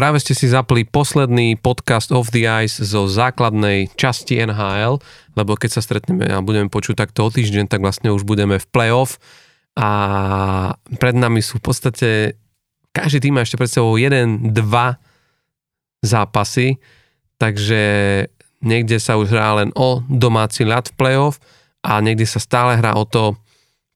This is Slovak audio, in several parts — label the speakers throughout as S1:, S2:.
S1: Práve ste si zapli posledný podcast of the Ice zo základnej časti NHL, lebo keď sa stretneme a budeme počuť takto o týždeň, tak vlastne už budeme v playoff. A pred nami sú v podstate každý tým má ešte pred sebou jeden, dva zápasy, takže niekde sa už hrá len o domáci ľad v playoff a niekde sa stále hrá o to,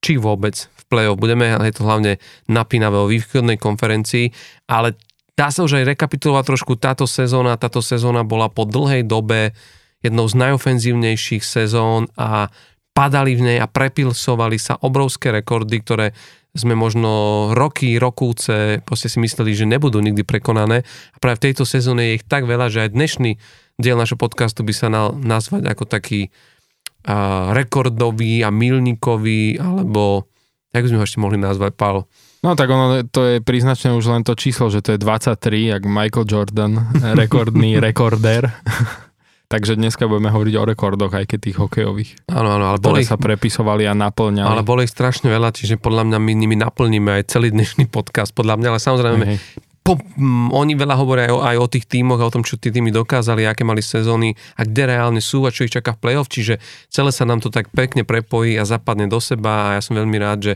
S1: či vôbec v playoff budeme, ale je to hlavne napínavé o východnej konferencii, ale Dá sa už aj rekapitulovať trošku táto sezóna. Táto sezóna bola po dlhej dobe jednou z najofenzívnejších sezón a padali v nej a prepilsovali sa obrovské rekordy, ktoré sme možno roky, rokúce proste si mysleli, že nebudú nikdy prekonané. A práve v tejto sezóne je ich tak veľa, že aj dnešný diel našho podcastu by sa dal nazvať ako taký uh, rekordový a milníkový, alebo jak by sme ho ešte mohli nazvať, Paolo?
S2: No tak ono, to je príznačné už len to číslo, že to je 23, jak Michael Jordan, rekordný rekordér. Takže dneska budeme hovoriť o rekordoch, aj keď tých hokejových.
S1: Áno, áno, ale
S2: boli sa prepisovali a naplňali.
S1: Ale boli ich strašne veľa, čiže podľa mňa my nimi naplníme aj celý dnešný podcast, podľa mňa, ale samozrejme, hey. po, m, oni veľa hovoria aj o, aj o tých tímoch a o tom, čo tí týmy dokázali, aké mali sezóny a kde reálne sú a čo ich čaká v play-off, čiže celé sa nám to tak pekne prepojí a zapadne do seba a ja som veľmi rád, že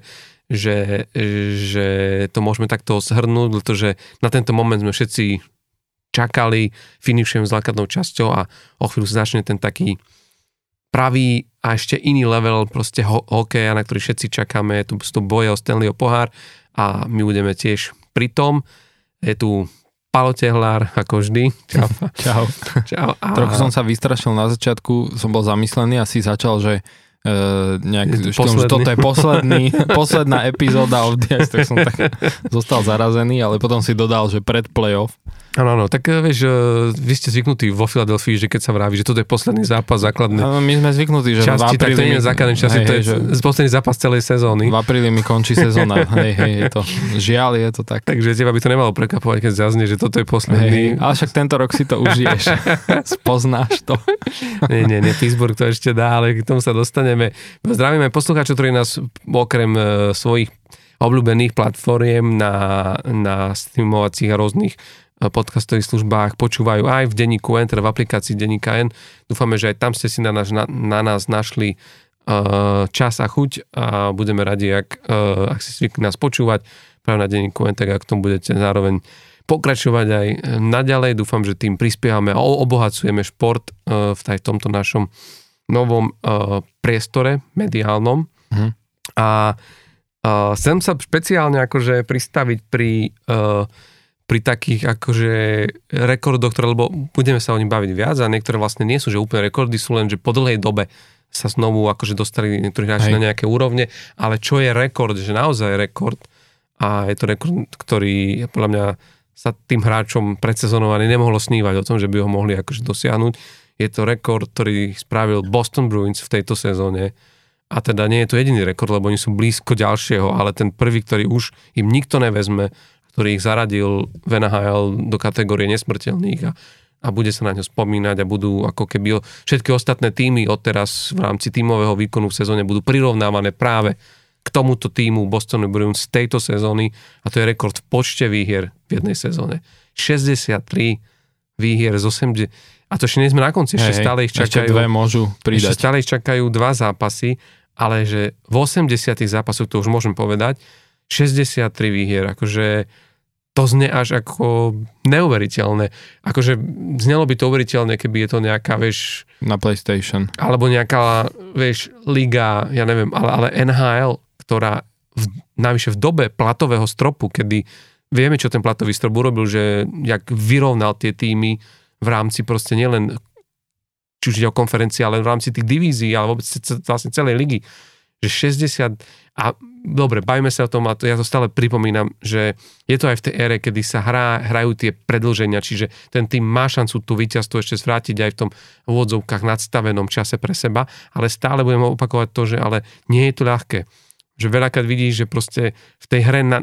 S1: že, že to môžeme takto zhrnúť, pretože na tento moment sme všetci čakali, finišujem s základnou časťou a o chvíľu sa začne ten taký pravý a ešte iný level proste ho- hokeja, na ktorý všetci čakáme, je tu, tu boje o Stanleyho pohár a my budeme tiež pri tom. Je tu Palo Tehlár, ako vždy.
S2: Čau. Čau. Čau. A... Trochu som sa vystrašil na začiatku, som bol zamyslený a si začal, že Uh, nejak, štýlom, že toto je posledný, posledná epizóda of the Ice, tak som tak zostal zarazený, ale potom si dodal, že pred playoff.
S1: Áno, áno, tak eh, vieš, eh, vy ste zvyknutí vo Filadelfii, že keď sa vraví, že toto je posledný zápas základný.
S2: Áno, my sme zvyknutí, že
S1: časti, v apríli... Tak to je základný čas, hej, to je že... posledný zápas celej sezóny.
S2: V apríli mi končí sezóna, hej, hej, je to, žiaľ je to tak.
S1: Takže teba by to nemalo prekapovať, keď zaznie, že toto je posledný.
S2: Hej, ale však tento rok si to užiješ, spoznáš to.
S1: nie, nie, nie, Pittsburgh to ešte dá, ale k tomu sa dostaneme. Zdravíme poslucháčov, ktorí nás okrem uh, svojich obľúbených platformiem na, na streamovacích a rôznych podcastových službách počúvajú aj v denníku N, teda v aplikácii denníka N. Dúfame, že aj tam ste si na, naš, na, na nás našli uh, čas a chuť a budeme radi, ak, uh, ak si zvykli nás počúvať práve na denníku N, tak ak tomu budete zároveň pokračovať aj naďalej. Dúfam, že tým prispievame a obohacujeme šport uh, v taj, tomto našom novom uh, priestore mediálnom. Mm. A uh, chcem sa špeciálne akože pristaviť pri uh, pri takých akože rekordoch, ktoré, lebo budeme sa o nich baviť viac a niektoré vlastne nie sú, že úplne rekordy sú len, že po dlhej dobe sa znovu akože dostali niektorí hráči na nejaké úrovne, ale čo je rekord, že naozaj rekord a je to rekord, ktorý podľa mňa sa tým hráčom predsezonovaný nemohlo snívať o tom, že by ho mohli akože dosiahnuť. Je to rekord, ktorý spravil Boston Bruins v tejto sezóne. A teda nie je to jediný rekord, lebo oni sú blízko ďalšieho, ale ten prvý, ktorý už im nikto nevezme ktorý ich zaradil v NHL do kategórie nesmrteľných a, a bude sa na ňo spomínať a budú ako keby všetky ostatné týmy odteraz v rámci tímového výkonu v sezóne budú prirovnávané práve k tomuto týmu Bostonu Bruins z tejto sezóny a to je rekord v počte výhier v jednej sezóne. 63 výhier z 80 a to ešte nie sme na konci, ešte hej, stále ich čakajú.
S2: Ešte dve môžu pridať.
S1: Ešte stále ich čakajú dva zápasy, ale že v 80 zápasoch, to už môžem povedať, 63 výhier, akože to znie až ako neuveriteľné. Akože znelo by to uveriteľné, keby je to nejaká, vieš...
S2: Na PlayStation.
S1: Alebo nejaká, vieš, liga, ja neviem, ale, ale NHL, ktorá v, navyše v dobe platového stropu, kedy vieme, čo ten platový strop urobil, že jak vyrovnal tie týmy v rámci proste nielen či už ide o konferencie, ale v rámci tých divízií, ale vôbec vlastne celej ligy, že 60 a dobre, bajme sa o tom a to, ja to stále pripomínam, že je to aj v tej ére, kedy sa hrá, hrajú tie predlženia, čiže ten tým má šancu tú víťazstvo ešte zvrátiť aj v tom úvodzovkách nadstavenom čase pre seba, ale stále budeme opakovať to, že ale nie je to ľahké. Že veľakrát vidíš, že proste v tej hre na,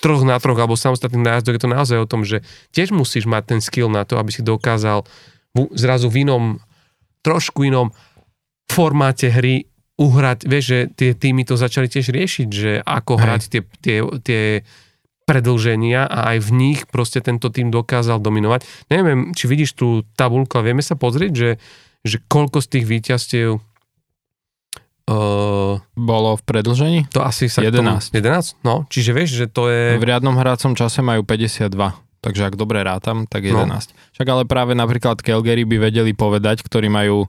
S1: troch na troch alebo samostatných nájazdoch je to naozaj o tom, že tiež musíš mať ten skill na to, aby si dokázal v, zrazu v inom, trošku inom formáte hry uhrať, vieš, že tie týmy to začali tiež riešiť, že ako Hej. hrať tie, tie, tie predlženia a aj v nich proste tento tým dokázal dominovať. Neviem, či vidíš tú tabulku, ale vieme sa pozrieť, že, že koľko z tých víťazstiev
S2: Uh, bolo v predlžení?
S1: To asi sa
S2: 11.
S1: Tomu, 11? No, čiže vieš, že to je...
S2: V riadnom hrácom čase majú 52. Takže ak dobre rátam, tak 11. No. Však ale práve napríklad Calgary by vedeli povedať, ktorí majú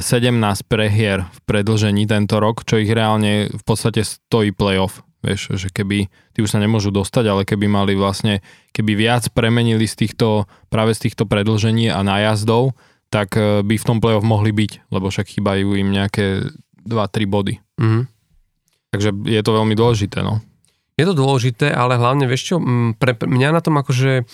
S2: 17 e, prehier v predlžení tento rok, čo ich reálne v podstate stojí playoff. Vieš, že keby, tí už sa nemôžu dostať, ale keby mali vlastne, keby viac premenili z týchto, práve z týchto predlžení a nájazdov, tak e, by v tom playoff mohli byť, lebo však chýbajú im nejaké 2-3 body. Mm-hmm. Takže je to veľmi dôležité, no.
S1: Je to dôležité, ale hlavne, vieš čo, pre, mňa na tom akože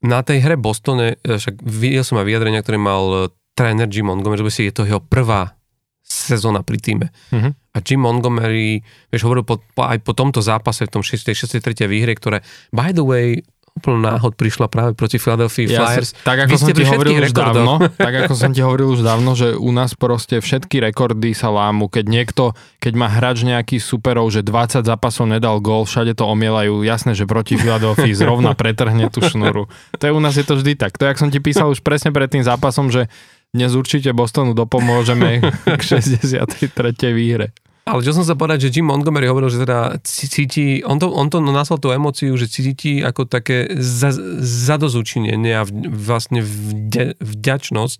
S1: na tej hre Bostone, e, však videl som aj vyjadrenia, ktoré mal e, tréner Jim Montgomery, že si je to jeho prvá sezóna pri týme. Uh-huh. A Jim Montgomery, vieš, hovoril po, po, aj po tomto zápase v tom 6. 63. výhre, ktoré, by the way, úplne náhod prišla práve proti Philadelphia ja Flyers.
S2: Tak ako som ti hovoril už dávno, tak ako som ti hovoril už dávno, že u nás proste všetky rekordy sa lámu. Keď niekto, keď má hráč nejaký superov, že 20 zápasov nedal gól, všade to omielajú. Jasné, že proti Philadelphia zrovna pretrhne tú šnuru. To je u nás je to vždy tak. To jak som ti písal už presne pred tým zápasom, že dnes určite Bostonu dopomôžeme k 63. výhre.
S1: Ale čo som sa povedať, že Jim Montgomery hovoril, že teda cíti, on to, on to nazval tú emóciu, že cíti ako také za, zadozučinenie a vlastne vde, vďačnosť,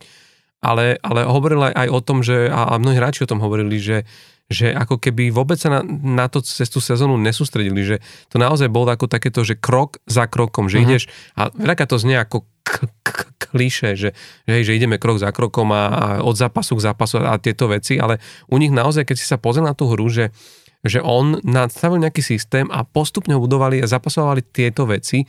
S1: ale, ale hovoril aj, aj o tom, že, a, a mnohí hráči o tom hovorili, že, že ako keby vôbec sa na, na to cez tú sezónu nesústredili, že to naozaj bolo ako takéto, že krok za krokom, že uh-huh. ideš, a veľaká to znie ako k, k, kliše, že, že, že ideme krok za krokom a, a od zápasu k zápasu a tieto veci, ale u nich naozaj, keď si sa pozrie na tú hru, že, že on nastavil nejaký systém a postupne ho budovali a zapasovali tieto veci,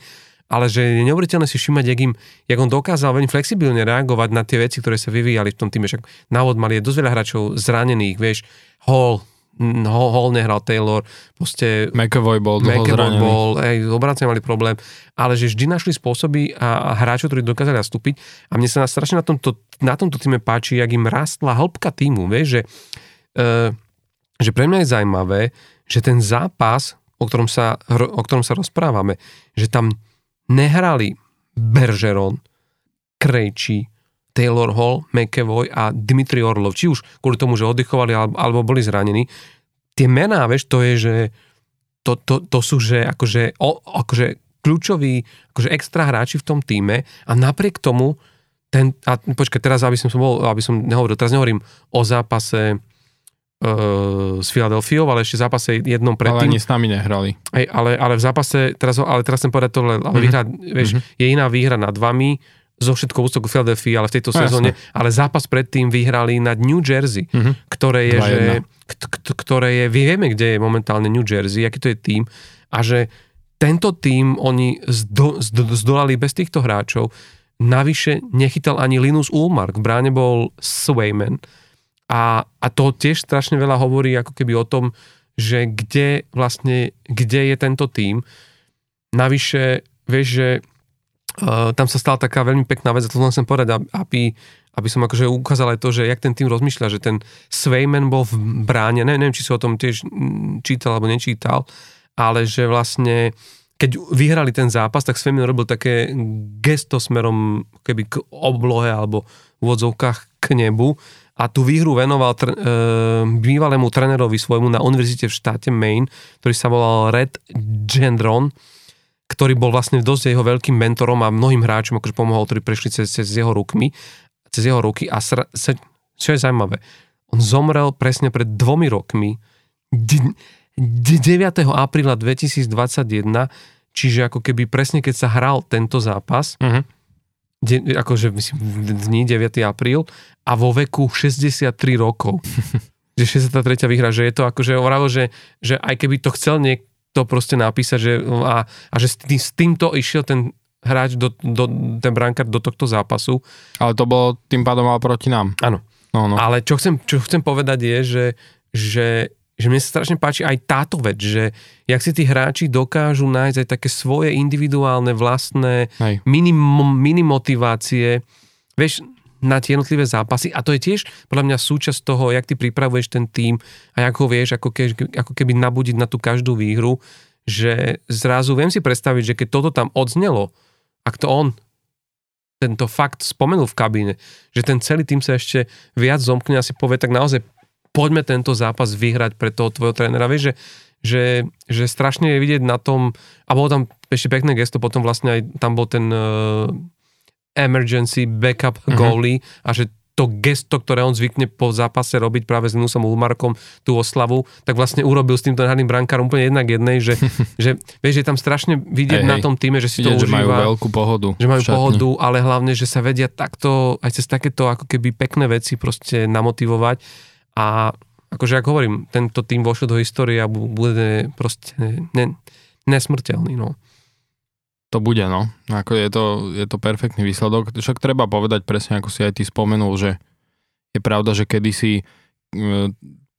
S1: ale že je neuveriteľné si všimať, jak, im, jak on dokázal veľmi flexibilne reagovať na tie veci, ktoré sa vyvíjali v tom týme. Však návod mali je dosť veľa hráčov zranených, vieš, Hall, Hall nehral Taylor, proste
S2: McAvoy bol dlho McAvoy zranený.
S1: bol, hej, obrancem mali problém, ale že vždy našli spôsoby a, a hráčov, ktorí dokázali nastúpiť a mne sa strašne na tomto, na tomto týme páči, jak im rastla hĺbka týmu, vieš, že, e, že pre mňa je zaujímavé, že ten zápas, o ktorom sa, o ktorom sa rozprávame, že tam nehrali Bergeron, Krejči, Taylor Hall, McEvoy a Dimitri Orlov, či už kvôli tomu, že oddychovali alebo, alebo boli zranení. Tie mená, vieš, to je, že to, to, to sú, že akože, o, akože kľúčoví, akože extra hráči v tom týme a napriek tomu ten, a počkaj, teraz aby som, bol, aby som nehovoril, teraz nehovorím o zápase uh, s Filadelfiou, ale ešte v zápase jednom predtým.
S2: Ale ani s nami nehrali.
S1: Hej, ale, ale v zápase, teraz, ale teraz chcem povedať to, ale mm-hmm. výhra, vieš, mm-hmm. je iná výhra nad vami, zo všetkou úctou k Philadelphia, ale v tejto no, sezóne, jasne. ale zápas predtým vyhrali nad New Jersey, mm-hmm. ktoré je, že, ktoré je, vieme, kde je momentálne New Jersey, aký to je tým a že tento tým oni zdo, zdo, zdolali bez týchto hráčov. Navyše nechytal ani Linus Ulmark, v bráne bol Swayman. A, a to tiež strašne veľa hovorí ako keby o tom, že kde vlastne, kde je tento tým. Navyše, vieš, že Uh, tam sa stala taká veľmi pekná vec, a to len chcem povedať, aby, aby som akože ukázal aj to, že jak ten tým rozmýšľa, že ten Svejmen bol v bráne, neviem, neviem, či si o tom tiež čítal alebo nečítal, ale že vlastne keď vyhrali ten zápas, tak Svejmen robil také gesto smerom keby k oblohe alebo v odzovkách k nebu. A tú výhru venoval tr- e, bývalému trénerovi svojmu na univerzite v štáte Maine, ktorý sa volal Red Gendron ktorý bol vlastne dosť jeho veľkým mentorom a mnohým hráčom akože pomohol, ktorí prešli cez, cez jeho rukmi, cez jeho ruky a sra, sa, čo je zaujímavé, on zomrel presne pred dvomi rokmi, 9. apríla 2021, čiže ako keby presne keď sa hral tento zápas, uh-huh. de, akože myslím dní 9. apríl a vo veku 63 rokov. že 63. výhra, že je to akože hovorilo, že, že aj keby to chcel niek- to proste napísať, že, a, a že s, tým, s týmto išiel ten hráč, do, do, ten brankár do tohto zápasu.
S2: Ale to bolo tým pádom ale proti nám.
S1: Áno. No, no. Ale čo chcem, čo chcem povedať je, že, že, že mne sa strašne páči aj táto vec, že jak si tí hráči dokážu nájsť aj také svoje individuálne vlastné mini, mini motivácie. Vieš, na tie jednotlivé zápasy a to je tiež podľa mňa súčasť toho, jak ty pripravuješ ten tým a jak ho vieš ako, ke, ako keby nabudiť na tú každú výhru, že zrazu viem si predstaviť, že keď toto tam odznelo, ak to on tento fakt spomenul v kabíne, že ten celý tým sa ešte viac zomkne a si povie, tak naozaj poďme tento zápas vyhrať pre toho tvojho trénera. Vieš, že, že, že strašne je vidieť na tom, a bolo tam ešte pekné gesto, potom vlastne aj tam bol ten uh, emergency backup uh-huh. goalie a že to gesto, ktoré on zvykne po zápase robiť práve s Nusom Ulmarkom, tú oslavu, tak vlastne urobil s týmto hradným brankárom úplne jednak jednej, že, že vieš, je tam strašne vidieť hey, na tom týme, že si vidieť, to užíva.
S2: že majú veľkú pohodu.
S1: Že majú pohodu, ale hlavne, že sa vedia takto, aj cez takéto ako keby pekné veci proste namotivovať a akože ako hovorím, tento tým vošiel do histórie a bude proste ne, nesmrteľný, no.
S2: To bude, no. Ako je, to, je to perfektný výsledok. Však treba povedať presne, ako si aj ty spomenul, že je pravda, že kedysi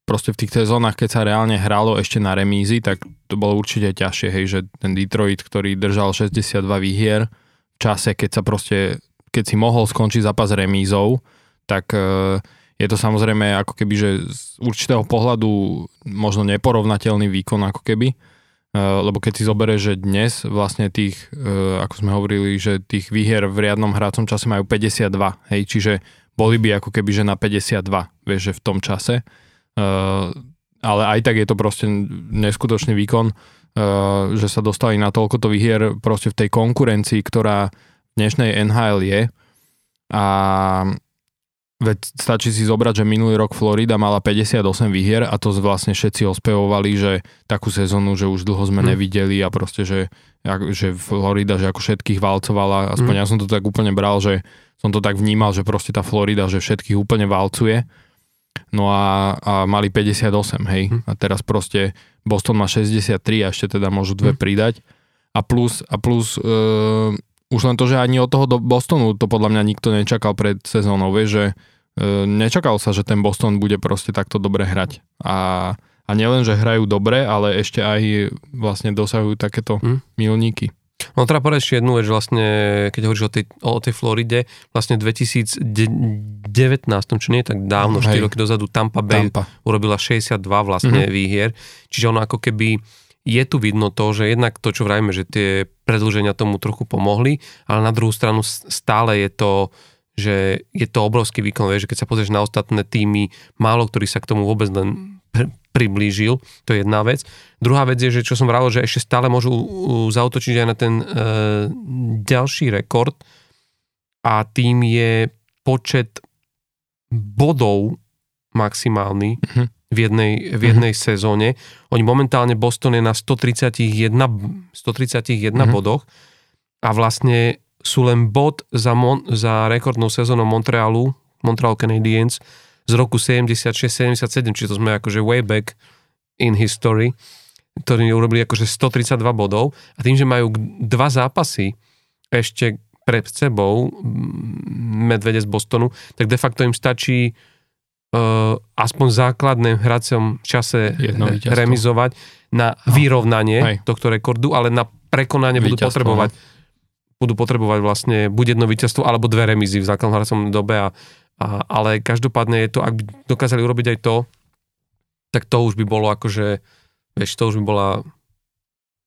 S2: proste v tých sezónach, keď sa reálne hralo ešte na remízy, tak to bolo určite ťažšie, hej, že ten Detroit, ktorý držal 62 výhier v čase, keď sa proste, keď si mohol skončiť zápas remízou, tak e, je to samozrejme ako keby, že z určitého pohľadu možno neporovnateľný výkon ako keby, lebo keď si zoberieš, že dnes vlastne tých, eh, ako sme hovorili, že tých výhier v riadnom hrácom čase majú 52, hej, čiže boli by ako keby, že na 52, vieš, že v tom čase. Eh, ale aj tak je to proste neskutočný výkon, že sa dostali na toľkoto výhier proste v tej konkurencii, ktorá v dnešnej NHL je. A Veď stačí si zobrať, že minulý rok Florida mala 58 výhier a to vlastne všetci ospevovali, že takú sezónu, že už dlho sme hmm. nevideli a proste, že, že Florida, že ako všetkých valcovala, aspoň hmm. ja som to tak úplne bral, že som to tak vnímal, že proste tá Florida, že všetkých úplne valcuje. No a, a mali 58, hej. Hmm. A teraz proste Boston má 63 a ešte teda môžu dve hmm. pridať. A plus, a plus e, už len to, že ani od toho do Bostonu to podľa mňa nikto nečakal pred sezónou, vieš, že nečakal sa, že ten Boston bude proste takto dobre hrať. A, a nielen, že hrajú dobre, ale ešte aj vlastne dosahujú takéto hmm. milníky.
S1: No treba povedať ešte jednu vec, že vlastne, keď hovoríš o tej, o tej Floride, vlastne 2019, čo nie je tak dávno, Hej. 4 roky dozadu, Tampa Bay Tampa. urobila 62 vlastne mm-hmm. výhier, čiže ono ako keby je tu vidno to, že jednak to, čo vrajme, že tie predlženia tomu trochu pomohli, ale na druhú stranu stále je to že je to obrovský výkon, vieš, že keď sa pozrieš na ostatné týmy, málo ktorý sa k tomu vôbec len pr- priblížil, to je jedna vec. Druhá vec je, že čo som vravil, že ešte stále môžu zautočiť aj na ten e, ďalší rekord a tým je počet bodov maximálny uh-huh. v jednej, v jednej uh-huh. sezóne. Oni momentálne Boston je na 131, 131 uh-huh. bodoch a vlastne sú len bod za, mon, za rekordnou sezónou Montrealu, Montreal Canadiens z roku 76-77, čiže to sme akože way back in history, ktorí urobili akože 132 bodov a tým, že majú dva zápasy ešte pred sebou Medvede z Bostonu, tak de facto im stačí uh, aspoň základné v hracom čase remizovať na no. vyrovnanie Hej. tohto rekordu, ale na prekonanie budú potrebovať no budú potrebovať vlastne buď jedno víťazstvo alebo dve remizy v základnom hracom dobe, a, a, ale každopádne je to, ak by dokázali urobiť aj to, tak to už by bolo akože, vieš, to už by bola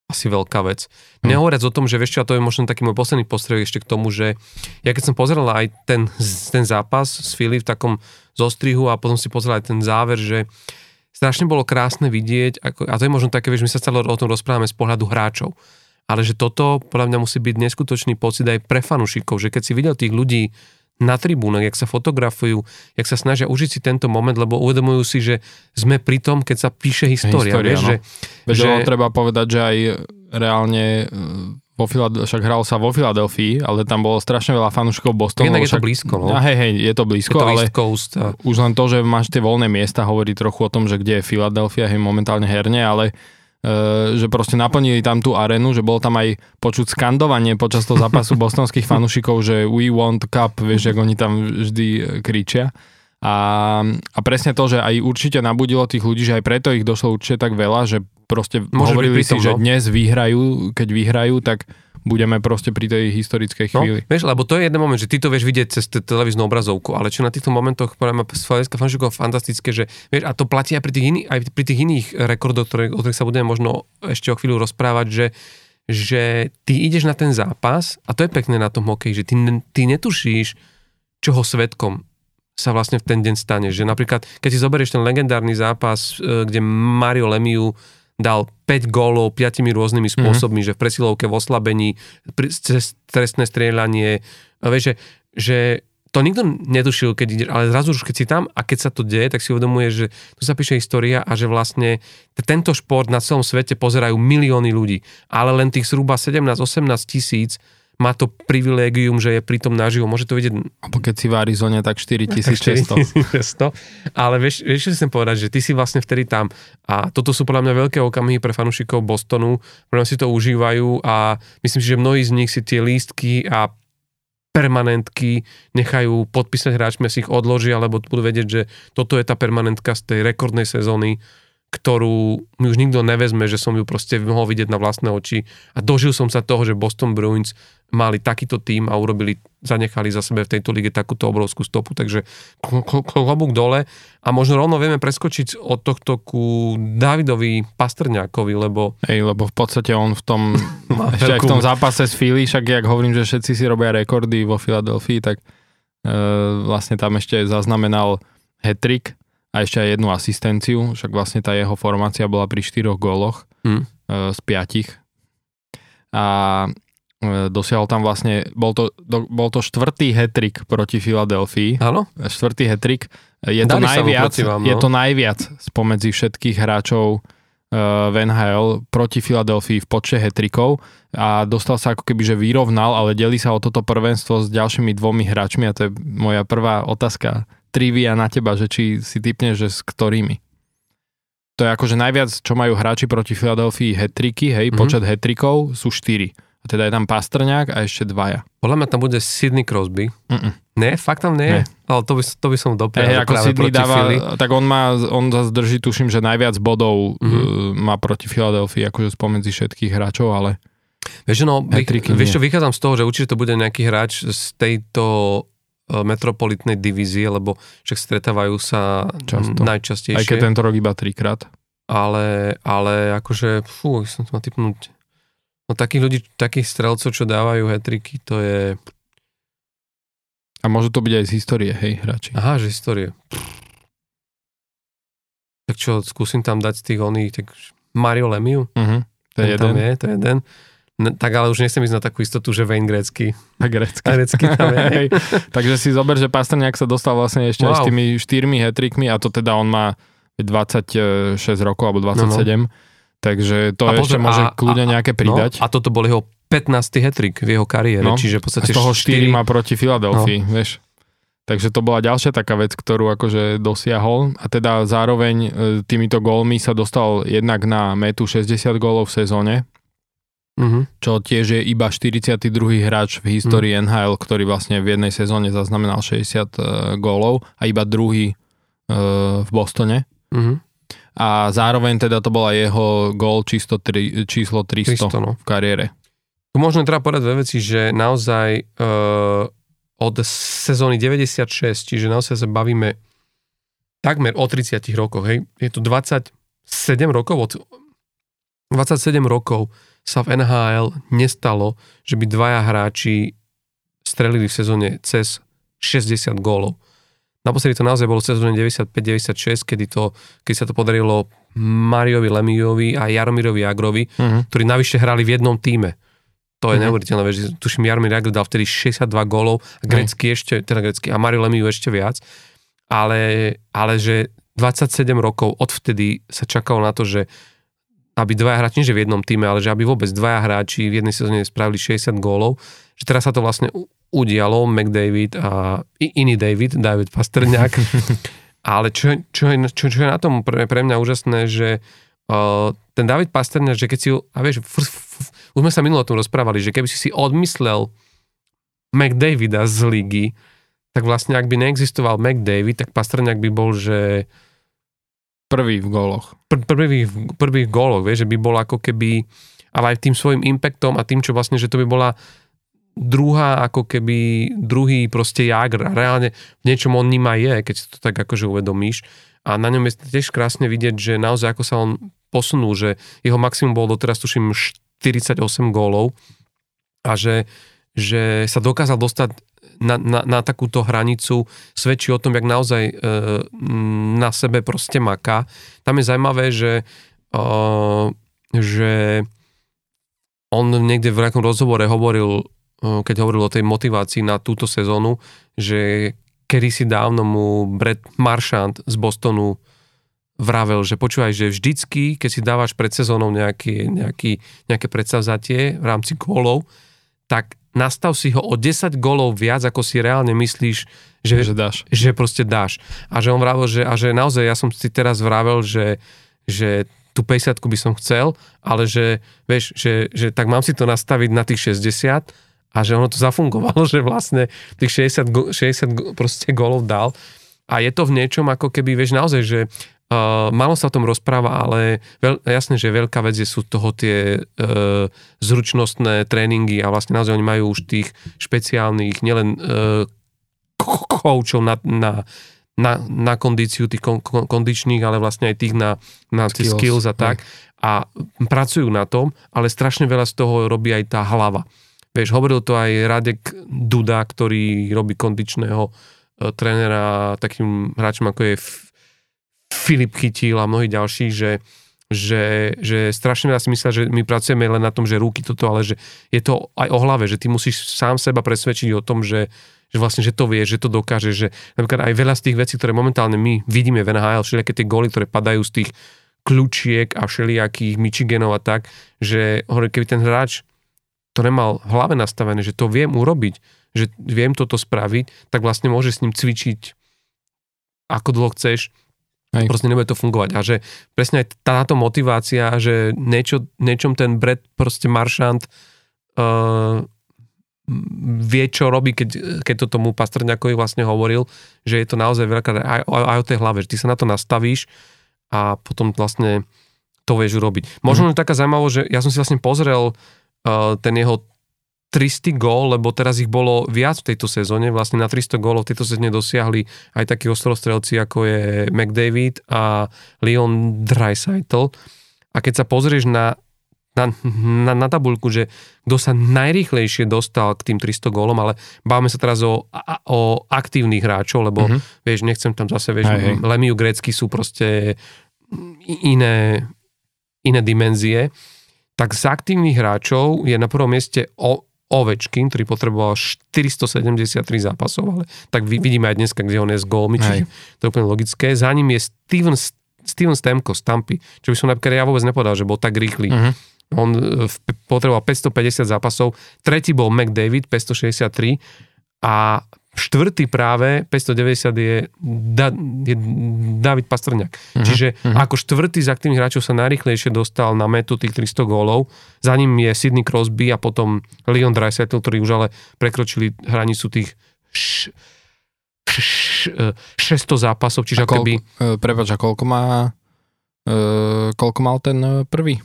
S1: asi veľká vec. Hmm. Nehovoriac o tom, že vieš čo, a to je možno taký môj posledný postreh ešte k tomu, že ja keď som pozeral aj ten, ten zápas s Fili v takom zostrihu a potom si pozeral aj ten záver, že strašne bolo krásne vidieť, ako, a to je možno také, vieš, my sa stále o tom rozprávame z pohľadu hráčov ale že toto podľa mňa musí byť neskutočný pocit aj pre fanúšikov, že keď si videl tých ľudí na tribúnach, jak sa fotografujú, jak sa snažia užiť si tento moment, lebo uvedomujú si, že sme pri tom, keď sa píše história. história vieš, no. že,
S2: Veď že... treba povedať, že aj reálne vo Filad- však hral sa vo Filadelfii, ale tam bolo strašne veľa fanúšikov Bostonu.
S1: Jednak
S2: je
S1: to blízko, no.
S2: A hej, hej, je to blízko, je to ale
S1: Coast a...
S2: už len to, že máš tie voľné miesta, hovorí trochu o tom, že kde je Filadelfia, hej, momentálne herne, ale že proste naplnili tam tú arenu, že bolo tam aj počuť skandovanie počas toho zápasu bostonských fanúšikov, že we want cup, vieš, ako oni tam vždy eh, kričia. A, a presne to, že aj určite nabudilo tých ľudí, že aj preto ich došlo určite tak veľa, že proste Môže hovorili si, no? že dnes vyhrajú, keď vyhrajú, tak budeme proste pri tej historickej
S1: no,
S2: chvíli.
S1: No, vieš, lebo to je jeden moment, že ty to vieš vidieť cez televíznu obrazovku, ale čo na týchto momentoch podľa mňa fanšikov fantastické, že vieš, a to platí aj pri tých, iný, aj pri tých iných rekordoch, ktoré, o ktorých sa budeme možno ešte o chvíľu rozprávať, že že ty ideš na ten zápas a to je pekné na tom hokeji, že ty, ty netušíš, čoho svetkom sa vlastne v ten deň stane. Že napríklad, keď si zoberieš ten legendárny zápas, e, kde Mario Lemiu dal 5 gólov 5 rôznymi mhm. spôsobmi, mm-hmm. že v presilovke, v oslabení, cez trestné strieľanie, vieš, že, že to nikto netušil, keď ide, ale zrazu už keď si tam a keď sa to deje, tak si uvedomuje, že tu sa píše história a že vlastne tento šport na celom svete pozerajú milióny ľudí, ale len tých zhruba 17-18 tisíc má to privilégium, že je pritom naživo. Môže to vidieť...
S2: Alebo keď si v Arizone, tak 4600.
S1: Ale vieš, vieš, čo chcem povedať, že ty si vlastne vtedy tam a toto sú podľa mňa veľké okamihy pre fanúšikov Bostonu, pretože si to užívajú a myslím si, že mnohí z nich si tie lístky a permanentky nechajú podpísať hráčmi, si ich odložia, lebo budú vedieť, že toto je tá permanentka z tej rekordnej sezóny ktorú mi už nikto nevezme, že som ju proste mohol vidieť na vlastné oči. A dožil som sa toho, že Boston Bruins mali takýto tým a urobili, zanechali za sebe v tejto lige takúto obrovskú stopu, takže klobúk dole. A možno rovno vieme preskočiť od tohto ku Davidovi Pastrňákovi, lebo...
S2: Ej, lebo v podstate on v tom, ešte aj v tom zápase s Philly, však jak hovorím, že všetci si robia rekordy vo Filadelfii, tak e, vlastne tam ešte zaznamenal hetrik a ešte aj jednu asistenciu, však vlastne tá jeho formácia bola pri štyroch góloch hmm. z piatich. A e, dosiahol tam vlastne, bol to, bol to štvrtý hetrik proti Filadelfii.
S1: Áno?
S2: Štvrtý hetrik. Je to, najviac, vám, no? je to najviac spomedzi všetkých hráčov v NHL proti Filadelfii v počte hetrikov a dostal sa ako keby, že vyrovnal, ale delí sa o toto prvenstvo s ďalšími dvomi hráčmi a to je moja prvá otázka trivia na teba, že či si typneš, že s ktorými. To je akože najviac, čo majú hráči proti Filadelfii hetriky, hej, mm-hmm. počet hetrikov sú 4. A teda je tam Pastrňák a ešte dvaja.
S1: Podľa mňa tam bude Sidney Crosby. Mm-mm. Nie, fakt tam nie, nie. Ale to by, to by som doprial.
S2: Hey, ako Sidney dáva, Philly. tak on má, on zase drží, tuším, že najviac bodov mm-hmm. uh, má proti Filadelfii, akože spomedzi všetkých hráčov, ale
S1: Vieš, no, vieš čo, vychádzam z toho, že určite to bude nejaký hráč z tejto metropolitnej divízie, lebo však stretávajú sa Často. najčastejšie.
S2: Aj keď tento rok iba trikrát.
S1: Ale, ale akože, fú, som to mal typnúť. No takých ľudí, takých strelcov, čo dávajú hetriky, to je...
S2: A môže to byť aj z histórie, hej, hráči.
S1: Aha, že histórie. Tak čo, skúsim tam dať z tých oných, tak Mario Lemiu?
S2: Uh-huh, to je jeden.
S1: Tam je, to je jeden. No, tak ale už nechcem ísť na takú istotu, že Wayne Gretzky.
S2: A Gretzky.
S1: A tam je. Hej.
S2: Takže si zober, že Pastrňák sa dostal vlastne ešte wow. aj s tými štyrmi hetrikmi a to teda on má 26 rokov alebo 27. No, no. Takže to a ešte môže a, kľudne nejaké no, pridať.
S1: No, a toto bol jeho 15. hetrik v jeho kariére, no, čiže v podstate
S2: a z toho 4, 4 má proti Filadelfii, no. vieš. Takže to bola ďalšia taká vec, ktorú akože dosiahol a teda zároveň e, týmito gólmi sa dostal jednak na metu 60 gólov v sezóne, uh-huh. čo tiež je iba 42. hráč v histórii uh-huh. NHL, ktorý vlastne v jednej sezóne zaznamenal 60 uh, e, gólov a iba druhý uh, v Bostone. Uh-huh. A zároveň teda to bola jeho gól číslo, tri, číslo 300, 300 no. v kariére.
S1: Tu možno treba povedať dve veci, že naozaj uh, od sezóny 96, čiže naozaj sa bavíme takmer o 30 rokoch, hej. Je to 27 rokov, od 27 rokov sa v NHL nestalo, že by dvaja hráči strelili v sezóne cez 60 gólov. Naposledy to naozaj bolo v sezóne 95-96, kedy, to, keď sa to podarilo Mariovi Lemijovi a Jaromirovi Jagrovi, uh-huh. ktorí navyše hrali v jednom týme. To je uh-huh. neuveriteľné, že tuším Jaromir Jagr dal vtedy 62 gólov, a grecky uh-huh. ešte, teda grecky, a Mario Lemiu ešte viac. Ale, ale že 27 rokov odvtedy sa čakalo na to, že aby dvaja hráči, nie že v jednom týme, ale že aby vôbec dvaja hráči v jednej sezóne spravili 60 gólov, že teraz sa to vlastne udialo, McDavid a iný David, David Pastrňák. ale čo, čo, je, čo, čo je na tom pre, pre mňa úžasné, že uh, ten David Pastrňák, že keď si, a vieš, f, f, f, už sme sa minulo o tom rozprávali, že keby si si odmyslel McDavida z ligy, tak vlastne ak by neexistoval McDavid, tak Pastrňák by bol, že
S2: Prvý v góloch.
S1: Pr- prvý, prvý v góloch, vieš, že by bol ako keby... ale aj tým svojim impactom a tým, čo vlastne, že to by bola druhá ako keby druhý proste Jagr a reálne v niečom on ním aj je, keď si to tak akože uvedomíš a na ňom je tiež krásne vidieť, že naozaj ako sa on posunul, že jeho maximum bol doteraz tuším 48 gólov a že, že sa dokázal dostať na, na, na takúto hranicu svedčí o tom, jak naozaj e, na sebe proste maká. Tam je zaujímavé, že, e, že on niekde v nejakom rozhovore hovoril keď hovoril o tej motivácii na túto sezónu, že kedy si dávno mu Brett Marchand z Bostonu vravel, že počúvaj, že vždycky, keď si dávaš pred sezónou nejaký, nejaký, nejaké predsavzatie v rámci gólov, tak nastav si ho o 10 gólov viac, ako si reálne myslíš, že,
S2: že, dáš.
S1: že proste dáš. A že on vravel, že, a že naozaj ja som si teraz vravel, že, že tú 50 by som chcel, ale že, vieš, že, že tak mám si to nastaviť na tých 60 a že ono to zafungovalo, že vlastne tých 60, 60 proste golov dal a je to v niečom ako keby, vieš, naozaj, že uh, málo sa o tom rozpráva, ale veľ, jasné, že veľká vec je, sú toho tie uh, zručnostné tréningy a vlastne naozaj oni majú už tých špeciálnych, nielen uh, koučov na, na, na, na kondíciu tých kon, kondičných, ale vlastne aj tých na, na skills, skills a tak. A pracujú na tom, ale strašne veľa z toho robí aj tá hlava. Vieš, hovoril to aj Radek Duda, ktorý robí kondičného e, trénera takým hráčom ako je Filip Chytil a mnohí ďalší, že, že, že strašne veľa si myslia, že my pracujeme len na tom, že ruky toto, ale že je to aj o hlave, že ty musíš sám seba presvedčiť o tom, že, že vlastne, že to vie, že to dokáže, že napríklad aj veľa z tých vecí, ktoré momentálne my vidíme v NHL, všelijaké tie góly, ktoré padajú z tých kľúčiek a všelijakých Michiganov a tak, že hovorí, keby ten hráč to nemal v hlave nastavené, že to viem urobiť, že viem toto spraviť, tak vlastne môže s ním cvičiť ako dlho chceš, Hej. proste nebude to fungovať. A že presne aj táto motivácia, že niečo, niečom ten Brett proste Maršant uh, vie, čo robí, keď, keď to tomu Pastrňakovi vlastne hovoril, že je to naozaj veľká aj, aj o tej hlave, že ty sa na to nastavíš a potom vlastne to vieš urobiť. Možno mm. taká zaujímavosť, že ja som si vlastne pozrel ten jeho 300 gól, lebo teraz ich bolo viac v tejto sezóne, vlastne na 300 gólov v tejto sezóne dosiahli aj takí ostrostrelci, ako je McDavid a Leon Dreisaitl. A keď sa pozrieš na, na, na, na tabuľku, že kto sa najrýchlejšie dostal k tým 300 gólom, ale bávame sa teraz o, o aktívnych hráčov, lebo mm-hmm. vieš, nechcem tam zase, vieš, hey, hey. Lemiu Grecky sú proste iné, iné dimenzie tak z aktívnych hráčov je na prvom mieste o, Ovečkin, ktorý potreboval 473 zápasov, ale tak vidíme aj dneska, kde on je s gólmi, čiže to je úplne logické. Za ním je Steven, Steven Stemko z Tampy, čo by som napríklad ja vôbec nepovedal, že bol tak rýchly. Uh-huh. On e, potreboval 550 zápasov, tretí bol McDavid, 563 a štvrtý práve, 590 je, da, je David Pastrňák. Uh-huh, Čiže uh-huh. ako štvrtý z aktívnych hráčov sa najrychlejšie dostal na metu tých 300 gólov. Za ním je Sidney Crosby a potom Leon Dreisaitl, ktorí už ale prekročili hranicu tých š, š, š, 600 zápasov. Čiže
S2: koľko,
S1: keby...
S2: Uh, Prepač, a koľko má uh, koľko mal ten uh, prvý?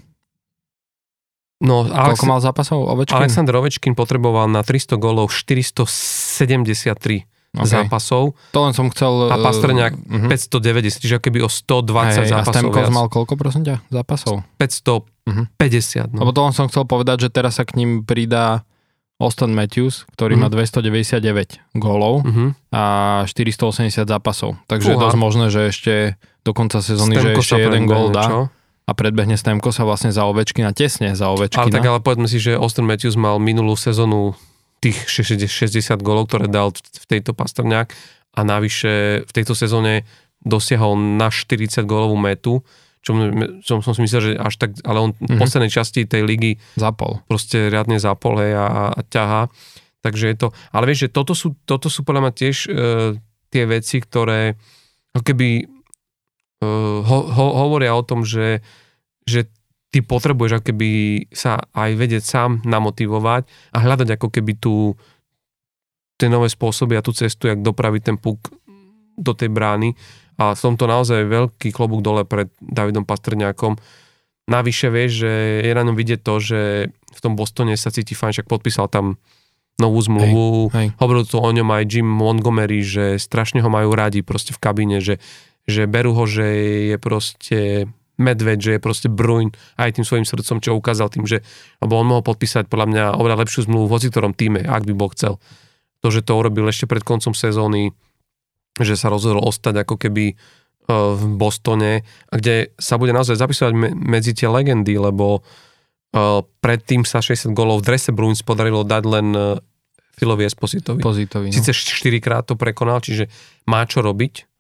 S1: No,
S2: Alex, Koľko mal zápasov Ovečkin?
S1: Alexander Ovečkin potreboval na 300 golov 473 okay. zápasov.
S2: To len som chcel...
S1: A Pastrňák uh, uh-huh. 590, čiže keby o 120 hey, zápasov. A
S2: Stamkos mal koľko prosím ťa zápasov?
S1: 550. Uh-huh. No.
S2: Lebo to len som chcel povedať, že teraz sa k ním pridá Austin Matthews, ktorý uh-huh. má 299 gólov uh-huh. a 480 zápasov. Takže Uha. je dosť možné, že ešte do konca sezóny, že ešte jeden gól dá. Čo? A predbehne Stemko sa vlastne za Ovečkina, tesne za Ovečkina.
S1: Ale tak ale povedzme si, že Austin Matthews mal minulú sezónu tých 60 golov, ktoré dal v tejto Pastrňák a navyše v tejto sezóne dosiahol na 40 gólovú metu, čo som, som si myslel, že až tak, ale on mm-hmm. v mhm. poslednej časti tej ligy
S2: zapol.
S1: proste riadne zapol hej, a, a ťahá. Takže je to, ale vieš, že toto sú, toto sú podľa mňa tiež e, tie veci, ktoré ako keby e, ho, ho, hovoria o tom, že že ty potrebuješ ako keby sa aj vedieť sám namotivovať a hľadať ako keby tú, tie nové spôsoby a tú cestu, jak dopraviť ten puk do tej brány. A som to naozaj veľký klobúk dole pred Davidom Pastrňákom. navyše vieš, že je na ňom vidieť to, že v tom Bostone sa cíti fajn, však podpísal tam novú zmluvu, hej, hej. hovoril to o ňom aj Jim Montgomery, že strašne ho majú radi proste v kabíne, že, že berú ho, že je proste medveď, že je proste Bruin aj tým svojim srdcom, čo ukázal tým, že lebo on mohol podpísať podľa mňa oveľa lepšiu zmluvu v ktorom týme, ak by Boh chcel. To, že to urobil ešte pred koncom sezóny, že sa rozhodol ostať ako keby e, v Bostone, kde sa bude naozaj zapisovať medzi tie legendy, lebo e, predtým sa 60 golov v drese Bruins podarilo dať len Filovi Espositovi.
S2: Pozitovi, no.
S1: Sice 4 krát to prekonal, čiže má čo robiť,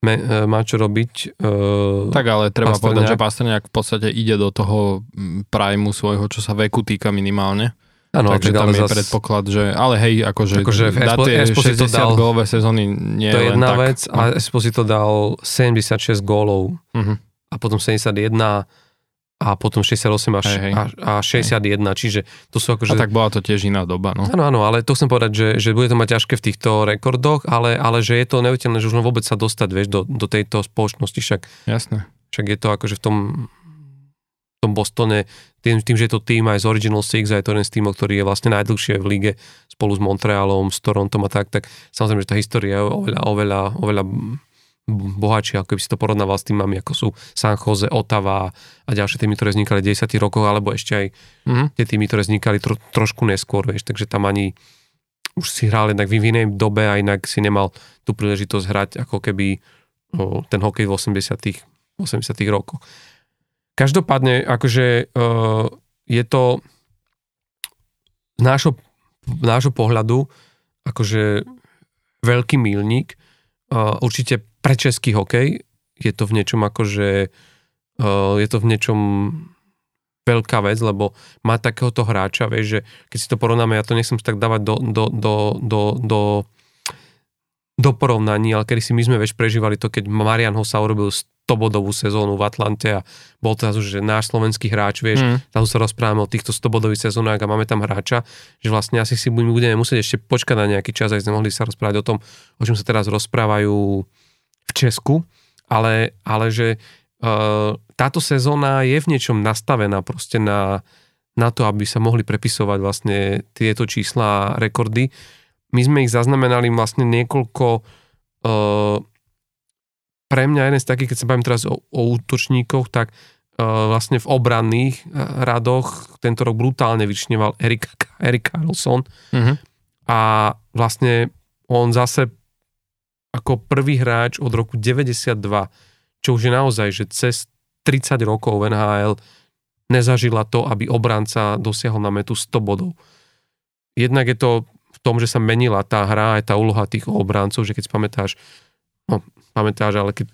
S1: me, e, má čo robiť.
S2: Uh, tak ale treba Pasterňák. povedať, že Pastrňák v podstate ide do toho primu svojho, čo sa veku týka minimálne. Áno, Takže tam je zas... predpoklad, že, ale hej, akože, akože dá tie 60 dal, gólové sezóny nie
S1: To je
S2: jedna
S1: tak. vec a Esposito dal 76 gólov uh-huh. a potom 71 a potom 68 až, hej, hej. a, a 61, hej. čiže to sú akože...
S2: A tak bola to tiež iná doba, no.
S1: Áno, áno, ale to chcem povedať, že, že bude to mať ťažké v týchto rekordoch, ale, ale že je to neuveriteľné, že už vôbec sa dostať, vieš, do, do tejto spoločnosti, však...
S2: Jasné.
S1: Však je to akože v tom, v tom Bostone, tým, tým, že je to tým aj z Original Six, aj to jeden z týmov, ktorý je vlastne najdlhšie v lige spolu s Montrealom, s Torontom a tak, tak samozrejme, že tá história je oveľa, oveľa, oveľa bohatšie, ako by si to porovnával s týmami, ako sú San Jose, Otava a ďalšie týmy, ktoré vznikali v 10 rokoch, alebo ešte aj mm-hmm. tie týmy, ktoré vznikali tro, trošku neskôr, vieš, takže tam ani už si hral jednak v inej dobe a inak si nemal tú príležitosť hrať ako keby o, ten hokej v 80 80 rokoch. Každopádne, akože e, je to z nášho, nášho pohľadu akože veľký milník, určite pre český hokej je to v niečom akože je to v niečom veľká vec, lebo má takéhoto hráča, vieš, že keď si to porovnáme, ja to nechcem tak dávať do, do, do, do, do, do porovnaní, ale kedy si my sme vieš prežívali to, keď Marian Hossa urobil 100-bodovú sezónu v Atlante a bol to už že náš slovenský hráč, vieš, mm. tam sa rozprávame o týchto 100-bodových sezónach a máme tam hráča, že vlastne asi si budeme musieť ešte počkať na nejaký čas, aby sme mohli sa rozprávať o tom, o čom sa teraz rozprávajú v Česku, ale, ale že uh, táto sezóna je v niečom nastavená proste na, na to, aby sa mohli prepisovať vlastne tieto čísla a rekordy. My sme ich zaznamenali vlastne niekoľko uh, pre mňa jeden z takých, keď sa bavím teraz o, o útočníkoch, tak uh, vlastne v obranných radoch tento rok brutálne vyčneval Erik, Erik Carlson uh-huh. a vlastne on zase ako prvý hráč od roku 92, čo už je naozaj, že cez 30 rokov NHL nezažila to, aby obranca dosiahol na metu 100 bodov. Jednak je to v tom, že sa menila tá hra aj tá úloha tých obrancov, že keď si pamätáš, no pamätáš, ale keď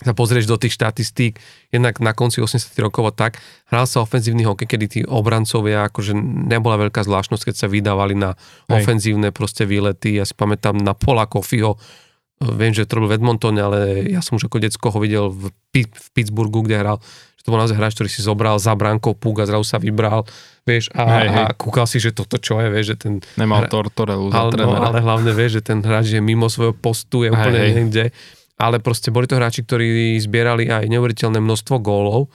S1: sa pozrieš do tých štatistík, jednak na konci 80 rokov a tak, hral sa ofenzívny hokej, kedy tí obrancovia, akože nebola veľká zvláštnosť, keď sa vydávali na Hej. ofenzívne proste výlety. Ja si pamätám na Pola Kofiho, viem, že to robil v Edmontone, ale ja som už ako decko ho videl v, v Pittsburghu, kde hral, že to bol naozaj hráč, ktorý si zobral za bránkou púk a zrazu sa vybral, vieš, a, hej, hej. a kúkal si, že toto čo je, vieš, že ten...
S2: Nemal Tortorelu
S1: za ale, no, ale hlavne, vieš, že ten hráč je mimo svojho postu, je hej, úplne hej. niekde ale proste boli to hráči, ktorí zbierali aj neuveriteľné množstvo gólov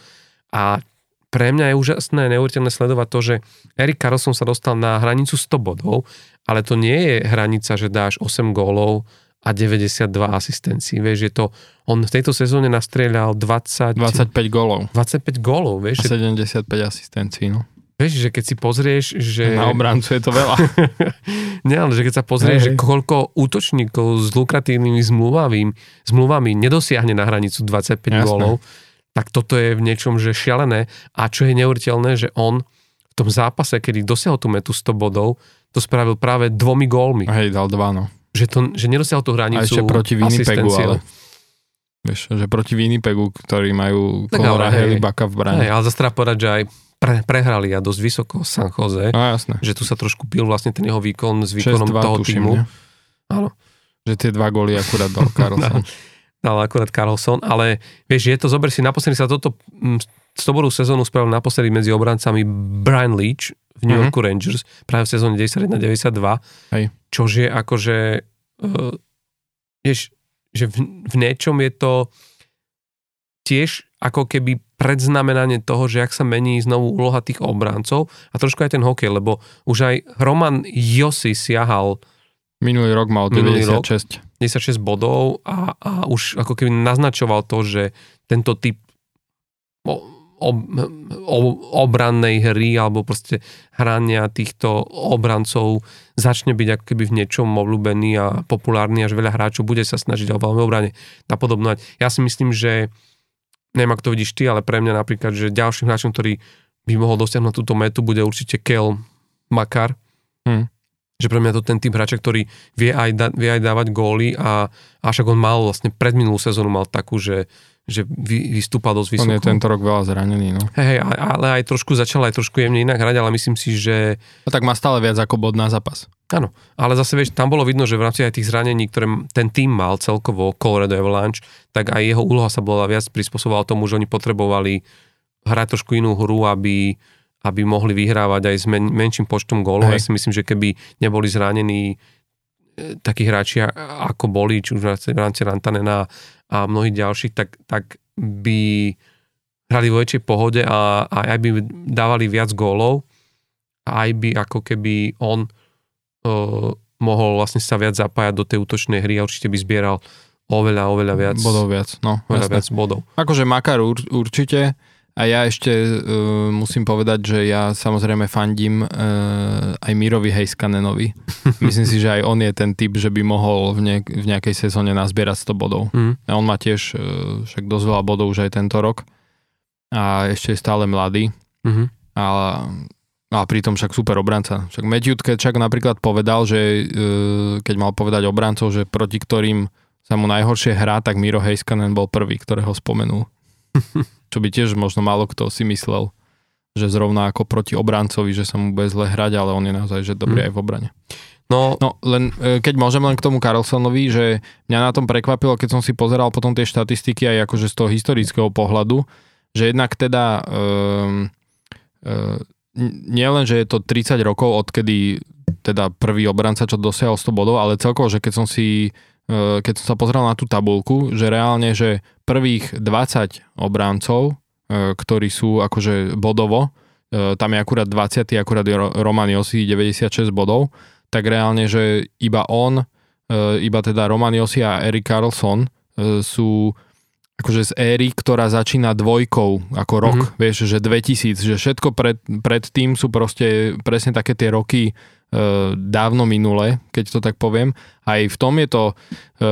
S1: a pre mňa je úžasné, neuveriteľné sledovať to, že Erik Carlson sa dostal na hranicu 100 bodov, ale to nie je hranica, že dáš 8 gólov a 92 asistencií. Vieš, je to, on v tejto sezóne nastrieľal 20...
S2: 25 gólov.
S1: 25 gólov, vieš.
S2: A 75 asistencií, no.
S1: Vieš, že keď si pozrieš, že...
S2: Na obrancu je to veľa.
S1: Nie, ale že keď sa pozrieš, hey, že koľko útočníkov s lukratívnymi zmluvami, zmluvami nedosiahne na hranicu 25 Jasné. gólov, tak toto je v niečom, že šialené. A čo je neuveriteľné, že on v tom zápase, kedy dosiahol tú metu 100 bodov, to spravil práve dvomi gólmi.
S2: Hej, dal dva, no.
S1: Že, to, že nedosiahol tú hranicu A
S2: ešte proti Winnipegu, ale... Vieš, že proti Winnipegu, ktorí majú Conora Helibaka v brane.
S1: Hej, ale zase treba povedať, že aj pre, prehrali a dosť vysoko San Jose.
S2: No, jasné.
S1: Že tu sa trošku pil vlastne ten jeho výkon s výkonom toho týmu.
S2: Áno. Že tie dva góly akurát dal Carlson.
S1: dal akurát Carlson, ale vieš, je to, zober si, naposledy sa toto stoború sezónu spravil naposledy medzi obrancami Brian Leach v New mm-hmm. Yorku Rangers práve v sezóne 91-92, Hej. čož je akože uh, vieš, že v, v niečom je to tiež ako keby predznamenanie toho, že ak sa mení znovu úloha tých obrancov a trošku aj ten hokej, lebo už aj Roman Josi siahal
S2: Minulý rok mal 96.
S1: 96 bodov a, a už ako keby naznačoval to, že tento typ ob, ob, obrannej hry alebo proste hrania týchto obrancov začne byť ako keby v niečom obľúbený a populárny, až veľa hráčov bude sa snažiť o veľmi obrane napodobnovať. Ja si myslím, že neviem, ako to vidíš ty, ale pre mňa napríklad, že ďalším hráčom, ktorý by mohol dosiahnuť túto metu, bude určite Kel Makar. Hmm. Že pre mňa to ten typ hráča, ktorý vie aj, da, vie aj dávať góly a, a však on mal vlastne pred minulú sezónu mal takú, že že vy, vystúpa dosť vysoko.
S2: On je tento rok veľa zranený, no.
S1: Hej, hej, ale aj trošku začal aj trošku jemne inak hrať, ale myslím si, že...
S2: No tak má stále viac ako bod na zápas.
S1: Áno, ale zase vieš, tam bolo vidno, že v rámci aj tých zranení, ktoré ten tým mal celkovo, Colorado Avalanche, tak aj jeho úloha sa bola viac prispôsobovala tomu, že oni potrebovali hrať trošku inú hru, aby, aby mohli vyhrávať aj s men, menším počtom gólov. Ja si myslím, že keby neboli zranení e, takí hráči, ako boli, či už v rámci Rantanena a mnohých ďalších, tak, tak by hrali vo väčšej pohode a, a aj by dávali viac gólov a aj by ako keby on uh, mohol vlastne sa viac zapájať do tej útočnej hry a určite by zbieral oveľa, oveľa viac.
S2: Bodov viac, no.
S1: Oveľa viac bodov.
S2: Akože Makar ur, určite, a ja ešte uh, musím povedať, že ja samozrejme fandím uh, aj Mirovi Hejskanenovi. Myslím si, že aj on je ten typ, že by mohol v, ne- v nejakej sezóne nazbierať 100 bodov. Mm. A on má tiež uh, však dosť veľa bodov už aj tento rok. A ešte je stále mladý. Mm-hmm. A, a pritom však super obranca. Však Matthew Tkečak napríklad povedal, že uh, keď mal povedať obrancov, že proti ktorým sa mu najhoršie hrá, tak Miro Hejskanen bol prvý, ktorého spomenul. Čo by tiež možno málo kto si myslel, že zrovna ako proti obrancovi, že sa mu bude zle hrať, ale on je naozaj že dobrý mm. aj v obrane. No, no len, e, keď môžem len k tomu Carlsonovi, že mňa na tom prekvapilo, keď som si pozeral potom tie štatistiky aj akože z toho historického pohľadu, že jednak teda um, um, nie len, že je to 30 rokov, odkedy teda prvý obranca, čo dosiahol 100 bodov, ale celkovo, že keď som si keď som sa pozrel na tú tabulku, že reálne, že prvých 20 obráncov, e, ktorí sú akože bodovo, e, tam je akurát 20, akurát je Roman Josi 96 bodov, tak reálne, že iba on, iba teda Roman Josi a Erik Carlson sú akože z éry, ktorá začína dvojkou ako rok, mm-hmm. vieš, že 2000, že všetko pred, pred tým sú proste presne také tie roky E, dávno minule, keď to tak poviem. Aj v tom je to, e,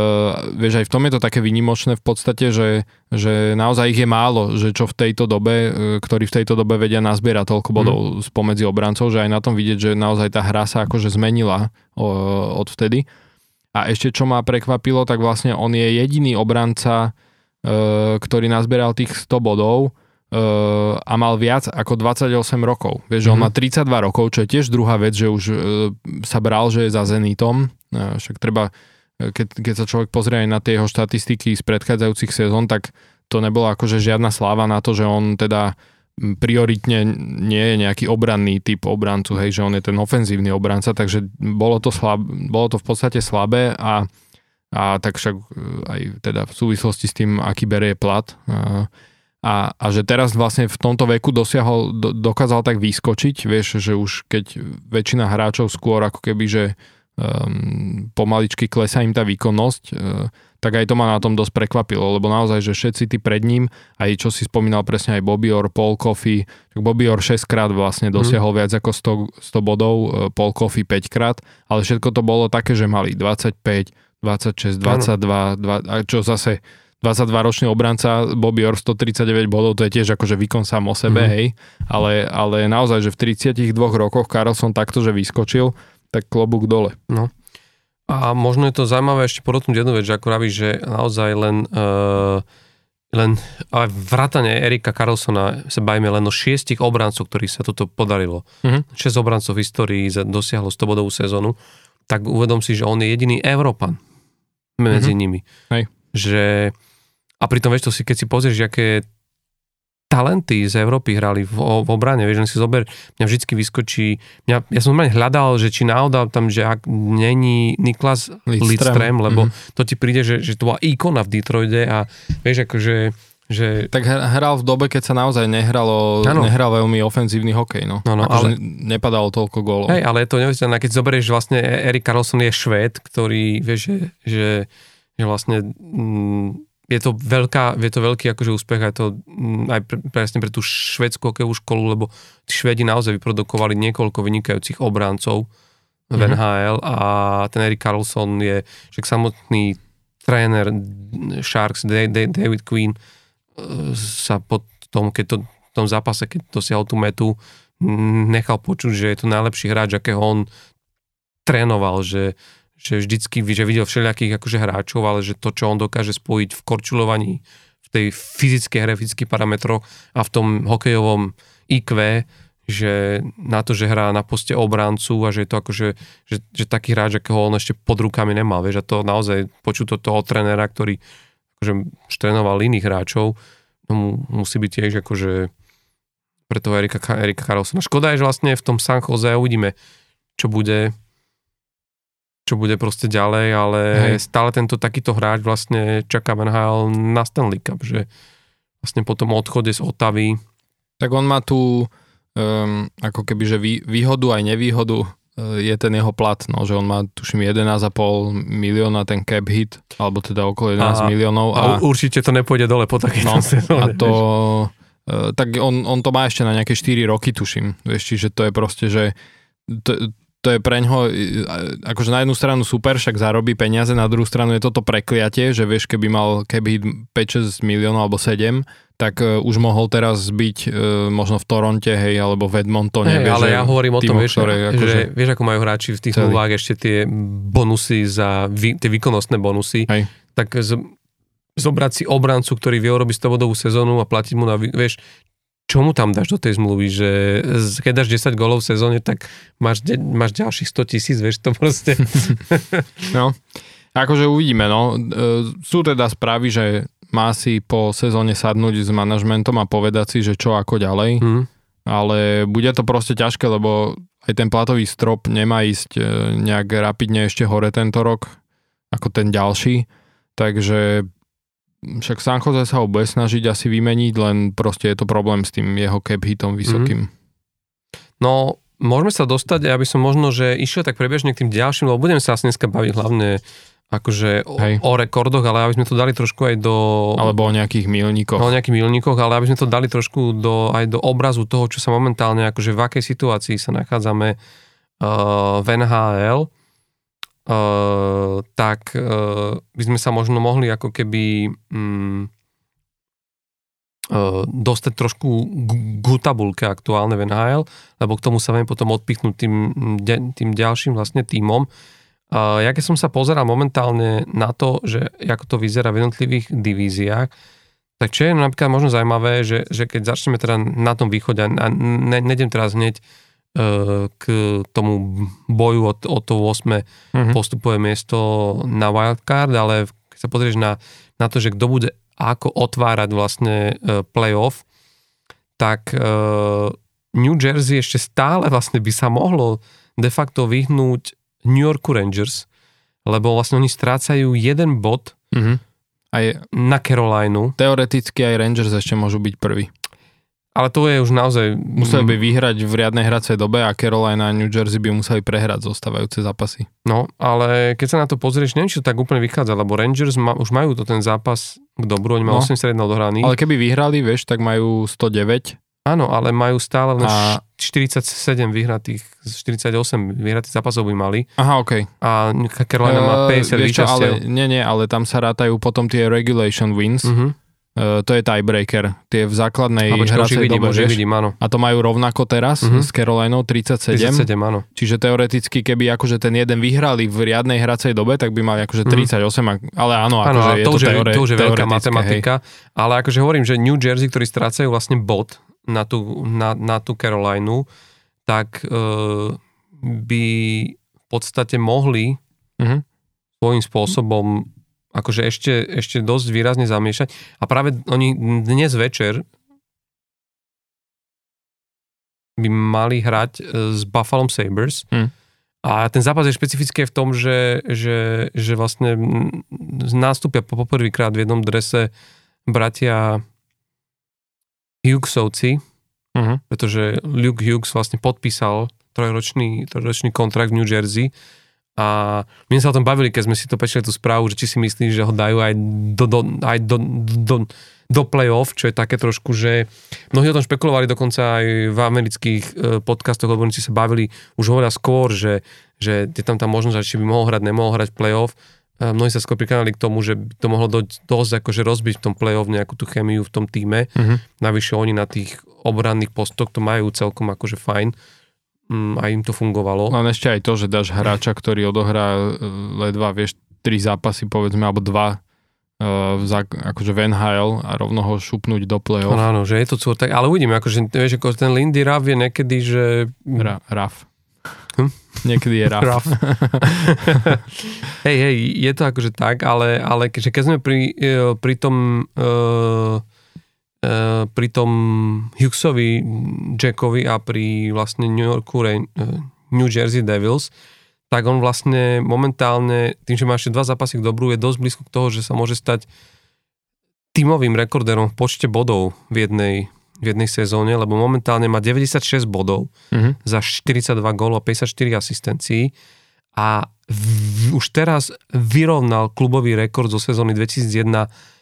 S2: vieš, aj v tom je to také vynimočné v podstate, že, že naozaj ich je málo, že čo v tejto dobe, e, ktorí v tejto dobe vedia nazbierať toľko mhm. bodov mm. spomedzi obrancov, že aj na tom vidieť, že naozaj tá hra sa akože zmenila od vtedy. A ešte čo ma prekvapilo, tak vlastne on je jediný obranca, ktorý nazbieral tých 100 bodov, uh, a mal viac ako 28 rokov. Vieš, mm-hmm. on má 32 mhm. rokov, čo je tiež druhá vec, že už uh, sa bral, že je za Zenitom. Uh, však treba, keď, keď sa človek pozrie aj na tie jeho štatistiky z predchádzajúcich sezón, tak to nebolo akože žiadna sláva na to, že on teda prioritne nie je nejaký obranný typ obrancu, hej, že on je ten ofenzívny obranca, takže bolo to, slab, bolo to v podstate slabé a, a tak však aj teda v súvislosti s tým, aký berie plat, uh, a, a že teraz vlastne v tomto veku dosiahol, do, dokázal tak vyskočiť, vieš, že už keď väčšina hráčov skôr ako keby, že um, pomaličky klesá im tá výkonnosť, uh, tak aj to ma na tom dosť prekvapilo, lebo naozaj, že všetci tí pred ním, aj čo si spomínal presne aj Bobby Orr, Paul Coffey, tak Bobby Orr 6 krát vlastne mhm. dosiahol mm. viac ako 100, 100 bodov, uh, Paul Coffey 5 krát, ale všetko to bolo také, že mali 25, 26, 22, 2, a čo zase 22-ročný obranca Bobby Orr 139 bodov, to je tiež akože výkon sám o sebe, mm. hej, ale, ale naozaj, že v 32 rokoch Carlson takto, že vyskočil, tak klobúk dole.
S1: No. A možno je to zaujímavé ešte podotknúť jednu vec, že ako vravíš, že naozaj len, uh, len ale vrátane Erika Carlsona sa bavíme len o šiestich obrancoch, ktorých sa toto podarilo. Mm-hmm. Šesť obrancov v histórii dosiahlo 100 bodovú sezónu, tak uvedom si, že on je jediný Európan medzi mm-hmm. nimi. Hej. Že a pritom, vieš, to si, keď si pozrieš, aké talenty z Európy hrali v, v obrane, vieš, len si zober, mňa vždycky vyskočí, mňa, ja som normálne hľadal, že či náhodou tam, že ak není Niklas Lidström, lebo mm-hmm. to ti príde, že, že to bola ikona v Detroide a vieš, akože že...
S2: Tak hral v dobe, keď sa naozaj nehralo, ano. nehral veľmi ofenzívny hokej, no. no, no akože ale... nepadalo toľko gólov.
S1: Hej, ale je to neuveriteľné, keď zoberieš, že vlastne Erik Karlsson je Švéd, ktorý, vieš, že, že, že vlastne mm, je to, veľká, je to veľký akože úspech aj to mm, aj pre, presne pre tú švedskú hokejovú školu, lebo tí Švedi naozaj vyprodukovali niekoľko vynikajúcich obrancov v mm-hmm. NHL a ten Erik Karlsson je však samotný tréner Sharks David Queen sa po tom, keď to, v tom zápase, keď dosiahol tú metu, nechal počuť, že je to najlepší hráč, akého on trénoval, že, že vždycky že videl všelijakých akože hráčov, ale že to, čo on dokáže spojiť v korčulovaní, v tej fyzickej hre, fyzických parametroch a v tom hokejovom IQ, že na to, že hrá na poste obrancu a že je to akože, že, že taký hráč, akého on ešte pod rukami nemal, vieš, a to naozaj počuť to toho trénera, ktorý akože štrénoval iných hráčov, no musí byť tiež akože pre toho Erika, Erika Karlsona. Škoda je, že vlastne v tom San Jose uvidíme, čo bude čo bude proste ďalej, ale Hej. stále tento takýto hráč vlastne čaká NHL na Stanley Cup, že vlastne po tom odchode z Otavy.
S2: Tak on má tu um, ako keby, že vý, výhodu aj nevýhodu Eh, je ten jeho plat, no, že on má tuším 11,5 milióna ten cap hit, alebo teda okolo 11 a, miliónov.
S1: A, a určite to nepôjde dole po takej no,
S2: sezóne. A to, uh, tak on, on to má ešte na nejaké 4 roky, tuším. Vieš, čiže to je proste, že to, to je pre ňoho, akože na jednu stranu super, však zarobí peniaze, na druhú stranu je toto prekliatie, že vieš, keby mal keby 5-6 miliónov alebo 7, tak uh, už mohol teraz byť uh, možno v Toronte, hej, alebo v Edmontone.
S1: Hey, vieš, ale ja hovorím o tom, vieš, ktoré, ako, že, vieš, ako majú hráči v tých zmluvách ešte tie bonusy za, vý, tie výkonnostné bonusy, hej. tak z, zobrať si obrancu, ktorý vie urobiť 100 bodovú sezónu a platiť mu na, vieš, čo mu tam dáš do tej zmluvy, že keď dáš 10 golov v sezóne, tak máš, máš ďalších 100 tisíc, vieš, to proste.
S2: no, akože uvidíme, no. E, sú teda správy, že má si po sezóne sadnúť s manažmentom a povedať si, že čo ako ďalej. Hmm. Ale bude to proste ťažké, lebo aj ten platový strop nemá ísť e, nejak rapidne ešte hore tento rok, ako ten ďalší. Takže však San Jose sa ho bude snažiť asi vymeniť, len proste je to problém s tým jeho cap hitom vysokým. Hmm.
S1: No, môžeme sa dostať, aby som možno, že išiel tak prebežne k tým ďalším, lebo budem sa asi dneska baviť hlavne akože o, o rekordoch, ale aby sme to dali trošku aj do...
S2: Alebo o nejakých milníkoch.
S1: O nejakých milníkoch, ale aby sme to dali trošku do, aj do obrazu toho, čo sa momentálne, akože v akej situácii sa nachádzame uh, v NHL, uh, tak uh, by sme sa možno mohli ako keby um, uh, dostať trošku k tabulke aktuálne v NHL, lebo k tomu sa viem potom odpichnúť tým, tým ďalším vlastne týmom. Ja keď som sa pozeral momentálne na to, že ako to vyzerá v jednotlivých divíziách, tak čo je napríklad možno zaujímavé, že, že keď začneme teda na tom východe, a ne, nejdem teraz hneď uh, k tomu boju od, od to 8. Mm-hmm. postupové miesto na wildcard, ale keď sa pozrieš na, na to, že kto bude ako otvárať vlastne uh, playoff, tak uh, New Jersey ešte stále vlastne by sa mohlo de facto vyhnúť New Yorku Rangers, lebo vlastne oni strácajú jeden bod mm-hmm. aj na Carolinu.
S2: Teoreticky aj Rangers ešte môžu byť prvý.
S1: Ale to je už naozaj...
S2: Museli by vyhrať v riadnej hracej dobe a Carolina a New Jersey by museli prehrať zostávajúce zápasy.
S1: No, ale keď sa na to pozrieš, neviem, či to tak úplne vychádza, lebo Rangers ma, už majú to ten zápas k dobru, oni majú no, 81 dohraných.
S2: Ale keby vyhrali, vieš, tak majú 109
S1: Áno, ale majú stále len a... 47 vyhratých, 48 vyhratých zápasov by mali.
S2: Aha, OK.
S1: A Carolina uh, má 50 víťazstiev.
S2: Ale, nie, nie, ale tam sa rátajú potom tie regulation wins. Uh-huh. Uh, to je tiebreaker. Tie v základnej a hracej vidím, dobe, vieš? Vidím, áno. A to majú rovnako teraz uh-huh. s Carolinou 37. 37,
S1: áno.
S2: Čiže teoreticky, keby akože ten jeden vyhrali v riadnej hracej dobe, tak by mali akože 38, uh-huh. ale áno, akože áno, je to, to, teore,
S1: to už je veľká matematika. Hej. Ale akože hovorím, že New Jersey, ktorí strácajú vlastne bod na tú, na, na tú Carolinu, tak uh, by v podstate mohli uh-huh. svojím spôsobom akože ešte, ešte dosť výrazne zamiešať. A práve oni dnes večer by mali hrať e, s Buffalo Sabres. Hmm. A ten zápas je špecifický v tom, že, že, že vlastne nástupia po poprvýkrát v jednom drese bratia Hughesovci, uh-huh. pretože Luke Hughes vlastne podpísal trojročný, trojročný kontrakt v New Jersey a my sa o tom bavili, keď sme si to pečili tú správu, že či si myslíš, že ho dajú aj do, do, aj do, do, do play-off, čo je také trošku, že mnohí o tom špekulovali dokonca aj v amerických e, podcastoch, odborníci sa bavili už hovoria skôr, že, že je tam tá možnosť, že či by mohol hrať, nemohol hrať play-off. E, mnohí sa skôr prikladali k tomu, že by to mohlo do, dosť akože rozbiť v tom play-off nejakú tú chemiu v tom týme. Uh-huh. Navyše oni na tých obranných postoch to majú celkom akože fajn a im to fungovalo.
S2: No ešte aj to, že dáš hráča, ktorý odohrá e, ledva, vieš, tri zápasy, povedzme, alebo dva uh, za, akože Van Hale a rovno ho šupnúť do play-off.
S1: No, áno, že je to cúr, tak, ale uvidíme, akože, vieš, ako ten Lindy Raff je niekedy, že...
S2: Ra, Raff. Hm? Niekedy je Raff. Raff.
S1: hej, hej, je to akože tak, ale, ale že keď sme pri, e, pri tom uh, pri tom Hughesovi, Jackovi a pri vlastne New Yorku eh, New Jersey Devils, tak on vlastne momentálne, tým, že má ešte dva zápasy k dobru, je dosť blízko k toho, že sa môže stať tímovým rekorderom v počte bodov v jednej, v jednej sezóne, lebo momentálne má 96 bodov mm-hmm. za 42 gólov a 54 asistencií a v, už teraz vyrovnal klubový rekord zo sezóny 2001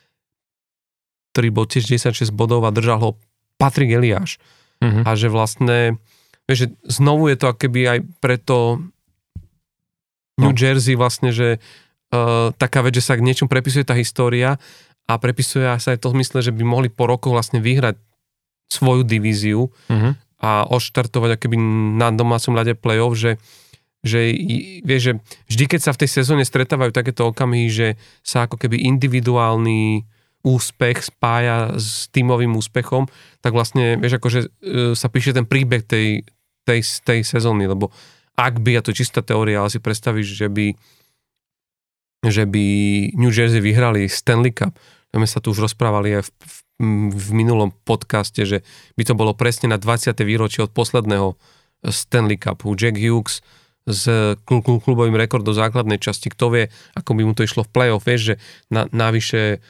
S1: ktorý bol tiež 96 bodov a držal ho Patrick Eliáš. Uh-huh. A že vlastne, vieš, že znovu je to akoby aj preto New no. Jersey vlastne, že uh, taká vec, že sa k niečom prepisuje tá história a prepisuje sa aj to v zmysle, že by mohli po rokoch vlastne vyhrať svoju divíziu uh-huh. a odštartovať akoby na domácom ľade play-off, že že, vieš, že vždy, keď sa v tej sezóne stretávajú takéto okamihy, že sa ako keby individuálny úspech spája s tímovým úspechom, tak vlastne, vieš, akože e, sa píše ten príbeh tej, tej, tej sezóny, lebo ak by, a to je čistá teória, ale si predstavíš, že by že by New Jersey vyhrali Stanley Cup, my sa tu už rozprávali aj v, v, v minulom podcaste, že by to bolo presne na 20. výročie od posledného Stanley Cupu. Jack Hughes s klubovým rekordom základnej časti, kto vie, ako by mu to išlo v playoff, vieš, že na, navyše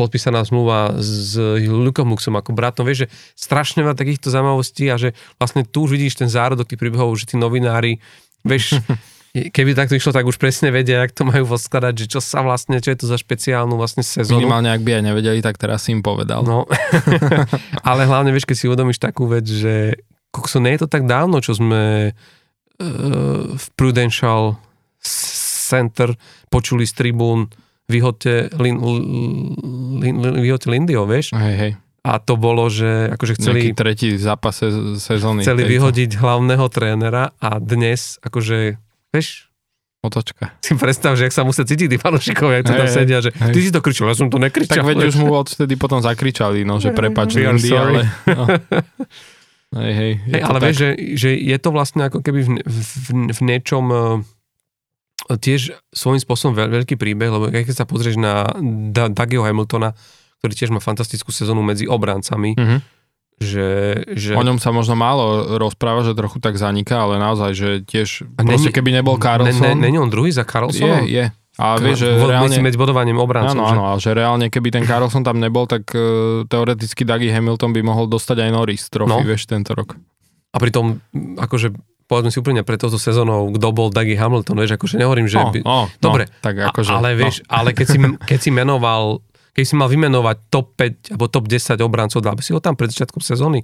S1: podpísaná zmluva s Lukom Muxom ako bratom, vieš, že strašne veľa takýchto zaujímavostí a že vlastne tu už vidíš ten zárodok tých príbehov, že tí novinári, vieš, keby takto išlo, tak už presne vedia, jak to majú poskladať, že čo sa vlastne, čo je to za špeciálnu vlastne sezónu.
S2: Minimálne, ak by aj nevedeli, tak teraz si im povedal.
S1: No, ale hlavne, vieš, keď si uvedomíš takú vec, že kokso, nie je to tak dávno, čo sme uh, v Prudential Center počuli z tribún vyhoďte, lin, lin, vyhoďte Lindyho, vieš?
S2: Hej, hej.
S1: A to bolo, že akože chceli...
S2: Nejaký tretí zápas sezóny.
S1: Chceli tejto. vyhodiť hlavného trénera a dnes, akože, vieš,
S2: Otočka.
S1: Si predstav, že ak sa musia cítiť tí fanúšikovia, ak tam sedia, že hej. ty si to kričal, ja som to nekričal.
S2: Tak veď už mu odtedy potom zakričali, no, že prepač Lindy, ale... No.
S1: Hej, hej, hej ale vieš, že, že je to vlastne ako keby v, v, v niečom tiež svojím spôsobom veľ, veľký príbeh, lebo keď sa pozrieš na Dougieho Hamiltona, ktorý tiež má fantastickú sezónu medzi obrancami, mm-hmm. že, že...
S2: O ňom sa možno málo rozpráva, že trochu tak zaniká, ale naozaj, že tiež, a proste keby nebol Carlson...
S1: Není on druhý za Carlsonom?
S2: Je, je. A vieš, že
S1: reálne... medzi bodovaním obrancov.
S2: Áno, áno, že reálne keby ten Carlson tam nebol, tak uh, teoreticky Dougie Hamilton by mohol dostať aj Norris trofy, no. vieš, tento rok.
S1: A pritom, akože povedzme si úplne pred touto sezónou, kto bol Dougie Hamilton, vieš, akože nehovorím, že... Oh, by... oh, Dobre, no, tak akože, ale vieš, no. ale keď si, keď si menoval, keď si mal vymenovať top 5 alebo top 10 obrancov, dal by si ho tam pred začiatkom sezóny?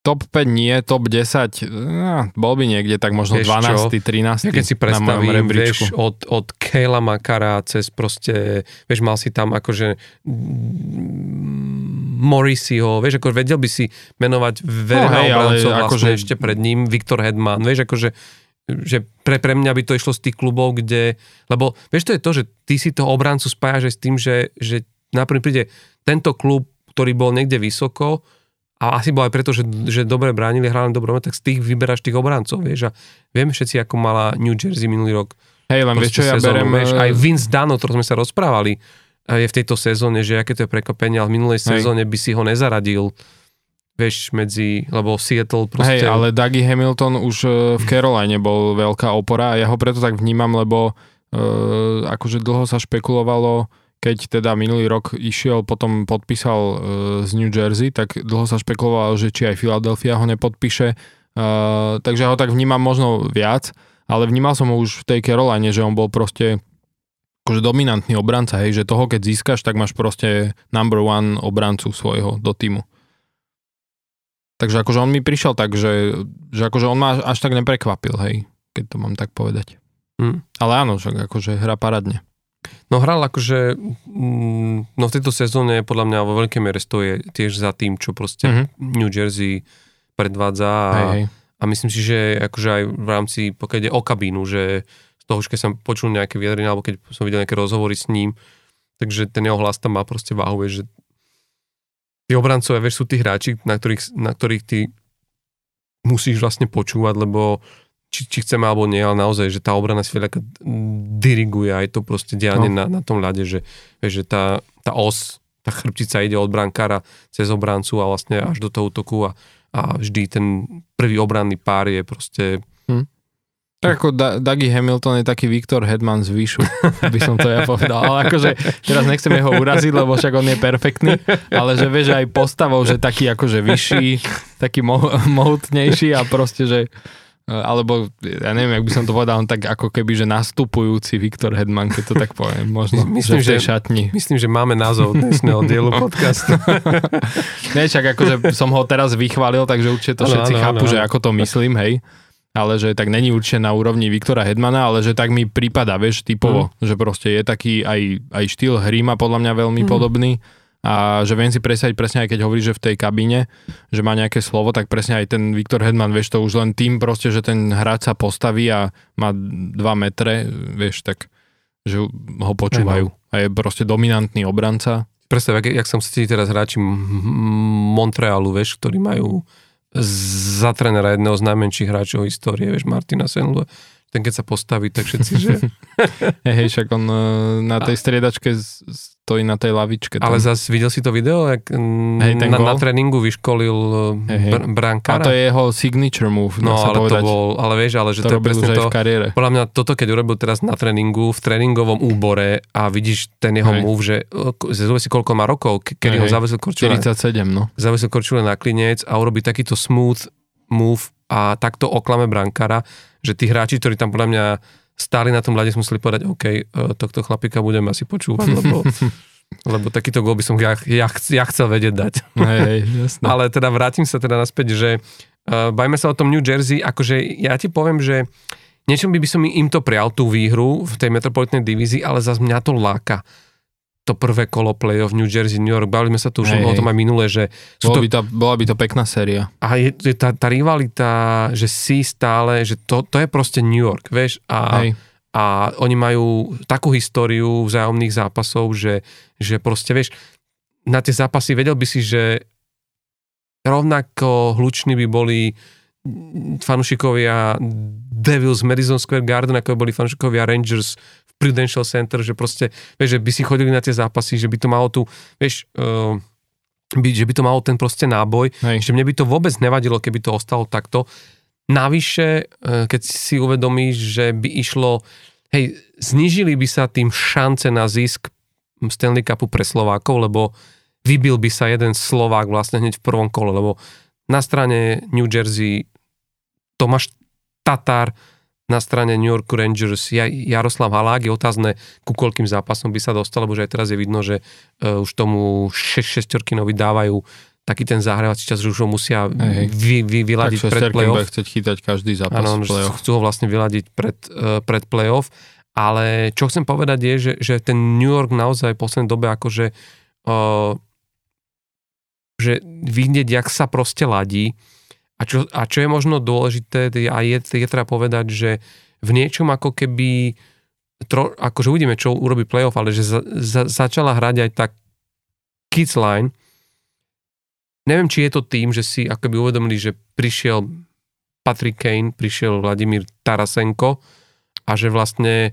S2: Top 5 nie, top 10, no, bol by niekde tak možno vieš 12, čo? 13.
S1: Ja keď si predstavím, vieš, od, od Kejla Makara cez proste, vieš, mal si tam akože mm, Morrisseyho, vieš, ako vedel by si menovať veľa no, obrancov vlastne akože... ešte pred ním, Viktor Hedman, vieš, akože že pre, pre mňa by to išlo z tých klubov, kde, lebo vieš, to je to, že ty si toho obrancu spájaš aj s tým, že, že napríklad príde tento klub, ktorý bol niekde vysoko, a asi bol aj preto, že, že dobre bránili, hrali dobre, tak z tých vyberáš tých obrancov, vieš, a vieme všetci, ako mala New Jersey minulý rok.
S2: Hej, len vieš, čo ja sezónu, berem...
S1: Vieš, aj eh, Vince Dano, ktorý sme sa rozprávali, je v tejto sezóne, že aké to je prekvapenie, ale v minulej Hej. sezóne by si ho nezaradil vieš, medzi, lebo Seattle proste...
S2: Hej, ale Dougie Hamilton už eh, v Caroline bol veľká opora a ja ho preto tak vnímam, lebo uh, akože dlho sa špekulovalo, keď teda minulý rok išiel, potom podpísal uh, z New Jersey, tak dlho sa špekulovalo, že či aj Philadelphia ho nepodpíše. Uh, takže ho tak vnímam možno viac, ale vnímal som ho už v tej Caroline, že on bol proste akože dominantný obranca, hej, že toho keď získaš, tak máš proste number one obrancu svojho do týmu. Takže akože on mi prišiel tak, že, že akože on ma až tak neprekvapil, hej, keď to mám tak povedať. Mm. Ale áno, však akože hra paradne.
S1: No hral akože, mm, no v tejto sezóne podľa mňa vo veľkej mere stojí tiež za tým, čo proste mm-hmm. New Jersey predvádza a, hej, hej. a myslím si, že akože aj v rámci, pokiaľ ide o kabínu, že z toho keď som počul nejaké vyjadrenie, alebo keď som videl nejaké rozhovory s ním, takže ten jeho hlas tam má proste váhu, že tí obrancovia, vieš, sú tí hráči, na ktorých, na ktorých ty musíš vlastne počúvať, lebo či, či chceme alebo nie, ale naozaj, že tá obrana si veľa diriguje aj to proste dianie no. na, na tom ľade, že, že tá, tá os, tá chrbtica ide od brankára cez obrancu a vlastne až do toho útoku a, a vždy ten prvý obranný pár je proste hm.
S2: Tak ako da- Dougie Hamilton je taký Viktor Hedman z výšu, by som to ja povedal. Ale akože teraz nechcem ho uraziť, lebo však on je perfektný, ale že vieš aj postavou, že taký akože vyšší, taký mo- mohutnejší a proste, že alebo ja neviem, jak by som to povedal, on tak ako keby, že nastupujúci Viktor Hedman, keď to tak poviem, možno, myslím, že v tej šatni.
S1: Myslím, že máme názov dnesného dielu podcastu.
S2: Nie, čak akože som ho teraz vychválil, takže určite to ano, všetci ano, chápu, ano, že ako to myslím, hej. Ale že tak není určite na úrovni Viktora Hedmana, ale že tak mi prípada, vieš, typovo, mm. že proste je taký aj, aj štýl hry má podľa mňa veľmi mm. podobný a že viem si predstaviť presne aj keď hovorí, že v tej kabíne, že má nejaké slovo, tak presne aj ten Viktor Hedman, vieš, to už len tým proste, že ten hráč sa postaví a má 2 metre, vieš, tak že ho počúvajú. A je proste dominantný obranca.
S1: Predstav, jak, jak som si teraz hráči Montrealu, vieš, ktorí majú za trenera jedného z najmenších hráčov histórie, vieš, Martina Senlu ten keď sa postaví, tak všetci, že...
S2: hej, hej, však on e, na tej striedačke stojí na tej lavičke.
S1: Tam. Ale zase videl si to video, jak hej, ten na, na tréningu vyškolil e, hej, hej. Br- brankára.
S2: A to je jeho signature move,
S1: No, ale povedať. to bol, ale vieš, ale že to, to je presne to.
S2: V kariére.
S1: Podľa mňa toto, keď urobil teraz na tréningu, v tréningovom úbore a vidíš ten jeho hej. move, že zaujímavé si koľko má rokov, kedy hej, ho zavesil korčule.
S2: 47, no.
S1: Zavesil korčule na klinec a urobí takýto smooth move a takto oklame brankára že tí hráči, ktorí tam podľa mňa stáli na tom ľade, museli povedať, OK, e, tohto chlapika budem asi počúvať, lebo, lebo takýto gol by som ja, ja, ja chcel vedieť dať.
S2: Hej, jasné.
S1: Ale teda vrátim sa teda naspäť, že uh, bajme sa o tom New Jersey, akože ja ti poviem, že niečom by, by som im to prial, tú výhru v tej metropolitnej divízii, ale zase mňa to láka to prvé kolo play-off New Jersey, New York, bavili sme sa tu už hey, o tom aj minule, že...
S2: Sú to, by to, bola by to pekná séria.
S1: A je, je tá, tá rivalita, že si stále, že to, to je proste New York, vieš, a, hey. a oni majú takú históriu vzájomných zápasov, že, že proste, vieš, na tie zápasy vedel by si, že rovnako hluční by boli fanúšikovia Devils Madison Square Garden, ako boli fanúšikovia Rangers Prudential Center, že proste, vieš, že by si chodili na tie zápasy, že by to malo tu, vieš, uh, by, že by to malo ten proste náboj, Hej. že mne by to vôbec nevadilo, keby to ostalo takto. Navyše, uh, keď si uvedomíš, že by išlo, hej, znižili by sa tým šance na zisk Stanley Cupu pre Slovákov, lebo vybil by sa jeden Slovák vlastne hneď v prvom kole, lebo na strane New Jersey Tomáš Tatar, na strane New York Rangers Jaroslav Halák je otázne, ku koľkým zápasom by sa dostal, lebo že aj teraz je vidno, že uh, už tomu 6 šestorkinovi dávajú taký ten zahrávací čas, že už ho musia vy, vy, vyladiť pred play-off.
S2: Tak chcieť chytať každý zápas ano,
S1: play-off. chcú ho vlastne vyladiť pred, uh, pred play-off. Ale čo chcem povedať je, že, že ten New York naozaj v poslednej dobe akože uh, že vidieť, jak sa proste ladí, a čo, a čo je možno dôležité, a je, je treba povedať, že v niečom ako keby, tro, akože uvidíme, čo urobí playoff, ale že za, za, začala hrať aj tak Kids Line. Neviem, či je to tým, že si akoby uvedomili, že prišiel Patrick Kane, prišiel Vladimír Tarasenko a že vlastne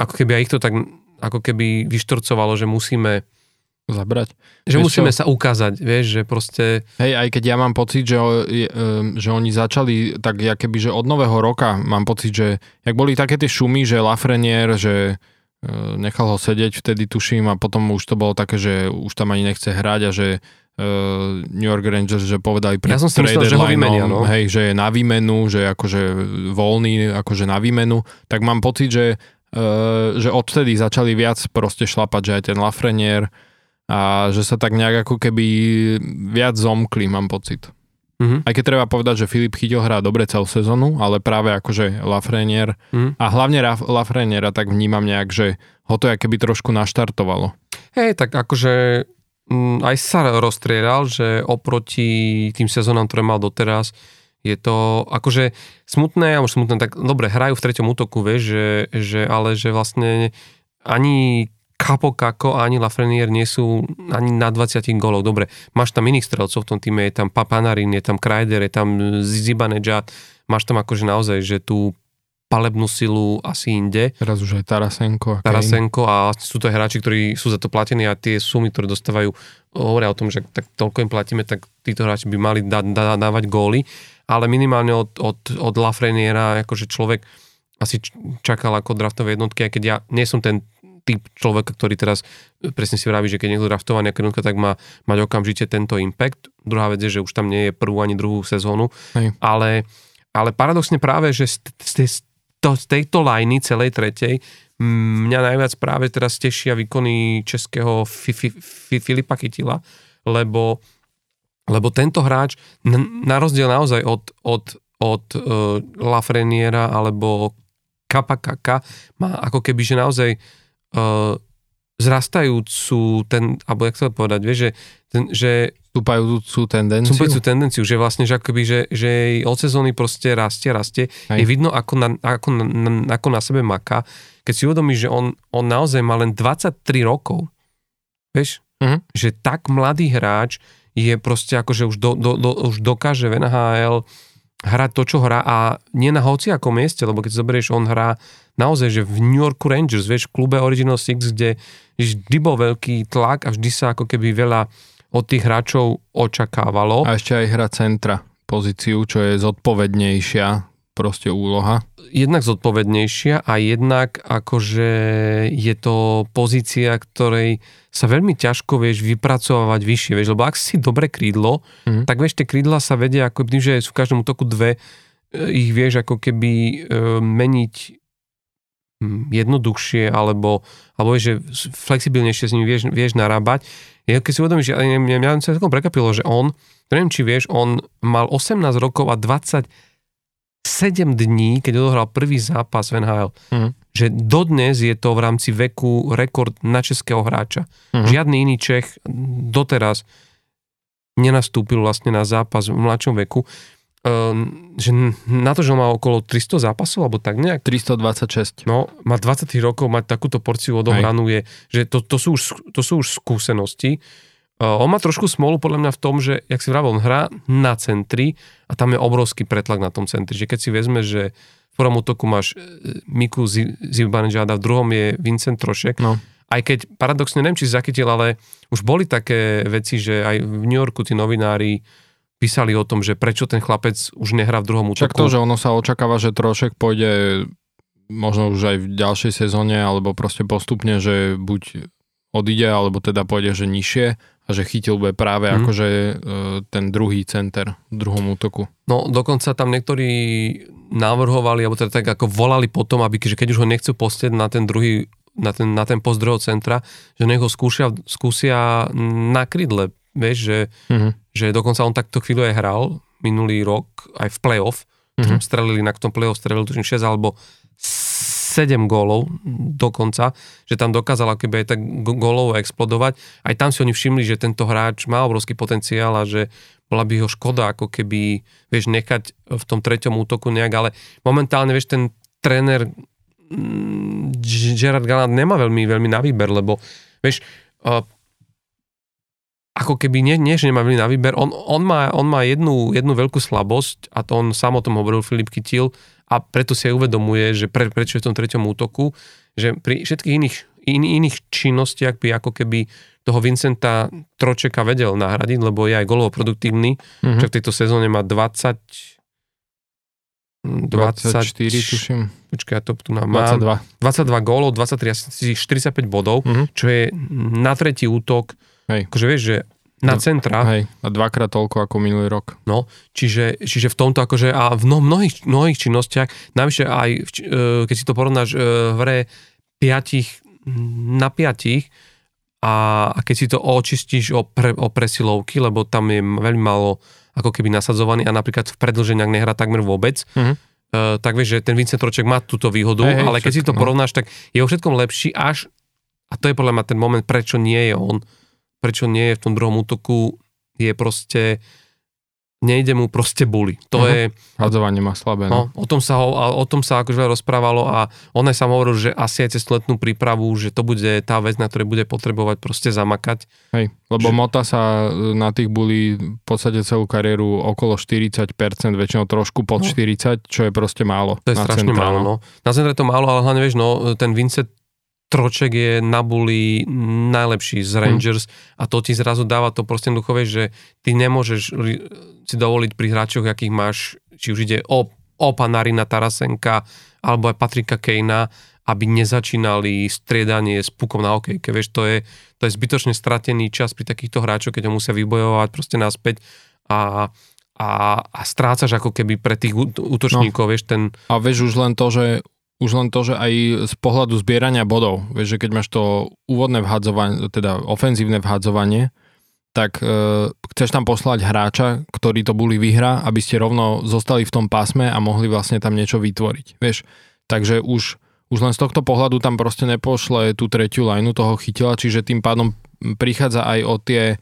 S1: ako keby aj ich to tak ako keby vyštorcovalo, že musíme
S2: zabrať.
S1: Že vieš musíme čo? sa ukázať, vieš, že proste...
S2: Hej, aj keď ja mám pocit, že, že oni začali tak, ja keby, že od nového roka mám pocit, že jak boli také tie šumy, že Lafreniere, že nechal ho sedieť vtedy tuším a potom už to bolo také, že už tam ani nechce hrať a že uh, New York Rangers, že povedali
S1: pri ja som si myslel, že ho vymenia, no.
S2: hej, že je na výmenu, že akože voľný, akože na výmenu, tak mám pocit, že, uh, že odtedy začali viac proste šlapať, že aj ten Lafreniere a že sa tak nejak ako keby viac zomkli, mám pocit. Mm-hmm. Aj keď treba povedať, že Filip Chytil hrá dobre celú sezónu, ale práve akože Lafreniere mm-hmm. a hlavne Lafreniera tak vnímam nejak, že ho to keby trošku naštartovalo.
S1: Hej, tak akože Mm, aj sa rozstrieľal, že oproti tým sezónam, ktoré mal doteraz, je to akože smutné, a už smutné, tak dobre, hrajú v treťom útoku, vieš, že, že, ale že vlastne ani Capo Kako a ani Lafreniere nie sú ani na 20 gólov. Dobre, máš tam iných strelcov v tom týme, je tam Papanarin, je tam Krajder, je tam Zibanejad, máš tam akože naozaj, že tú palebnú silu asi inde.
S2: Teraz už aj Tarasenko.
S1: A Tarasenko a sú to hráči, ktorí sú za to platení a tie sumy, ktoré dostávajú, hovoria o tom, že tak toľko im platíme, tak títo hráči by mali dá, dá, dávať góly, ale minimálne od, od, od Lafreniera, akože človek asi čakal ako draftové jednotky, aj keď ja nie som ten typ človeka, ktorý teraz presne si vraví, že keď niekto draftovaný ako jednotka, tak má mať okamžite tento impact. Druhá vec je, že už tam nie je prvú ani druhú sezónu, Hej. ale ale paradoxne práve, že z, z, to, z tejto lajny celej tretej mňa najviac práve teraz tešia výkony českého fi, fi, fi, Filipa Chytila, lebo, lebo tento hráč, na rozdiel naozaj od, od, od uh, Lafreniera alebo Kapakaka, má ako keby, že naozaj uh, zrastajúcu ten, alebo jak sa povedať, vieš, že, ten, že
S2: stúpajúcu tendenciu.
S1: Stúpajúcu tendenciu, že vlastne, že akoby, že, že od sezóny proste rastie, rastie. Hej. Je vidno, ako na, ako, na, ako na sebe maká. Keď si uvedomíš, že on, on naozaj má len 23 rokov, vieš, uh-huh. že tak mladý hráč je proste ako, že už, do, do, do, už dokáže v NHL hrať to, čo hrá a nie na hociakom mieste, lebo keď zoberieš, on hrá naozaj, že v New Yorku Rangers, vieš, v klube Original Six, kde vždy bol veľký tlak a vždy sa ako keby veľa od tých hráčov očakávalo.
S2: A ešte aj hra centra pozíciu, čo je zodpovednejšia proste úloha.
S1: Jednak zodpovednejšia a jednak akože je to pozícia, ktorej sa veľmi ťažko vieš vypracovať vyššie, vieš, lebo ak si dobre krídlo, mm. tak vieš, tie krídla sa vedia ako tým, že sú v každom útoku dve, e, ich vieš ako keby e, meniť hm, jednoduchšie alebo, alebo vieš, že flexibilnejšie s nimi vieš, vieš narábať ja keď si uvedomíš, že mňa, mňa, sa celkom prekapilo, že on, neviem či vieš, on mal 18 rokov a 27 dní, keď odohral prvý zápas v NHL. Mm. Že dodnes je to v rámci veku rekord na českého hráča. Mm. Žiadny iný Čech doteraz nenastúpil vlastne na zápas v mladšom veku. Ehm, že na to, že má okolo 300 zápasov, alebo tak nejak.
S2: 326.
S1: No, má 20 rokov, mať takúto porciu odohranú je, že to, to, sú už, to sú už skúsenosti. Uh, on má trošku smolu podľa mňa v tom, že, jak si vravel, on hrá na centri a tam je obrovský pretlak na tom centri. Že keď si vezme, že v prvom útoku máš e, Miku Zibanejada, v druhom je Vincent Trošek, no. aj keď paradoxne neviem, či zachytil, ale už boli také veci, že aj v New Yorku tí novinári písali o tom, že prečo ten chlapec už nehrá v druhom útoku.
S2: Čak to, že ono sa očakáva, že Trošek pôjde možno už aj v ďalšej sezóne, alebo proste postupne, že buď odíde, alebo teda pôjde, že nižšie a že chytil bude práve mm. akože e, ten druhý center v druhom útoku.
S1: No dokonca tam niektorí navrhovali, alebo teda tak ako volali potom, aby že keď už ho nechcú postieť na ten druhý na ten, na ten post druhého centra, že nech ho skúsia, skúsia na krydle, vieš, že, mm-hmm. že dokonca on takto chvíľu aj hral minulý rok aj v playoff, mm-hmm. strelili na tom playoff, strelili tuším 6 alebo 7 gólov dokonca, že tam dokázal keby aj tak gólov explodovať. Aj tam si oni všimli, že tento hráč má obrovský potenciál a že bola by ho škoda ako keby, vieš, nechať v tom treťom útoku nejak, ale momentálne, vieš, ten tréner mm, Gerard Gallant nemá veľmi, veľmi na výber, lebo vieš, ako keby nie, nie že nemá veľmi na výber, on, on, má, on má jednu, jednu veľkú slabosť a to on sám o tom hovoril Filip Kytil a preto si aj uvedomuje, že pre, prečo je v tom treťom útoku, že pri všetkých iných, in, iných činnostiach by ako keby toho Vincenta Tročeka vedel nahradiť, lebo je aj golovo produktívny, mm-hmm. že v tejto sezóne má 20
S2: 24, tuším.
S1: Počkaj, ja to tu mám. 22. 22 gólov, 23 asi 45 bodov, uh-huh. čo je na tretí útok. Hej. Akože vieš, že na no, centra.
S2: Hej, a dvakrát toľko ako minulý rok.
S1: No, čiže, čiže v tomto akože a v mnohých, mnohých činnostiach, navyše aj, e, keď si to porovnáš e, v hre 5 na 5 a, a keď si to očistíš o, pre, o presilovky, lebo tam je veľmi málo ako keby nasadzovaný a napríklad v predlženiach nehrá takmer vôbec, uh, tak vieš, že ten Vincent Troček má túto výhodu, hey, ale keď všetko, si to no. porovnáš, tak je o všetkom lepší až, a to je podľa mňa ten moment, prečo nie je on, prečo nie je v tom druhom útoku, je proste nejde mu proste buli. To uh-huh. je...
S2: Hadzovanie má slabé.
S1: No. no, o tom sa, ho, o tom sa akože rozprávalo a on aj sa hovoril, že asi aj cez letnú prípravu, že to bude tá vec, na ktorej bude potrebovať proste zamakať.
S2: Hej, lebo že... Mota sa na tých buli v podstate celú kariéru okolo 40%, väčšinou trošku pod no. 40, čo je proste málo.
S1: To je strašne málo, no. Na centre to málo, ale hlavne vieš, no, ten Vincent Troček je na buli najlepší z Rangers mm. a to ti zrazu dáva to proste duchové, že ty nemôžeš si dovoliť pri hráčoch, akých máš, či už ide o, o Panarina Tarasenka alebo aj Patrika Kejna, aby nezačínali striedanie s pukom na okejke. Vieš, to je, to je zbytočne stratený čas pri takýchto hráčoch, keď ho musia vybojovať proste naspäť a a, a strácaš ako keby pre tých útočníkov, no. vieš, ten...
S2: A vieš už len to, že už len to, že aj z pohľadu zbierania bodov, vieš, že keď máš to úvodné vhadzovanie, teda ofenzívne vhadzovanie, tak e, chceš tam poslať hráča, ktorý to boli vyhra, aby ste rovno zostali v tom pásme a mohli vlastne tam niečo vytvoriť, vieš. Takže už, už len z tohto pohľadu tam proste nepošle tú tretiu lajnu toho chytila, čiže tým pádom prichádza aj o tie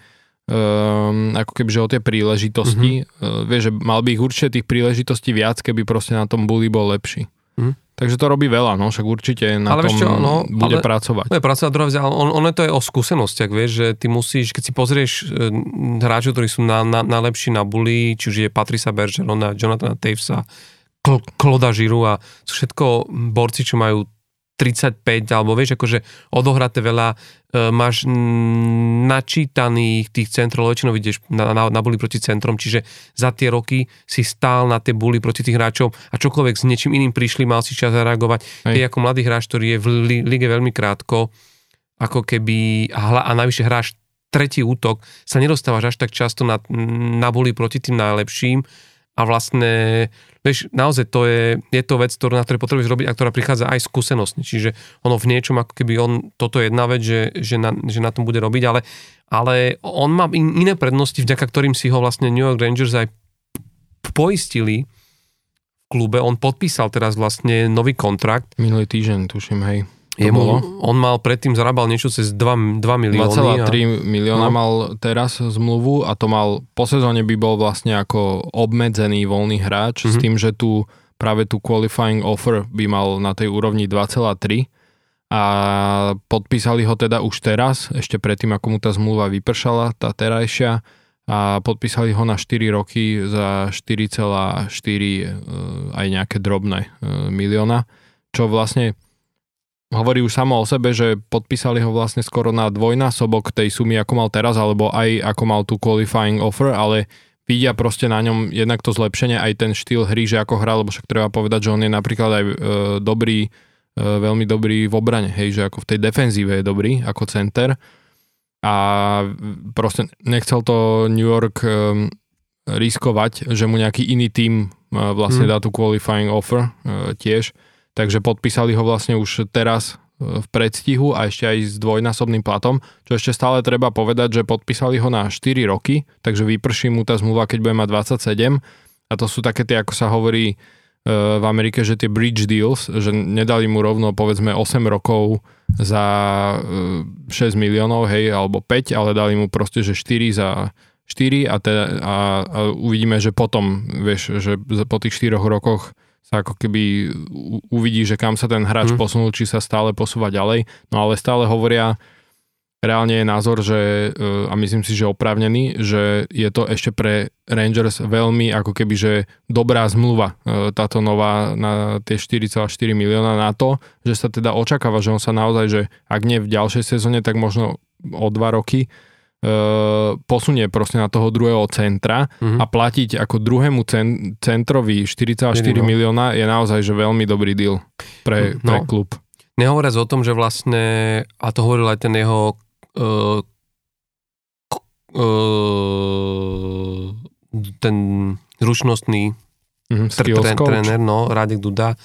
S2: um, ako keby, že o tie príležitosti. Mm-hmm. Uh, vieš, že mal by ich určite tých príležitostí viac, keby proste na tom bully bol lepší. Mm. Takže to robí veľa, no, však určite na ale tom čo, no, bude ale, pracovať.
S1: Bude pracovať druhá vec, ale on, ono to je o skúsenostiach, vieš, že ty musíš, keď si pozrieš e, hráčov, ktorí sú na, na, najlepší na bully, či už je Patrisa Bergerona, Jonathana Tavesa, Kloda Žiru a sú všetko borci, čo majú 35, alebo vieš, akože odohraté veľa, e, máš načítaných tých centrov, väčšinou vidíš na, na, na buli proti centrom, čiže za tie roky si stál na tie buli proti tých hráčov a čokoľvek s niečím iným prišli, mal si čas zareagovať. Ty ako mladý hráč, ktorý je v li, lige veľmi krátko, ako keby, a, hla, a najvyššie hráš tretí útok, sa nedostávaš až tak často na, na buli proti tým najlepším a vlastne vieš, naozaj to je, je to vec, ktorú, na ktorej potrebuješ robiť a ktorá prichádza aj skúsenostne. Čiže ono v niečom, ako keby on, toto je jedna vec, že, že, na, že na tom bude robiť, ale, ale on má in, iné prednosti, vďaka ktorým si ho vlastne New York Rangers aj poistili v klube. On podpísal teraz vlastne nový kontrakt.
S2: Minulý týždeň, tuším, hej.
S1: Jemu, on mal predtým zarábal niečo cez 2, 2 milióny.
S2: 2,3 a... milióna no. mal teraz zmluvu a to mal, po sezóne by bol vlastne ako obmedzený voľný hráč mm-hmm. s mhm. tým, že tu práve tu qualifying offer by mal na tej úrovni 2,3 a podpísali ho teda už teraz, ešte predtým ako mu tá zmluva vypršala, tá terajšia a podpísali ho na 4 roky za 4,4 e, aj nejaké drobné e, milióna, čo vlastne hovorí už samo o sebe, že podpísali ho vlastne skoro na dvojnásobok tej sumy, ako mal teraz, alebo aj ako mal tú qualifying offer, ale vidia proste na ňom jednak to zlepšenie, aj ten štýl hry, že ako hral, lebo však treba povedať, že on je napríklad aj e, dobrý, e, veľmi dobrý v obrane, hej, že ako v tej defenzíve je dobrý, ako center a proste nechcel to New York e, riskovať, že mu nejaký iný tím e, vlastne hmm. dá tú qualifying offer e, tiež, takže podpísali ho vlastne už teraz e, v predstihu a ešte aj s dvojnásobným platom, čo ešte stále treba povedať, že podpísali ho na 4 roky, takže vyprší mu tá zmluva, keď bude mať 27 a to sú také tie, ako sa hovorí e, v Amerike, že tie bridge deals, že nedali mu rovno povedzme 8 rokov za 6 e, miliónov, hej, alebo 5, ale dali mu proste, že 4 za 4 a, teda, a, a uvidíme, že potom, vieš, že po tých 4 rokoch sa ako keby uvidí, že kam sa ten hráč mm. posunul, či sa stále posúva ďalej. No ale stále hovoria, reálne je názor, že, e, a myslím si, že oprávnený, že je to ešte pre Rangers veľmi ako keby, že dobrá zmluva e, táto nová na tie 4,4 milióna na to, že sa teda očakáva, že on sa naozaj, že ak nie v ďalšej sezóne, tak možno o dva roky posunie proste na toho druhého centra uh-huh. a platiť ako druhému cen, centrovi 4,4 no. milióna je naozaj že veľmi dobrý deal pre, no. pre klub.
S1: Nehovoriac o tom, že vlastne, a to hovoril aj ten jeho uh, uh, ten zručnostný mm, tr- tréner, no, Radek Duda,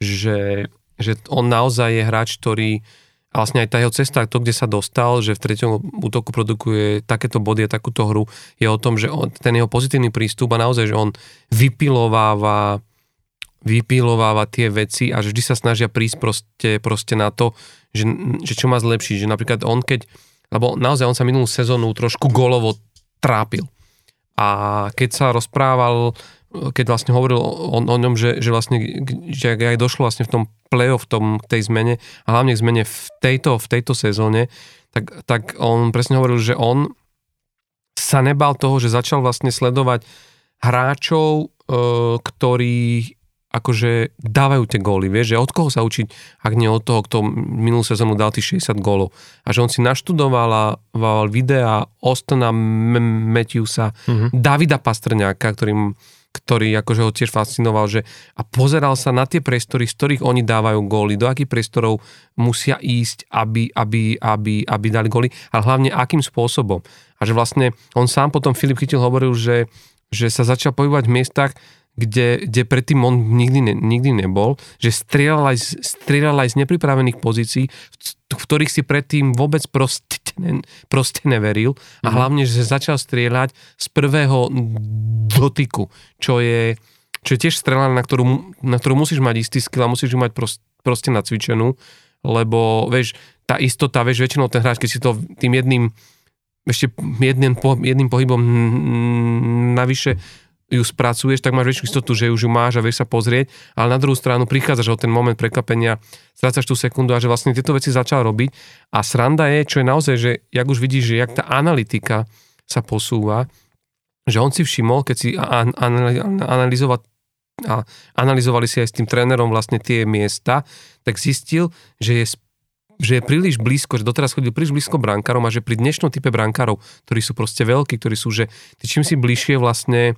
S1: že, že on naozaj je hráč, ktorý a vlastne aj tá jeho cesta, to, kde sa dostal, že v treťom útoku produkuje takéto body a takúto hru, je o tom, že on, ten jeho pozitívny prístup a naozaj, že on vypilováva vypilováva tie veci a že vždy sa snažia prísť proste, proste na to, že, že čo má zlepšiť. Že napríklad on keď, lebo naozaj on sa minulú sezónu trošku golovo trápil. A keď sa rozprával keď vlastne hovoril o, o ňom, že, že vlastne, že aj došlo vlastne v tom play-off, tom, tej zmene a hlavne k zmene v tejto, v tejto sezóne, tak, tak on presne hovoril, že on sa nebal toho, že začal vlastne sledovať hráčov, e, ktorí akože dávajú tie góly, vieš, že od koho sa učiť, ak nie od toho, kto minulú sezónu dal tých 60 gólov. A že on si naštudoval videa Ostona Matthewsa, mm-hmm. Davida Pastrňáka, ktorým ktorý akože ho tiež fascinoval, že a pozeral sa na tie priestory, z ktorých oni dávajú góly, do akých priestorov musia ísť, aby, aby, aby, aby dali góly, ale hlavne akým spôsobom. A že vlastne on sám potom, Filip Chytil hovoril, že, že sa začal pohybovať v miestach, kde, kde predtým on nikdy, ne, nikdy nebol, že strieľal aj, strieľal aj z nepripravených pozícií, v ktorých si predtým vôbec proste, ne, proste neveril a mm. hlavne, že začal strieľať z prvého dotyku, čo je, čo je tiež strela, na ktorú, na ktorú musíš mať istý skill a musíš ju mať proste, proste nacvičenú, lebo vieš, tá istota, vieš, väčšinou ten hráč, keď si to tým jedným ešte jedným, jedným pohybom navyše ju spracuješ, tak máš väčšiu istotu, že už ju máš a vieš sa pozrieť, ale na druhú stranu prichádzaš o ten moment prekvapenia, strácaš tú sekundu a že vlastne tieto veci začal robiť. A sranda je, čo je naozaj, že jak už vidíš, že jak tá analytika sa posúva, že on si všimol, keď si analyzovať a analyzovali si aj s tým trénerom vlastne tie miesta, tak zistil, že je že je príliš blízko, že doteraz chodil príliš blízko brankárom a že pri dnešnom type brankárov, ktorí sú proste veľkí, ktorí sú, že čím si bližšie vlastne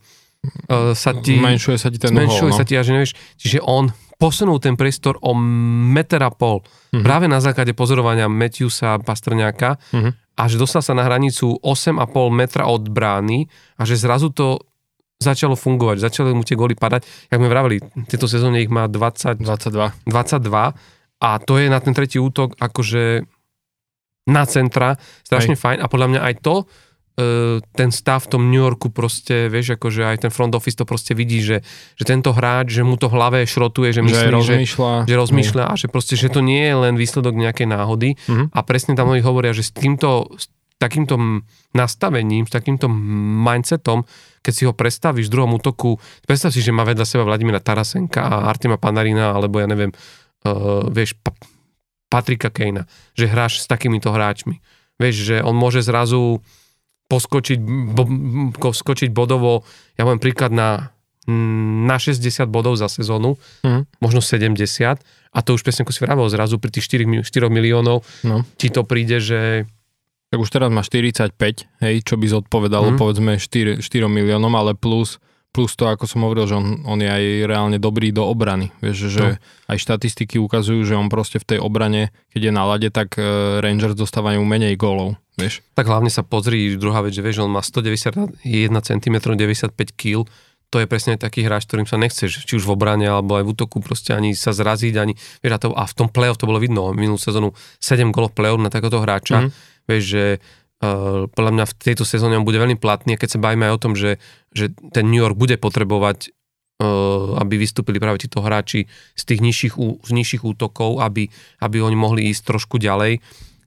S1: sa ti...
S2: Zmenšuje sa ti ten
S1: zmenšuje hol, no? sa ti, a že nevieš, čiže on posunul ten priestor o meter a pol. Uh-huh. Práve na základe pozorovania Matthewsa Pastrňáka uh-huh. a že dostal sa na hranicu 8,5 metra od brány a že zrazu to začalo fungovať, začali mu tie góly padať. Jak sme vravili, tieto sezóne ich má 20,
S2: 22.
S1: 22 a to je na ten tretí útok akože na centra, strašne Aj. fajn a podľa mňa aj to ten stav v tom New Yorku proste, vieš, akože aj ten front office to proste vidí, že, že tento hráč, že mu to hlave šrotuje, že myslí, že, rozmýšľa, že, že rozmýšľa a že proste, že to nie je len výsledok nejakej náhody uh-huh. a presne tam oni hovoria, že s týmto, s takýmto nastavením, s takýmto mindsetom, keď si ho predstavíš v druhom útoku, predstav si, že má vedľa seba Vladimíra Tarasenka a Artima Panarina, alebo ja neviem, uh, vieš, pa, Patrika Kejna, že hráš s takýmito hráčmi. Vieš, že on môže zrazu poskočiť, bo, skočiť bodovo, ja poviem príklad na, na 60 bodov za sezónu, mm. možno 70 a to už presne ako si vravel, zrazu pri tých 4, 4 miliónov no. ti to príde, že
S2: tak už teraz má 45, hej, čo by zodpovedalo mm. povedzme 4, 4 miliónom, ale plus plus to, ako som hovoril, že on, on je aj reálne dobrý do obrany. Vieš, že no. aj štatistiky ukazujú, že on proste v tej obrane, keď je na lade, tak uh, Rangers dostávajú menej gólov. Vieš?
S1: Tak hlavne sa pozri, druhá vec, že vieš, on má 191 cm, 95 kg, to je presne taký hráč, ktorým sa nechceš, či už v obrane, alebo aj v útoku, proste ani sa zraziť, ani, vieš, a, to, a v tom play-off to bolo vidno, minulú sezónu 7 golov play-off na takéto hráča, mm-hmm. vieš, že podľa mňa v tejto sezóne on bude veľmi platný, keď sa bavíme aj o tom, že, že ten New York bude potrebovať uh, aby vystúpili práve títo hráči z tých nižších, z nižších útokov, aby, aby oni mohli ísť trošku ďalej,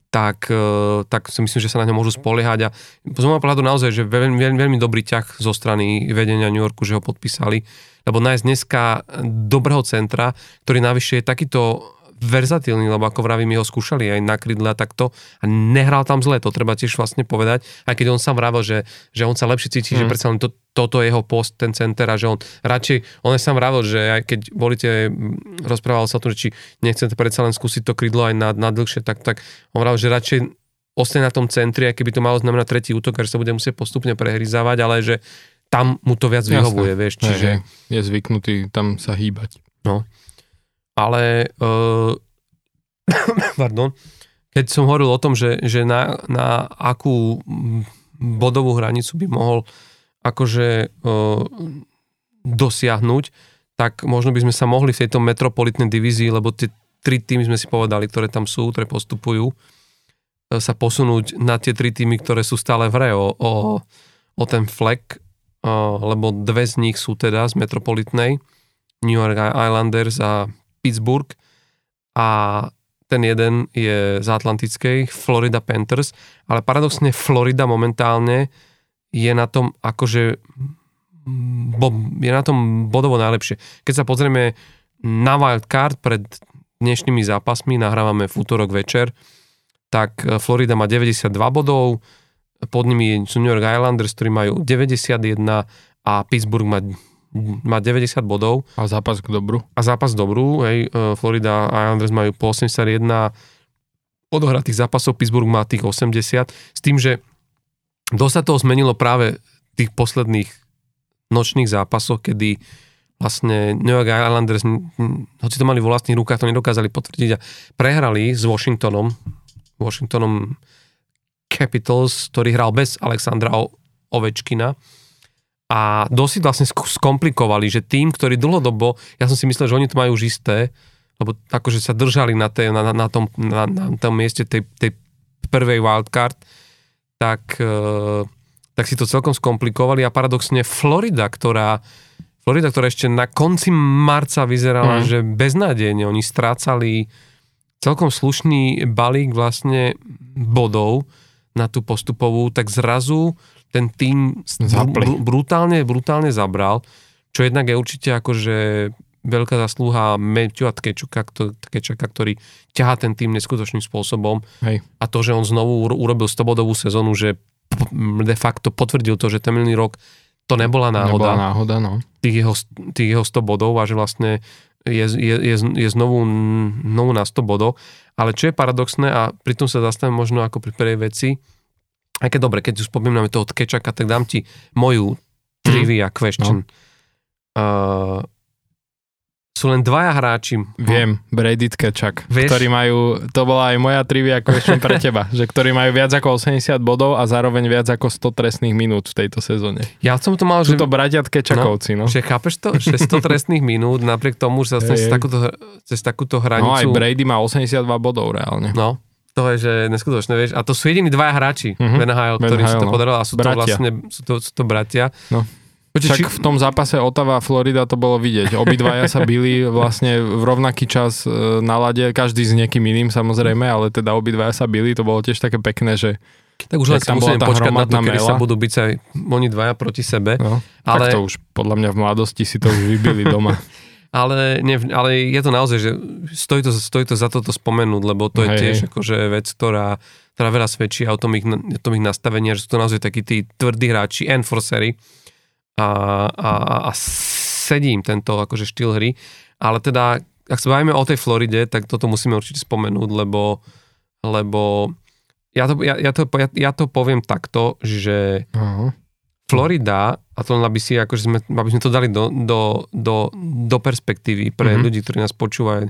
S1: tak, uh, tak si myslím, že sa na ňo môžu spoliehať. A z môjho pohľadu naozaj, že veľmi, veľmi, veľmi dobrý ťah zo strany vedenia New Yorku, že ho podpísali, lebo nájsť dneska dobrého centra, ktorý navyše je takýto verzatilný, lebo ako vravím, ho skúšali aj na krydle a takto a nehral tam zle, to treba tiež vlastne povedať, aj keď on sám vravel, že, že on sa lepšie cíti, mm. že predsa len to, toto je jeho post, ten center a že on radšej, on je sám vravel, že aj keď volíte, rozprával sa o tom, že či nechcete predsa len skúsiť to krydlo aj na, na dlhšie, tak, tak on vravel, že radšej ostane na tom centri, aj keby to malo znamená tretí útok, že sa bude musieť postupne prehryzávať, ale že tam mu to viac vyhovuje, Jasne. vieš, čiže... Hej,
S2: je zvyknutý tam sa hýbať.
S1: No, ale uh, pardon, keď som hovoril o tom, že, že na, na akú bodovú hranicu by mohol akože uh, dosiahnuť, tak možno by sme sa mohli v tejto metropolitnej divízii, lebo tie tri týmy sme si povedali, ktoré tam sú, ktoré postupujú, sa posunúť na tie tri týmy, ktoré sú stále v hre. O, o, o ten flek, lebo dve z nich sú teda z metropolitnej, New York Islanders a Pittsburgh a ten jeden je z Atlantickej, Florida Panthers, ale paradoxne Florida momentálne je na tom akože bo, je na tom bodovo najlepšie. Keď sa pozrieme na wildcard pred dnešnými zápasmi, nahrávame v útorok večer, tak e, Florida má 92 bodov, pod nimi sú New York Islanders, ktorí majú 91 a Pittsburgh má, má 90 bodov.
S2: A zápas k dobru.
S1: A zápas k dobru, hej, e, Florida Islanders majú po 81 odohratých zápasov, Pittsburgh má tých 80, s tým, že dosť sa toho zmenilo práve tých posledných nočných zápasoch, kedy vlastne New York Islanders, hoci to mali vo vlastných rukách, to nedokázali potvrdiť a prehrali s Washingtonom, Washingtonom Capitals, ktorý hral bez Alexandra Ovečkina a dosť vlastne skomplikovali, že tým, ktorý dlhodobo, ja som si myslel, že oni to majú už isté, lebo akože sa držali na, tej, na, na, tom, na, na tom mieste tej, tej prvej wildcard, tak, eh, tak si to celkom skomplikovali a paradoxne Florida, ktorá Florida, ktorá ešte na konci marca vyzerala, mm. že beznádejne oni strácali celkom slušný balík vlastne bodov na tú postupovú, tak zrazu ten tým br- brutálne, brutálne zabral, čo jednak je určite akože veľká zaslúha Matthewa Tkečuka, Tkečaka, ktorý ťahá ten tým neskutočným spôsobom.
S2: Hej.
S1: A to, že on znovu urobil 100-bodovú sezónu, že de facto potvrdil to, že ten minulý rok to nebola náhoda.
S2: Nebola náhoda, no.
S1: Tých jeho, tých jeho 100 bodov a že vlastne je, je, je, je znovu, znovu na 100 bodov. Ale čo je paradoxné a pritom sa zastavím možno ako pri prvej veci, aj keď dobre, keď už spomíname toho Tkečaka, tak dám ti moju trivia question. No. Uh, sú len dvaja hráči.
S2: Viem, Brady Tkečak, Vieš? ktorí majú, to bola aj moja trivia question pre teba, že ktorí majú viac ako 80 bodov a zároveň viac ako 100 trestných minút v tejto sezóne.
S1: Ja som to mal,
S2: Sú že... to bratia Tkečakovci, no.
S1: no. Že chápeš to, že 100 trestných minút, napriek tomu, že sa cez, takúto, cez takúto hranicu...
S2: No aj Brady má 82 bodov reálne.
S1: No, to je, že neskutočné, vieš. A to sú jediní dvaja hráči mm-hmm. Ben Hyle, ktorí si to no. podarilo a sú bratia. to vlastne, sú to, sú to bratia.
S2: No. Počuť, Však či... v tom zápase Otava a Florida to bolo vidieť. Obidvaja sa bili vlastne v rovnaký čas e, na lade, každý s niekým iným samozrejme, ale teda obidvaja sa bili, to bolo tiež také pekné, že
S1: tak už len sa musíme počkať na to, kedy sa budú byť aj oni dvaja proti sebe.
S2: No, ale... Tak to už podľa mňa v mladosti si to už vybili doma.
S1: ale, ne, ale je to naozaj, že stojí to, stojí to za toto spomenúť, lebo to je hej, tiež hej. akože vec, ktorá, ktorá veľa svedčí o tom ich, tom ich nastavení, že sú to naozaj takí tí tvrdí hráči, enforcery, a, a, a sedí im tento akože štýl hry. Ale teda, ak sa bavíme o tej Floride, tak toto musíme určite spomenúť, lebo, lebo ja, to, ja, ja, to, ja, ja to poviem takto, že uh-huh. Florida, a to aby, si, akože sme, aby sme to dali do, do, do, do perspektívy pre uh-huh. ľudí, ktorí nás počúvajú,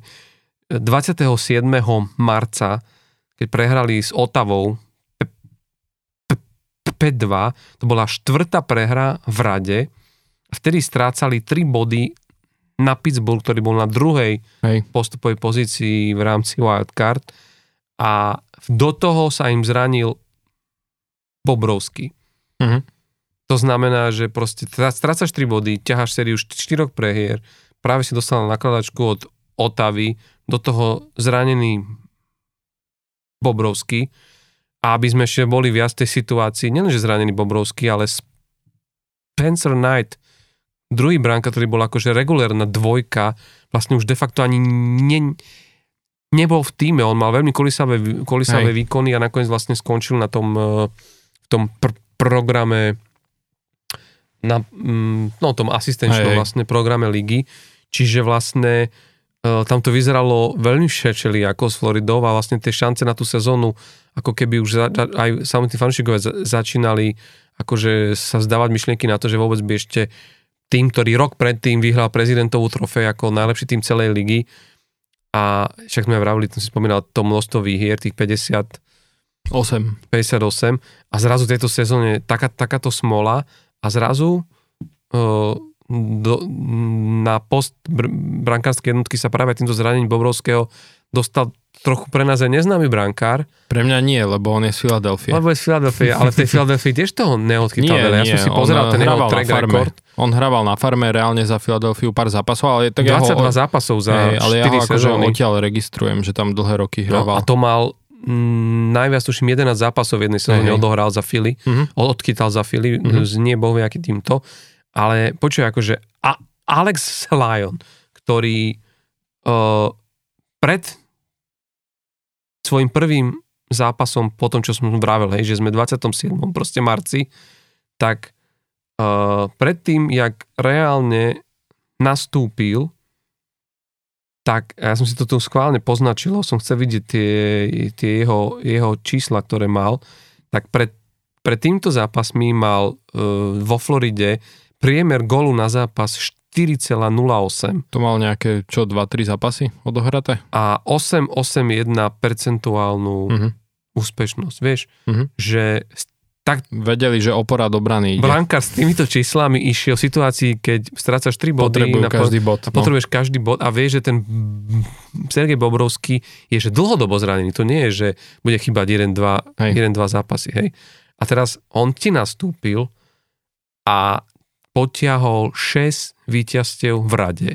S1: 27. marca, keď prehrali s Otavou 5-2, to bola štvrtá prehra v rade. Vtedy strácali 3 body na Pittsburgh, ktorý bol na druhej Hej. postupovej pozícii v rámci wildcard a do toho sa im zranil Bobrovský. Uh-huh. To znamená, že proste strácaš 3 body, ťaháš sériu 4 prehier, práve si dostal nakladačku od Otavy, do toho zranený Bobrovský. A aby sme ešte boli viac tej situácii, nielenže zranený Bobrovský, ale Spencer Knight, druhý bránka, ktorý bol akože regulérna dvojka, vlastne už de facto ani ne, nebol v týme, on mal veľmi kolisavé, kolisavé výkony a nakoniec vlastne skončil na tom, eh, v tom pr- programe na mm, no, tom asistenčnom vlastne programe ligy. Čiže vlastne tam to vyzeralo veľmi všečeli ako s Floridou a vlastne tie šance na tú sezónu, ako keby už za, aj samotní fanúšikovia začínali akože sa zdávať myšlienky na to, že vôbec by ešte tým, ktorý rok predtým vyhral prezidentovú trofej ako najlepší tým celej ligy a však sme vravili, som si spomínal to množstvo výhier, tých 50
S2: 8.
S1: 58 a zrazu v tejto sezóne taká, takáto smola a zrazu do, na post br- brankárskej jednotky sa práve týmto zranením Bobrovského dostal trochu pre nás aj neznámy brankár.
S2: Pre mňa nie, lebo on je z Filadelfie.
S1: Lebo je z Filadelfie, ale v tej Filadelfii tiež toho neodchytal veľa. Ja som si pozeral ten jeho track record.
S2: On hrával na farme reálne za Filadelfiu pár zápasov, ale tak
S1: 22 ja ho, zápasov za hej, ale 4 ja ho akože
S2: odtiaľ registrujem, že tam dlhé roky hrával.
S1: No, a to mal m, najviac tuším 11 zápasov v jednej sezóne odohral za Philly, uh-huh. odchytal za Philly, uh-huh. nie bohvie aký týmto. Ale počuj, akože a Alex Lyon, ktorý uh, pred svojim prvým zápasom, po tom, čo som vravil, hej, že sme v 27. proste marci, tak uh, predtým, jak reálne nastúpil, tak ja som si to tu schválne poznačil, som chcel vidieť tie, tie jeho, jeho čísla, ktoré mal, tak pred, pred týmto zápasmi mal uh, vo Floride priemer golu na zápas 4,08.
S2: To mal nejaké, čo, 2-3 zápasy odohraté?
S1: A 8,81 percentuálnu uh-huh. úspešnosť. Vieš, uh-huh. že tak...
S2: Vedeli, že opora do brany ide.
S1: Brankár s týmito číslami išiel v situácii, keď strácaš 3 body
S2: na každý bod.
S1: A no. potrebuješ no. každý bod a vieš, že ten Sergej Bobrovský je že dlhodobo zranený. To nie je, že bude chýbať 1-2 zápasy. Hej. A teraz on ti nastúpil a potiahol 6 víťazstiev v rade.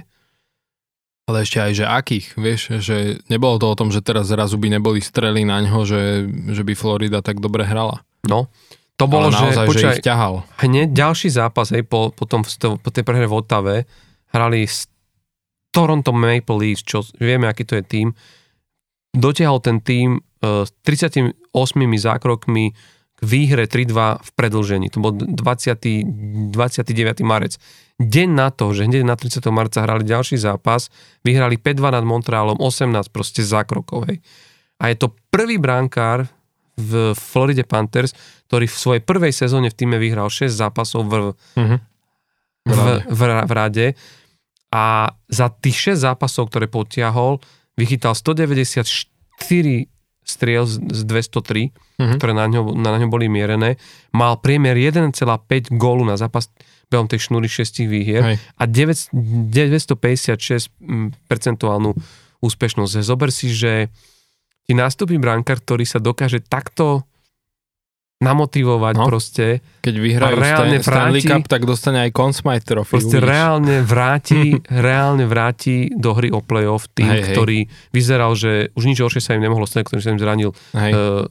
S2: Ale ešte aj, že akých, vieš, že nebolo to o tom, že teraz zrazu by neboli strely na ňo, že, že by Florida tak dobre hrala.
S1: No, to bolo,
S2: Ale naozaj,
S1: že, počkaj,
S2: že ich ťahal.
S1: Hneď ďalší zápas, hej, po, po, tom, po tej prehre v Otave, hrali s Toronto Maple Leafs, čo vieme, aký to je tým. Dotiahol ten tým uh, s 38 zákrokmi výhre 3-2 v predlžení. To bol 20, 29. marec. Deň na to, že hneď na 30. marca hrali ďalší zápas, vyhrali 5-2 nad Montrealom, 18 proste zákrokov. Hej. A je to prvý bránkár v Floride Panthers, ktorý v svojej prvej sezóne v týme vyhral 6 zápasov v, uh-huh. v, v, v rade a za tých 6 zápasov, ktoré potiahol, vychytal 194 striel z 203, uh-huh. ktoré na ňo, na ňo boli mierené. Mal priemer 1,5 gólu na zápas behom tej šnúry 6 výhier Hej. a 9, 956 percentuálnu úspešnosť. Zober si, že ti nástupí brankár, ktorý sa dokáže takto namotivovať no, proste.
S2: Keď vyhrajú reálne Stan, Stanley vráti, Cup, tak dostane aj Conn Smythe Trophy.
S1: Proste uvidíš. reálne vráti, reálne vráti do hry o playoff tým, hej, ktorý hej. vyzeral, že už nič horšie sa im nemohlo stať, ktorý sa im zranil hej. Uh,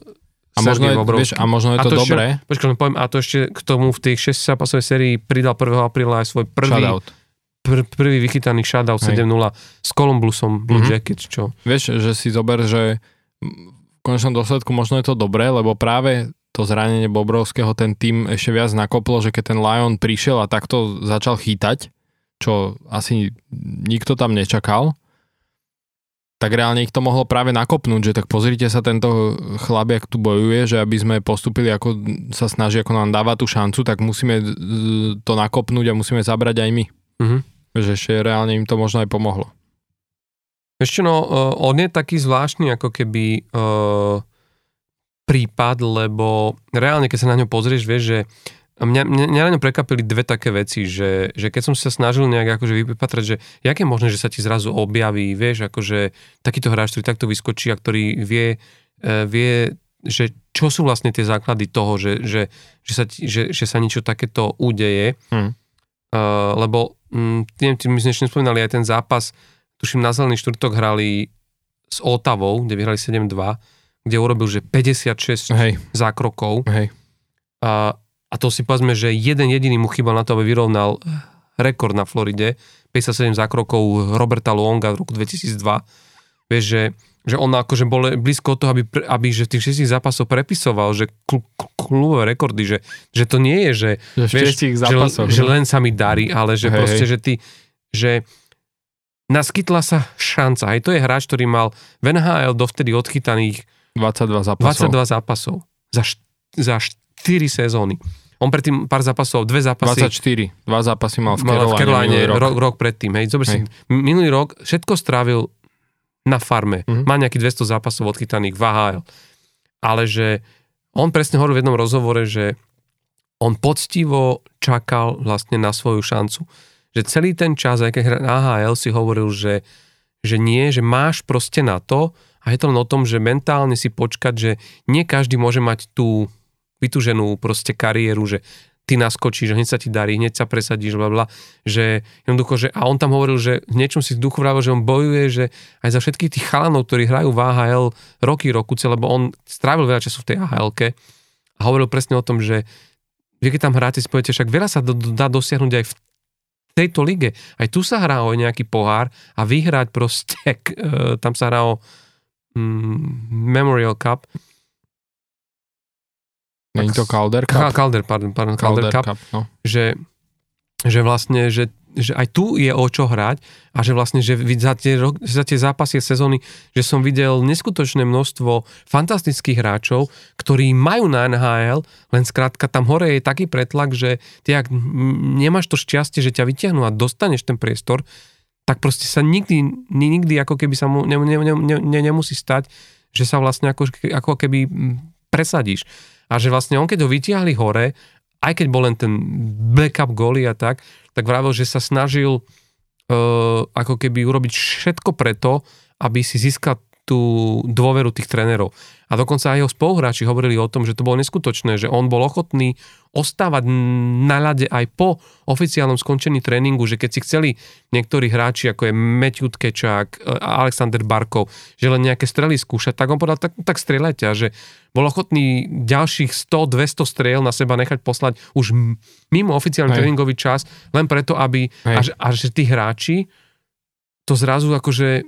S2: a možno, je, vieš, a možno je to, to dobré.
S1: Ešte, počkaj, poviem, a to ešte k tomu v tých 6 zápasovej sérii pridal 1. apríla aj svoj prvý
S2: Shutout.
S1: Pr- prvý vychytaný shutout 7-0 s Columbusom Blue mm-hmm. Jackets, čo?
S2: Vieš, že si zober, že v konečnom dôsledku možno je to dobré, lebo práve to zranenie Bobrovského ten tým ešte viac nakoplo, že keď ten Lion prišiel a takto začal chýtať, čo asi nikto tam nečakal, tak reálne ich to mohlo práve nakopnúť, že tak pozrite sa tento chlap, jak tu bojuje, že aby sme postupili, ako sa snaží, ako nám dáva tú šancu, tak musíme to nakopnúť a musíme zabrať aj my. Mm-hmm. Že ešte reálne im to možno aj pomohlo.
S1: Ešte no, on je taký zvláštny, ako keby uh, prípad, lebo reálne, keď sa na ňo pozrieš, vieš, že mňa, mňa, mňa na ňom prekapili dve také veci, že, že keď som sa snažil nejak akože vypatrať, že jak je možné, že sa ti zrazu objaví, vieš, akože takýto hráč, ktorý takto vyskočí a ktorý vie, e, vie že čo sú vlastne tie základy toho, že, že, že, sa, že, že sa niečo takéto udeje. Hmm. Uh, lebo m, my sme ešte spomínali aj ten zápas, tuším na zelený štvrtok hrali s Otavou, kde vyhrali 7-2 kde urobil, že 56 Hej. zákrokov.
S2: Hej.
S1: A, a to si povedzme, že jeden jediný mu chýbal na to, aby vyrovnal rekord na Floride, 57 zákrokov Roberta Luonga v roku 2002. Vieš, že, že on akože bol blízko toho, aby, aby že tých 6 zápasov prepisoval, že kl- klubové rekordy, že, že to nie je, že,
S2: že, vieš,
S1: že, že len sa mi darí, ale že hej, proste, hej. že ty, že naskytla sa šanca. Aj to je hráč, ktorý mal v NHL dovtedy odchytaných
S2: 22 zápasov.
S1: 22 zápasov za, za 4 sezóny. On predtým pár zápasov, dve zápasy.
S2: 24. Dva zápasy mal v
S1: mal v Caroline
S2: rok.
S1: rok, rok predtým. Hej. Zober si, minulý rok všetko strávil na farme.
S2: Mhm.
S1: Má nejakých 200 zápasov odchytaných v AHL. Ale že on presne hovoril v jednom rozhovore, že on poctivo čakal vlastne na svoju šancu. Že celý ten čas, aj keď hral AHL, si hovoril, že, že nie, že máš proste na to a je to len o tom, že mentálne si počkať, že nie každý môže mať tú vytúženú proste kariéru, že ty naskočíš, že hneď sa ti darí, hneď sa presadíš, bla, bla, že jednoducho, že, a on tam hovoril, že v niečom si v duchu vravil, že on bojuje, že aj za všetkých tých chalanov, ktorí hrajú v AHL roky, rokuce, lebo on strávil veľa času v tej ahl a hovoril presne o tom, že vy keď tam hráte, si poviete, však veľa sa do, dá dosiahnuť aj v tejto lige. Aj tu sa hrá o nejaký pohár a vyhrať proste, e, tam sa hrá o mm, Memorial Cup,
S2: Není to Calder Cup?
S1: Calder, pardon, pardon Calder, Calder Cup, Cup
S2: no.
S1: že, že vlastne, že, že aj tu je o čo hrať a že vlastne, že za tie, za tie zápasy sezóny, že som videl neskutočné množstvo fantastických hráčov, ktorí majú na NHL, len skrátka tam hore je taký pretlak, že ty ak nemáš to šťastie, že ťa vyťahnú a dostaneš ten priestor, tak proste sa nikdy, nikdy ako keby sa mu ne, ne, ne, ne, nemusí stať, že sa vlastne ako, ako keby presadíš. A že vlastne on keď ho vytiahli hore, aj keď bol len ten backup goly a tak, tak vravil, že sa snažil uh, ako keby urobiť všetko preto, aby si získal tú dôveru tých trénerov. A dokonca aj jeho spoluhráči hovorili o tom, že to bolo neskutočné, že on bol ochotný ostávať na ľade aj po oficiálnom skončení tréningu, že keď si chceli niektorí hráči, ako je Matthew Tkečák, e, Alexander Barkov, že len nejaké strely skúšať, tak on povedal, tak, tak strieľajte že bol ochotný ďalších 100-200 striel na seba nechať poslať už mimo oficiálny Hej. tréningový čas, len preto, aby, a, a že tí hráči to zrazu akože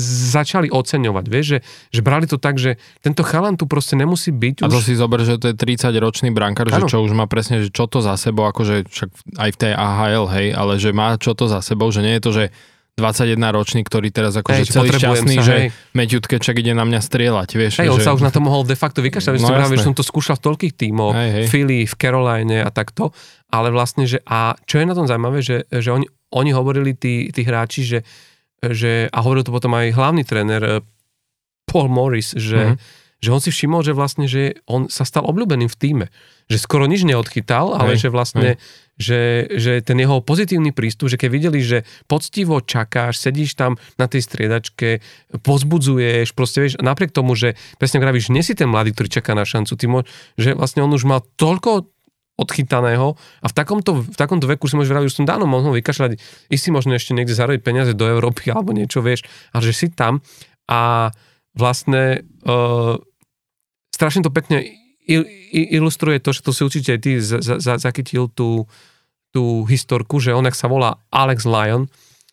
S1: začali oceňovať, vieš, že, že brali to tak, že tento chalan tu proste nemusí byť
S2: A to už... si zober, že to je 30-ročný brankár, že čo už má presne, že čo to za sebou, akože však aj v tej AHL, hej, ale že má čo to za sebou, že nie je to, že 21 ročný, ktorý teraz akože hej, celý šťastný, sa, že Matthew Tkečak ide na mňa strieľať, vieš.
S1: Hej,
S2: že...
S1: on sa už na to mohol de facto vykašľať, no, že som to skúšal v toľkých tímoch, v Philly, v Caroline a takto, ale vlastne, že a čo je na tom zaujímavé, že, že oni, oni hovorili tí, tí hráči, že že, a hovoril to potom aj hlavný tréner eh, Paul Morris, že, mm-hmm. že on si všimol, že vlastne, že on sa stal obľúbeným v týme. Že skoro nič neodchytal, ale hej, že vlastne, že, že ten jeho pozitívny prístup, že keď videli, že poctivo čakáš, sedíš tam na tej striedačke, pozbudzuješ, proste vieš, napriek tomu, že presne vravíš, nie si ten mladý, ktorý čaká na šancu, ty môž, že vlastne on už mal toľko odchytaného a v takomto, v takomto veku si môžeš vraviť, že som dávno mohol vykašľať, istý možno ešte niekde zarobiť peniaze do Európy alebo niečo, vieš, ale že si tam a vlastne uh, strašne to pekne il, ilustruje to, že to si určite aj ty za, za, zachytil tú, tú historku, že on, ak sa volá Alex Lyon,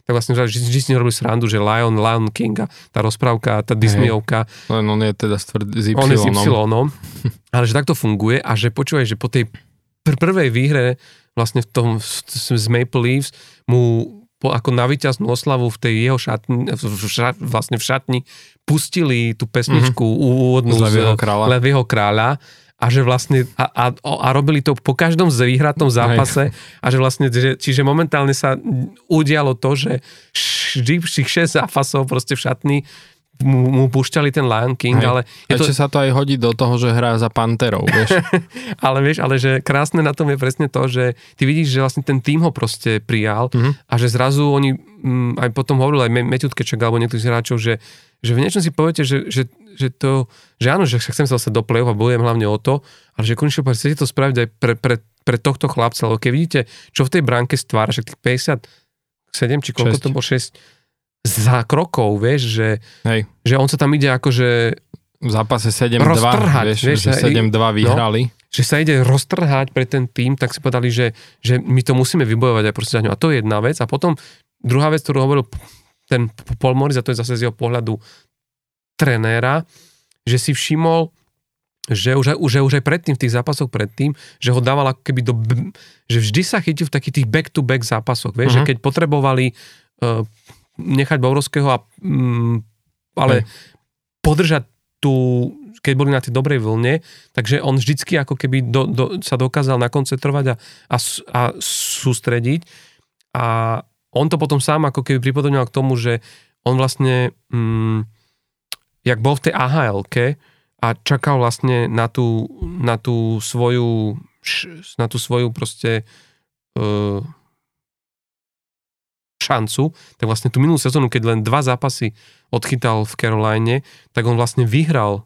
S1: tak vlastne že vždy si nerobili srandu, že Lion, Lion King a tá rozprávka, tá Disneyovka.
S2: Len on je teda s Y.
S1: On je s Y, ale že takto funguje a že počúvaj, že po tej pr- prvej výhre vlastne v tom z Maple Leafs mu po, ako na víťaznú oslavu v tej jeho šatni, v šat, vlastne v šatni pustili tú pesničku mm-hmm. úvodnú z Levého kráľa. Levého kráľa a že vlastne a, a, a robili to po každom z vyhratom zápase Hej. a že vlastne, že, čiže momentálne sa udialo to, že vždy 6 zápasov proste v šatni mu, mu púšťali ten Lion King, Hej. ale...
S2: Je to... sa to aj hodí do toho, že hrá za Panterov, vieš.
S1: ale vieš, ale že krásne na tom je presne to, že ty vidíš, že vlastne ten tým ho proste prijal mm-hmm. a že zrazu oni, m, mm, aj potom hovorili aj Tkečak alebo niektorých hráčov, že, že v niečom si poviete, že, že, že to, že áno, že chcem sa dostať do play a bojujem hlavne o to, ale že konečne chcete to spraviť aj pre, pre, pre tohto chlapca, lebo keď vidíte, čo v tej bránke stvára, však tých 57 či koľko 6. to bolo, 6, za krokov, vieš, že, Hej. že on sa tam ide akože
S2: v zápase 7-2, vieš, vieš, že 7-2 no, vyhrali. No,
S1: že sa ide roztrhať pre ten tým, tak si povedali, že, že my to musíme vybojovať aj proste za ňu. A to je jedna vec. A potom druhá vec, ktorú hovoril ten Paul Morris, a to je zase z jeho pohľadu trenéra, že si všimol, že už, že už aj predtým, v tých zápasoch predtým, že ho dával ako keby do, že vždy sa chytil v takých tých back-to-back zápasoch, vieš, uh-huh. že mhm. keď potrebovali uh, nechať Bourovského a, um, ale uh-huh. podržať tú, keď boli na tej dobrej vlne, takže on vždycky ako keby do, do, sa dokázal nakoncentrovať a, a, a sústrediť a on to potom sám ako keby pripodobňoval k tomu, že on vlastne, um, jak bol v tej ahl a čakal vlastne na tú, na tú svoju na tú svoju proste uh, šancu, tak vlastne tú minulú sezónu, keď len dva zápasy odchytal v Caroline, tak on vlastne vyhral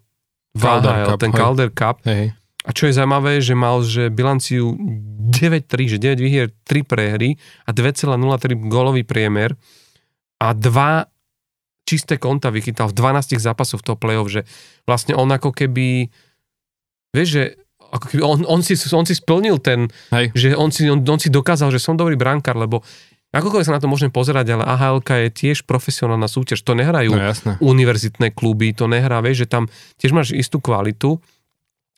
S1: Calder Cup, ten hej. Calder Cup.
S2: Hej.
S1: A čo je zaujímavé, že mal že bilanciu 9-3, že 9 vyhier, 3 prehry a 2,03 gólový priemer a dva čisté konta vychytal v 12 zápasoch toho play-off, že vlastne on ako keby vieš, že ako keby on, on, si, on si splnil ten, Hej. že on si, on, on si dokázal, že som dobrý brankár, lebo Akokoľvek sa na to môžeme pozerať, ale AHL je tiež profesionálna súťaž. To nehrajú no, univerzitné kluby, to nehrá, vieš, že tam tiež máš istú kvalitu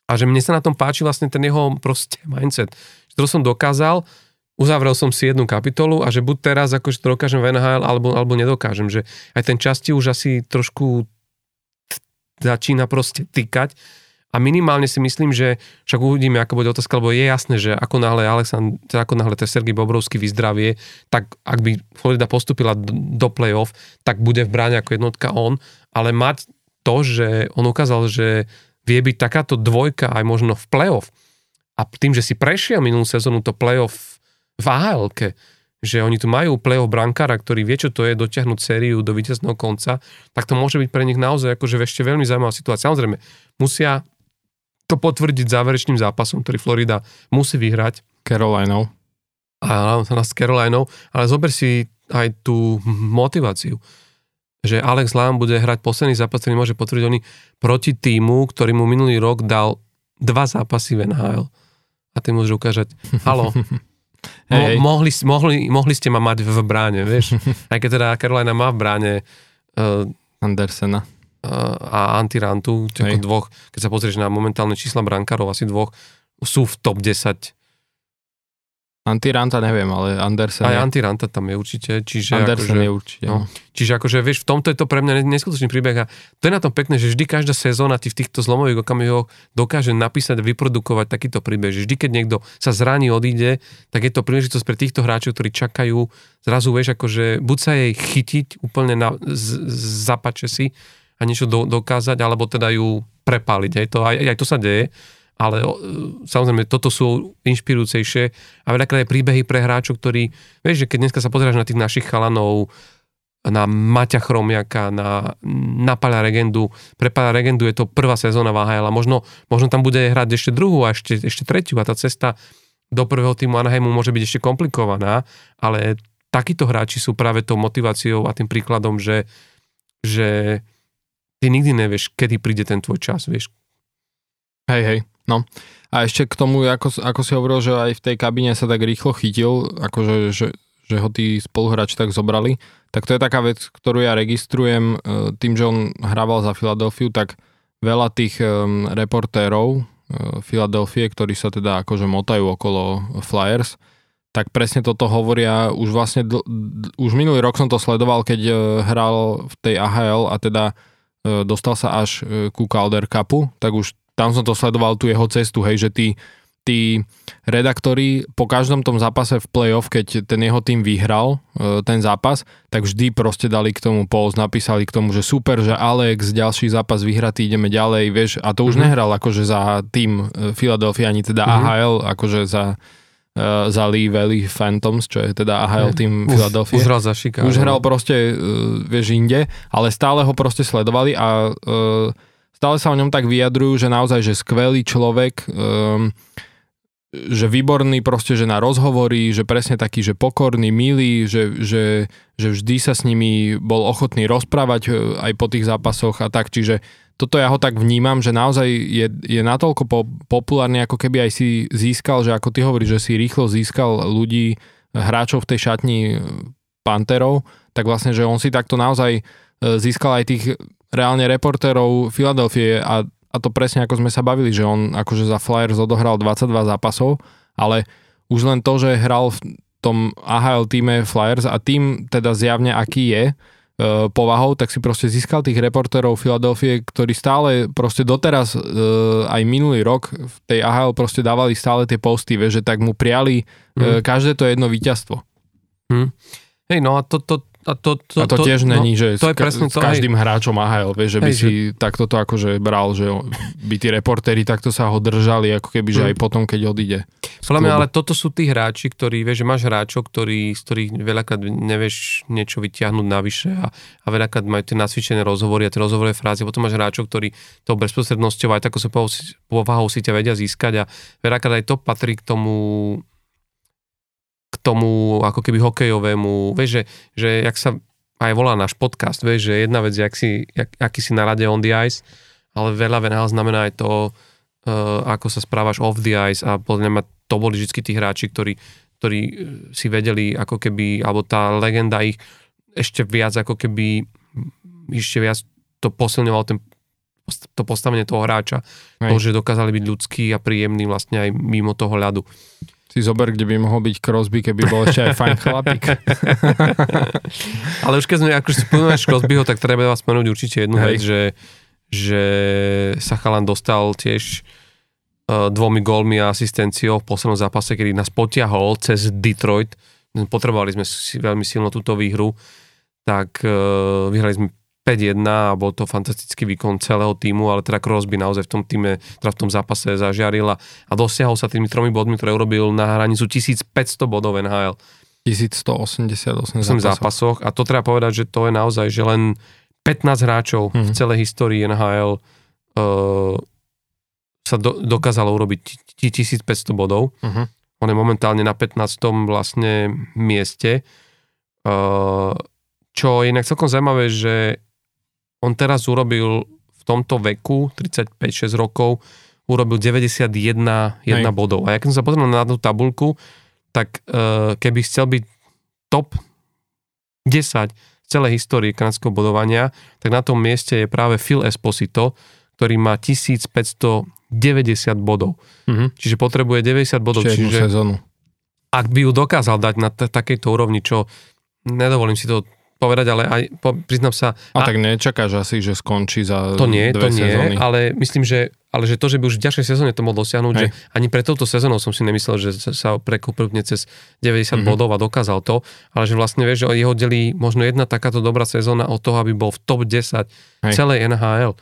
S1: a že mne sa na tom páči vlastne ten jeho proste mindset. Že to som dokázal, uzavrel som si jednu kapitolu a že buď teraz akože to dokážem v NHL, alebo, alebo nedokážem. Že aj ten časti už asi trošku začína proste tykať a minimálne si myslím, že však uvidíme, ako bude otázka, lebo je jasné, že ako náhle Aleksandr, ako náhle ten Sergej Bobrovský vyzdravie, tak ak by Florida postupila do play-off, tak bude v bráne ako jednotka on, ale mať to, že on ukázal, že vie byť takáto dvojka aj možno v play-off a tým, že si prešiel minulú sezónu to play-off v ahl že oni tu majú play-off brankára, ktorý vie, čo to je dotiahnuť sériu do víťazného konca, tak to môže byť pre nich naozaj akože ešte veľmi zaujímavá situácia. Samozrejme, musia to potvrdiť záverečným zápasom, ktorý Florida musí vyhrať.
S2: Carolinou.
S1: Áno, s Carolinou, ale zober si aj tú motiváciu že Alex Lam bude hrať posledný zápas, ktorý môže potvrdiť oni proti týmu, ktorý mu minulý rok dal dva zápasy v NHL. A ty môžeš ukázať, halo, mo- mohli, mohli, mohli ste ma mať v bráne, vieš. Aj keď teda Carolina má v bráne uh,
S2: Andersena
S1: a Antirantu, ako dvoch, keď sa pozrieš na momentálne čísla brankárov, asi dvoch, sú v top 10
S2: Antiranta neviem, ale Andersen
S1: Aj. Antiranta tam je určite. Čiže
S2: Andersen akože, je určite. No.
S1: Čiže akože, vieš, v tomto je to pre mňa neskutočný príbeh a to je na tom pekné, že vždy každá sezóna ty v týchto zlomových okamihoch dokáže napísať vyprodukovať takýto príbeh. Že vždy, keď niekto sa zraní, odíde, tak je to príležitosť pre týchto hráčov, ktorí čakajú, zrazu vieš, akože buď sa jej chytiť úplne na, z, zapače si, a niečo do, dokázať, alebo teda ju prepáliť. Aj to, aj, aj to sa deje, ale samozrejme toto sú inšpirujúcejšie a veľakrát aj príbehy pre hráčov, ktorí, vieš, že keď dneska sa pozrieš na tých našich chalanov, na Maťa Chromiaka, na, na Pala Regendu. Pre Pala Regendu je to prvá sezóna v AHL a možno, možno tam bude hrať ešte druhú a ešte, ešte tretiu a tá cesta do prvého týmu Anaheimu môže byť ešte komplikovaná, ale takíto hráči sú práve tou motiváciou a tým príkladom, že, že ty nikdy nevieš, kedy príde ten tvoj čas, vieš.
S2: Hej, hej, no. A ešte k tomu, ako, ako si hovoril, že aj v tej kabine sa tak rýchlo chytil, akože, že, že ho tí spoluhráči tak zobrali, tak to je taká vec, ktorú ja registrujem e, tým, že on hrával za Filadelfiu, tak veľa tých um, reportérov Filadelfie, ktorí sa teda akože motajú okolo Flyers, tak presne toto hovoria už vlastne, už minulý rok som to sledoval, keď hral v tej AHL a teda E, dostal sa až e, ku Calder Cupu, tak už tam som to sledoval tú jeho cestu, hej, že tí, tí redaktori po každom tom zápase v playoff, keď ten jeho tým vyhral e, ten zápas, tak vždy proste dali k tomu post, napísali k tomu, že super, že Alex, ďalší zápas vyhratý, ideme ďalej, vieš, a to už mm-hmm. nehral akože za tým Philadelphia, ani teda mm-hmm. AHL, akože za uh, za Lee Valley Phantoms, čo je teda AHL tým Philadelphia.
S1: Už hral za Chicago.
S2: Už hral proste, uh, vieš, inde, ale stále ho proste sledovali a uh, stále sa o ňom tak vyjadrujú, že naozaj, že skvelý človek, um, že výborný proste, že na rozhovory, že presne taký, že pokorný, milý, že, že, že vždy sa s nimi bol ochotný rozprávať aj po tých zápasoch a tak, čiže toto ja ho tak vnímam, že naozaj je, je natoľko po, populárny, ako keby aj si získal, že ako ty hovoríš, že si rýchlo získal ľudí, hráčov v tej šatni e, Panterov, tak vlastne, že on si takto naozaj e, získal aj tých reálne reportérov Filadelfie a a to presne ako sme sa bavili, že on akože za Flyers odohral 22 zápasov, ale už len to, že hral v tom AHL týme Flyers a tým teda zjavne aký je, E, povahou, tak si proste získal tých reportérov Filadelfie, ktorí stále proste doteraz, e, aj minulý rok v tej AHL proste dávali stále tie posty, že tak mu priali mm. každé to jedno víťazstvo.
S1: Mm. Hej, no a to, to, a to, to,
S2: a to, to tiež no, není, že to je presne s, to, každým hej. hráčom AHL, vieš, že by hej, si že... takto to akože bral, že by tí reportéri takto sa ho držali, ako keby, že mm. aj potom, keď odíde.
S1: Podľa mňa, ale toto sú tí hráči, ktorí, vieš, že máš hráčov, ktorí, z ktorých veľakrát nevieš niečo vyťahnuť navyše a, a veľakrát majú tie nasvičené rozhovory a tie rozhovorové frázy. Potom máš hráčov, ktorí to bezprostrednosťou aj tako sa povahou si ťa vedia získať a veľakrát aj to patrí k tomu k tomu ako keby hokejovému, vieš, že, že jak sa aj volá náš podcast, vieš, že jedna vec je, ak si, jak, aký si na rade on the ice, ale veľa veľa znamená aj to, uh, ako sa správaš off the ice a podľa mňa to boli vždy tí hráči, ktorí, ktorí e, si vedeli ako keby, alebo tá legenda ich ešte viac ako keby ešte viac to posilňoval ten, to postavenie toho hráča. Hej. To, že dokázali byť ľudskí a príjemní vlastne aj mimo toho ľadu
S2: si zober, kde by mohol byť Crosby, keby bol ešte aj fajn chlapík.
S1: Ale už keď sme akože spomínali Crosbyho, tak treba vás spomenúť určite jednu vec, že, že Sachalan dostal tiež uh, dvomi gólmi a asistenciou v poslednom zápase, kedy nás potiahol cez Detroit. Potrebovali sme si veľmi silno túto výhru, tak uh, vyhrali sme 5-1 a bol to fantastický výkon celého týmu, ale teda Crosby naozaj v tom týme, teda v tom zápase zažiaril a, a dosiahol sa tými tromi bodmi, ktoré urobil na hranicu 1500 bodov NHL.
S2: 1188 zápasoch.
S1: zápasoch. A to treba povedať, že to je naozaj, že len 15 hráčov mm-hmm. v mhm. celej histórii NHL uh, sa do, dokázalo urobiť 1500 bodov. Mm-hmm. On je momentálne na 15. vlastne mieste. Uh, čo je inak celkom zaujímavé, že on teraz urobil v tomto veku, 35-6 rokov, urobil 91 jedna bodov. A ja keď som sa pozrel na tú tabulku, tak uh, keby chcel byť top 10 z celej histórie kanadského bodovania, tak na tom mieste je práve Phil Esposito, ktorý má 1590 bodov. Mm-hmm. Čiže potrebuje 90 bodov.
S2: Čiže, čiže sezónu.
S1: ak by ju dokázal dať na t- takejto úrovni, čo nedovolím si to povedať, ale aj po, priznám sa...
S2: A, a tak nečakáš asi, že skončí za
S1: To nie,
S2: dve
S1: to nie,
S2: sezóny.
S1: ale myslím, že ale že to, že by už v ďalšej sezóne to mohol dosiahnuť, Hej. že ani pre touto sezónou som si nemyslel, že sa prekúpil cez 90 mm-hmm. bodov a dokázal to, ale že vlastne vieš, že jeho delí možno jedna takáto dobrá sezóna od toho, aby bol v top 10 Hej. celej NHL.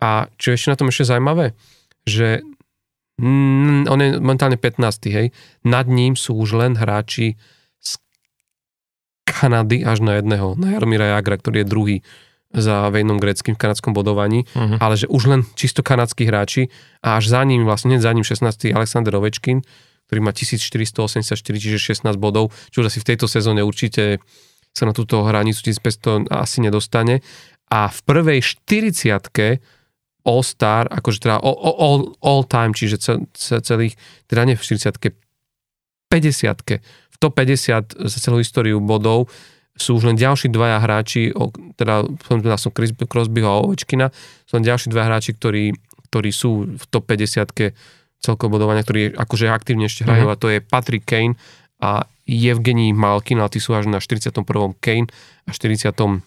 S1: A čo ešte na tom ešte zaujímavé, že mm, on je momentálne 15. hej, nad ním sú už len hráči Kanady až na jedného, na Jaromíra Jagra, ktorý je druhý za Vejnom Greckým v kanadskom bodovaní, uh-huh. ale že už len čisto kanadskí hráči a až za ním, vlastne za ním 16. Alexander Ovečkin, ktorý má 1484, čiže 16 bodov, čo už asi v tejto sezóne určite sa na túto hranicu 1500 asi nedostane. A v prvej 40 All-Star, akože teda all, all, all time, čiže celých, teda nie v 40 50 v top 50 za celú históriu bodov sú už len ďalší dvaja hráči, teda spomínal som Crosbyho a Ovečkina, sú len ďalší dvaja hráči, ktorí, ktorí sú v top 50 celkovo bodovania, ktorí akože aktívne ešte hrajú uh-huh. a to je Patrick Kane a Evgení Malkin, ale tí sú až na 41. Kane a 44.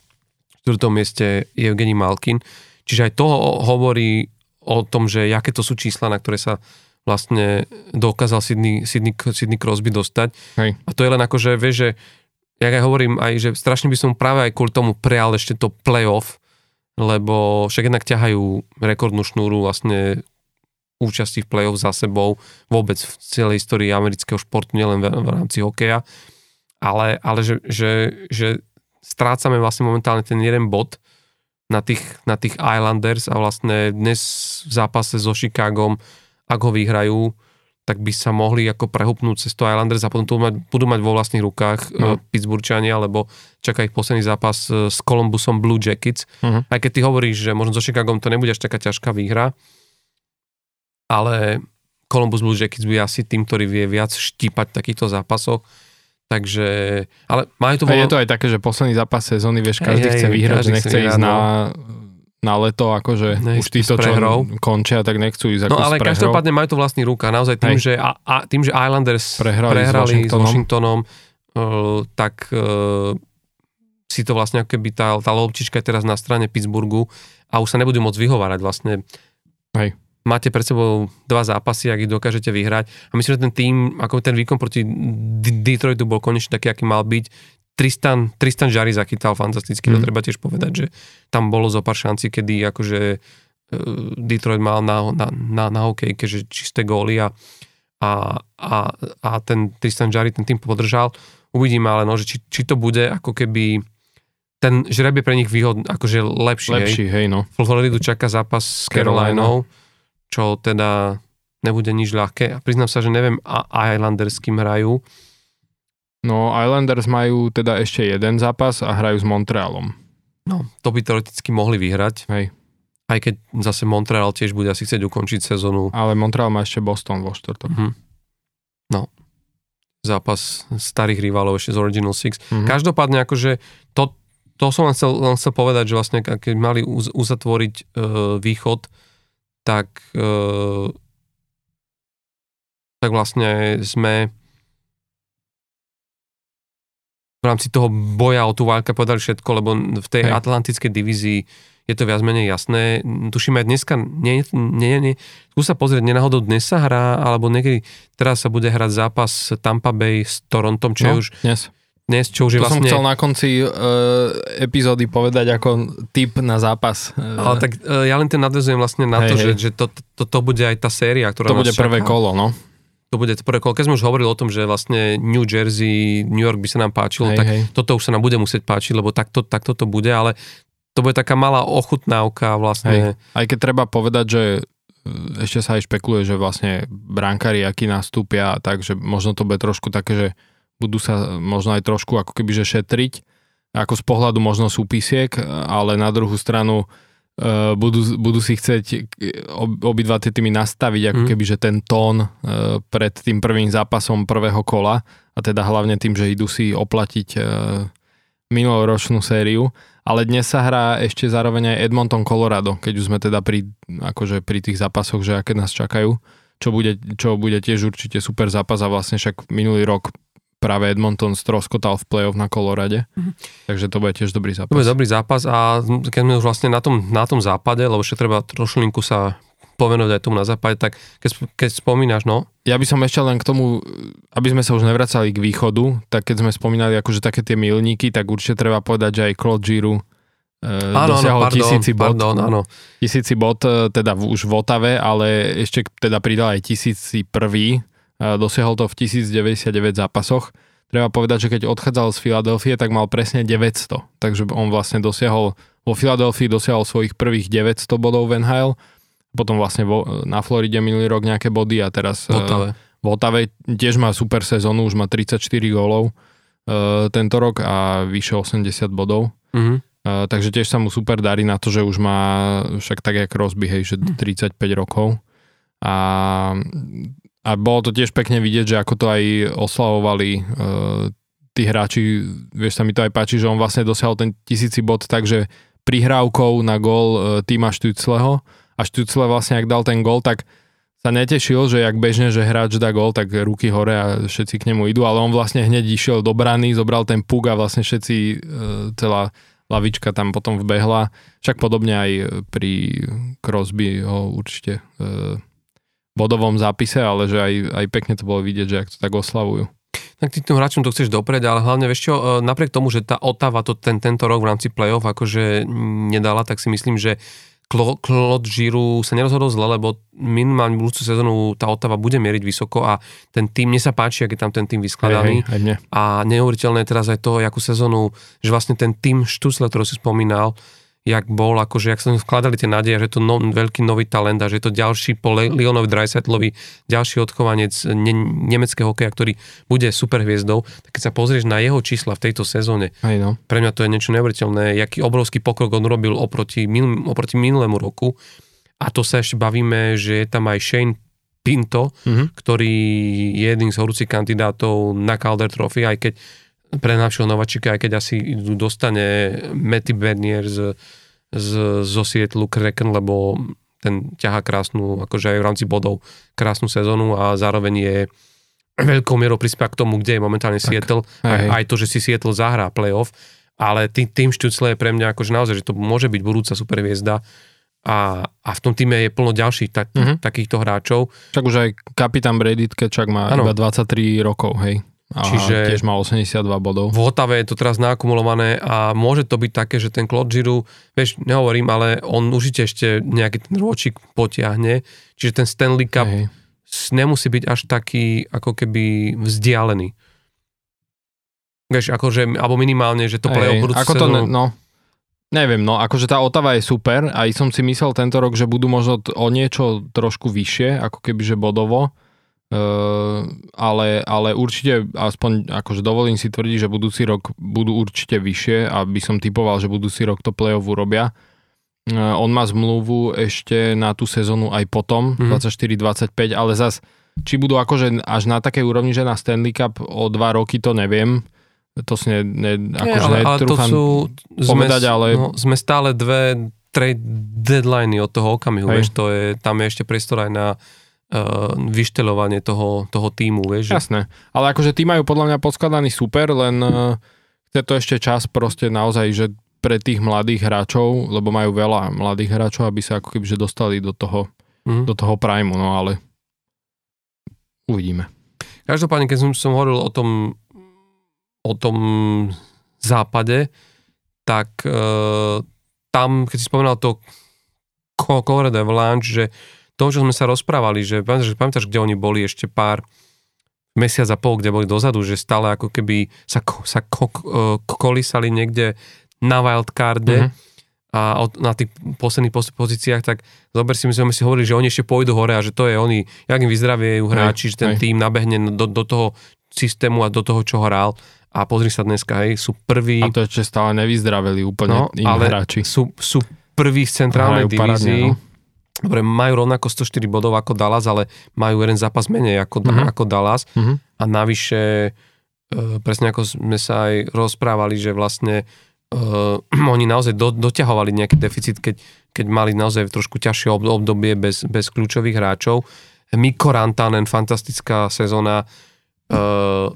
S1: mieste Evgení Malkin. Čiže aj to hovorí o tom, že aké to sú čísla, na ktoré sa vlastne dokázal Sydney, Sydney, Sydney Crosby dostať. Hej. A to je len ako, že vieš, že jak aj hovorím, aj, že strašne by som práve aj kvôli tomu prijal ešte to playoff, lebo však jednak ťahajú rekordnú šnúru vlastne účasti v playoff za sebou vôbec v celej histórii amerického športu, nielen v, v rámci hokeja, ale, ale že, že, že strácame vlastne momentálne ten jeden bod na tých, na tých Islanders a vlastne dnes v zápase so Chicagom ak ho vyhrajú, tak by sa mohli ako prehupnúť cez to Islanders a potom to mať, budú mať vo vlastných rukách no. uh, Pittsburghčania, lebo čaká ich posledný zápas uh, s Columbusom Blue Jackets. Uh-huh. Aj keď ty hovoríš, že možno so Chicagom to nebude až taká ťažká výhra, ale Columbus Blue Jackets bude asi tým, ktorý vie viac štípať v takýchto zápasoch. Takže, ale majú to...
S2: A je to aj také, že posledný zápas sezóny, vieš, každý hey, chce vyhrať, nechce ísť na na leto, akože ne, už títo, čo končia, tak nechcú ísť
S1: No ale každopádne majú to vlastný ruka. Naozaj tým, že, a, a, tým že Islanders prehrali, prehrali s Washingtonom, s Washingtonom uh, tak uh, si to vlastne ako keby tá, tá loptička je teraz na strane Pittsburghu a už sa nebudú môcť vyhovárať vlastne.
S2: Hej.
S1: Máte pred sebou dva zápasy, ak ich dokážete vyhrať. A myslím, že ten tým, ako ten výkon proti Detroitu bol konečne taký, aký mal byť. Tristan, Tristan Jari zachytal fantasticky, mm. to treba tiež povedať, že tam bolo zo pár šancí, kedy akože uh, Detroit mal na, na, na, na hokejke, že čisté góly a, a, a, a ten Tristan Jari ten tým podržal. Uvidíme ale, no, že či, či to bude ako keby ten žreb je pre nich výhod, akože lepší.
S2: Lepší, hej, hej no.
S1: Floridu čaká zápas s Carolinou, čo teda nebude nič ľahké. A priznám sa, že neviem, a Islanders kým hrajú.
S2: No, Islanders majú teda ešte jeden zápas a hrajú s Montrealom.
S1: No, to by teoreticky mohli vyhrať.
S2: Hej.
S1: Aj keď zase Montreal tiež bude asi chcieť ukončiť sezónu.
S2: Ale Montreal má ešte Boston vo štvrtok.
S1: Mm-hmm. No, zápas starých rivalov ešte z Original Six. Mm-hmm. Každopádne akože to, to som len chcel, len chcel povedať, že vlastne keď mali uz, uzatvoriť uh, východ, tak uh, tak vlastne sme v rámci toho boja o tú válka povedali všetko, lebo v tej Hej. atlantickej divízii je to viac menej jasné. Tuším aj dneska, nie, nie, nie, skús sa pozrieť, nenáhodou dnes sa hrá, alebo niekedy teraz sa bude hrať zápas Tampa Bay s Torontom, čo no, je už...
S2: Dnes.
S1: Dnes, čo už je vlastne...
S2: som chcel na konci uh, epizódy povedať ako tip na zápas.
S1: Ale tak uh, ja len ten nadvezujem vlastne na hej, to, hej. že, že to, to, to bude aj tá séria, ktorá
S2: To bude čaká. prvé kolo, no
S1: to bude to prvé kolo. Keď sme už hovorili o tom, že vlastne New Jersey, New York by sa nám páčilo, hej, tak hej. toto už sa nám bude musieť páčiť, lebo takto, takto to bude, ale to bude taká malá ochutnávka vlastne.
S2: Hej. Aj keď treba povedať, že e, ešte sa aj špekuluje, že vlastne brankári, aký nastúpia, takže možno to bude trošku také, že budú sa možno aj trošku ako keby že šetriť, ako z pohľadu možno súpisiek, ale na druhú stranu uh, budú, budú si chcieť ob, obidva tie týmy nastaviť ako mm. keby, že ten tón uh, pred tým prvým zápasom prvého kola a teda hlavne tým, že idú si oplatiť uh, minuloročnú sériu, ale dnes sa hrá ešte zároveň aj Edmonton Colorado, keď už sme teda pri, akože pri tých zápasoch, že aké nás čakajú, čo bude, čo bude tiež určite super zápas a vlastne však minulý rok práve Edmonton stroskotal v play-off na Kolorade, mm-hmm. takže to bude tiež dobrý zápas.
S1: To bude dobrý zápas a keď sme už vlastne na tom, na tom západe, lebo ešte treba trošlinku sa povenovať aj tomu na západe, tak keď, keď spomínaš, no?
S2: Ja by som ešte len k tomu, aby sme sa už nevracali k východu, tak keď sme spomínali akože také tie milníky, tak určite treba povedať, že aj Claude Giroux
S1: e, áno, dosiahol áno, tisíci bod. Pardon, áno.
S2: Tisíci bod e, teda v, už v Otave, ale ešte teda pridal aj tisíci prvý dosiahol to v 1099 zápasoch. Treba povedať, že keď odchádzal z Filadelfie, tak mal presne 900. Takže on vlastne dosiahol, vo Filadelfii dosiahol svojich prvých 900 bodov v NHL, potom vlastne vo, na Floride minulý rok nejaké body a teraz
S1: v Otave.
S2: v Otave tiež má super sezónu, už má 34 gólov uh, tento rok a vyše 80 bodov. Mm-hmm. Uh, takže tiež sa mu super darí na to, že už má však tak jak Crosby, hej, že 35 rokov. A a bolo to tiež pekne vidieť, že ako to aj oslavovali uh, tí hráči, vieš sa mi to aj páči, že on vlastne dosiahol ten tisíci bod, takže prihrávkou na gól uh, týma Štucleho. A Štucle vlastne ak dal ten gól, tak sa netešil, že jak bežne, že hráč dá gól, tak ruky hore a všetci k nemu idú, ale on vlastne hneď išiel do brany, zobral ten puk a vlastne všetci, uh, celá lavička tam potom vbehla. Však podobne aj pri Crosby ho určite uh, bodovom zápise, ale že aj, aj pekne to bolo vidieť, že ak to tak oslavujú.
S1: Tak ty tým hráčom to chceš dopreť, ale hlavne vieš čo, e, napriek tomu, že tá Otava to ten, tento rok v rámci play-off akože nedala, tak si myslím, že Claude Giroux sa nerozhodol zle, lebo minimálne budúcu sezónu tá Otava bude mieriť vysoko a ten tým, mne sa páči, ak je tam ten tým vyskladaný.
S2: Hej, hej,
S1: a neuveriteľné teraz aj to, akú sezónu, že vlastne ten tým Štusle, ktorý si spomínal, jak bol, akože jak sa vkladali tie nádeje, že to no, veľký nový talent a že to ďalší po Leonovi Dreisaitlovi, ďalší odchovanec ne, nemeckého hokeja, ktorý bude super hviezdou, tak keď sa pozrieš na jeho čísla v tejto sezóne,
S2: Aj no.
S1: pre mňa to je niečo neuveriteľné, jaký obrovský pokrok on robil oproti, minul, oproti minulému roku a to sa ešte bavíme, že je tam aj Shane Pinto, mm-hmm. ktorý je jedným z horúcich kandidátov na Calder Trophy, aj keď pre najlepšieho nováčika, aj keď asi dostane Matty Bernier z, z, zo Seattle Kraken, lebo ten ťaha krásnu, akože aj v rámci bodov, krásnu sezónu a zároveň je veľkou mierou prispieva k tomu, kde je momentálne tak, Seattle. Aj, aj to, že si Seattle zahrá playoff, ale tým, tým Štucle je pre mňa akože naozaj, že to môže byť budúca superhviezda a, a v tom týme je plno ďalších tak, mm-hmm. takýchto hráčov.
S2: Však už aj kapitán Brady Kečak má ano. iba 23 rokov, hej. A Čiže tiež má 82 bodov.
S1: V Otave je to teraz naakumulované a môže to byť také, že ten Claude Giroux, vieš, nehovorím, ale on užite ešte nejaký ten ročík potiahne, čiže ten Stanley Cup Hej. nemusí byť až taký ako keby vzdialený. Vieš, akože, alebo minimálne, že to play
S2: budú ako to, ne, no, Neviem, no akože tá Otava je super, aj som si myslel tento rok, že budú možno o niečo trošku vyššie, ako keby že bodovo, Uh, ale, ale určite, aspoň akože dovolím si tvrdiť, že budúci rok budú určite vyššie a by som typoval, že budúci rok to play-off urobia. Uh, on má zmluvu ešte na tú sezónu aj potom, mm-hmm. 24-25, ale zas, či budú akože až na takej úrovni, že na Stanley Cup o dva roky, to neviem. To si ne, ne, akože
S1: Nie, ale, ale to sú, povedať, sme, ale... No, sme stále dve trade deadliny od toho okamihu, vieš, to je, tam je ešte priestor aj na uh, vyštelovanie toho, toho týmu, vieš.
S2: Jasné, ale akože tí majú podľa mňa poskladaný super, len uh, chce to ešte čas proste naozaj, že pre tých mladých hráčov, lebo majú veľa mladých hráčov, aby sa ako keby dostali do toho, mm. do toho primu, no ale uvidíme.
S1: Každopádne, keď som, som hovoril o tom, o tom západe, tak uh, tam, keď si spomínal to Colorado Avalanche, že to, čo sme sa rozprávali, že pamätáš, pamätáš, kde oni boli ešte pár mesiac a pol, kde boli dozadu, že stále ako keby sa, sa ko, kolísali niekde na wildcarde mm-hmm. a na tých posledných pozíciách, tak zober si, my sme si hovorili, že oni ešte pôjdu hore a že to je oni, jak im vyzdraviejú hráči, že ten tým nabehne do, do toho systému a do toho, čo hral a pozri sa dneska, hej, sú prví...
S2: A to ešte stále nevyzdravili úplne no, ale hráči.
S1: Sú, sú prví v centrálnej divízii. No Dobre, majú rovnako 104 bodov ako Dallas, ale majú jeden zápas menej ako, mm-hmm. ako Dallas. Mm-hmm. A navyše, e, presne ako sme sa aj rozprávali, že vlastne e, oni naozaj do, doťahovali nejaký deficit, keď, keď mali naozaj trošku ťažšie obdobie bez, bez kľúčových hráčov. Mikko Rantanen, fantastická sezóna. E,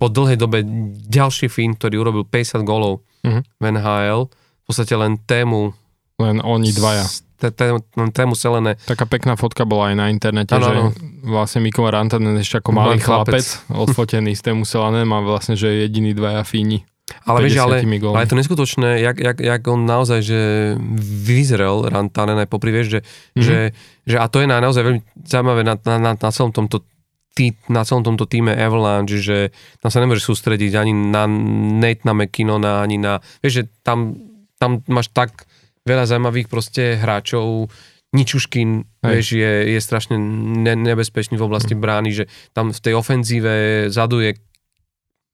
S1: po dlhej dobe ďalší Fín, ktorý urobil 50 golov mm-hmm. v NHL. V podstate len tému
S2: len oni dvaja
S1: tému Selené.
S2: Taká pekná fotka bola aj na internete, ano, že ano. vlastne Mikko Rantanen ešte ako malý chlapec, odfotený z tému Selené má vlastne, že jediný dvaja fíni.
S1: Ale vieš, ale, ale je to neskutočné, jak, jak, jak on naozaj, že vyzrel Rantanen aj popri, vieš, že, mm-hmm. že, že a to je na, naozaj veľmi zaujímavé na, na, na, na celom tomto tý, na celom tomto týme Avalanche, že tam sa nemôže sústrediť ani na Nate na McKinnona, ani na, vieš, že tam, tam máš tak veľa zaujímavých proste hráčov, Ničuškin, vieš, je, je strašne ne, nebezpečný v oblasti mm. brány, že tam v tej ofenzíve zadu je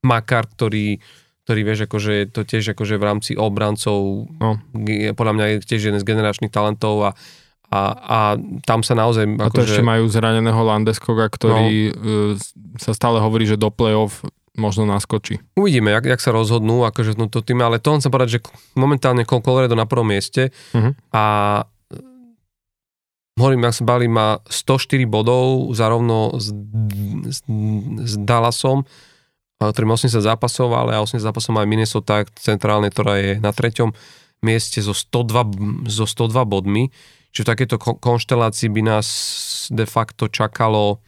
S1: Makar, ktorý, ktorý vieš, akože je to tiež akože v rámci obrancov, no. je, podľa mňa je tiež jeden z generačných talentov a, a, a tam sa naozaj...
S2: A to akože, ešte majú zraneného Landeskoga, ktorý no. sa stále hovorí, že do play-off možno naskočí.
S1: Uvidíme, jak, jak sa rozhodnú, akože no to tým, ale to chcem povedať, že momentálne Colorado na prvom mieste uh-huh. a hovorím, jak sa bali, má 104 bodov zarovno s, s, s Dallasom, ktorým 80 zápasov, ale 80 zápasov má aj Minnesota centrálne, ktorá je na treťom mieste so 102, so 102 bodmi. Čiže v takejto konštelácii by nás de facto čakalo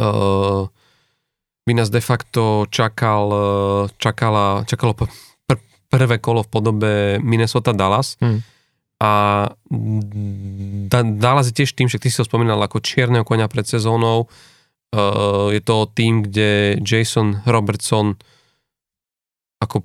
S1: uh, by nás de facto čakal, e, čakala, čakalo pr- prvé kolo v podobe Minnesota Dallas. Hmm. A da- Dallas je tiež tým, že ty si ho spomínal ako čierneho konia pred sezónou. Uh, je to tým, kde Jason Robertson ako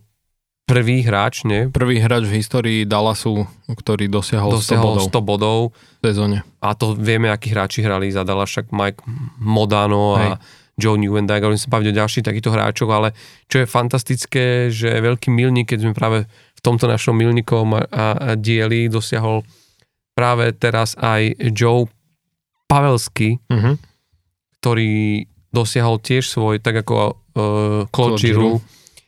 S1: prvý hráč, nie?
S2: Prvý hráč v histórii Dallasu, ktorý dosiahol, dosiahol 100 bodov.
S1: 100 bodov.
S2: V sezóne.
S1: A to vieme, akí hráči hrali za Dallas, však Mike Modano Hej. a Joe Newendike, ale sa baviť o ďalších takýchto hráčov, ale čo je fantastické, že veľký milník, keď sme práve v tomto našom milníkom a, a, dieli dosiahol práve teraz aj Joe Pavelsky, uh-huh. ktorý dosiahol tiež svoj, tak ako uh, Claude Giroux,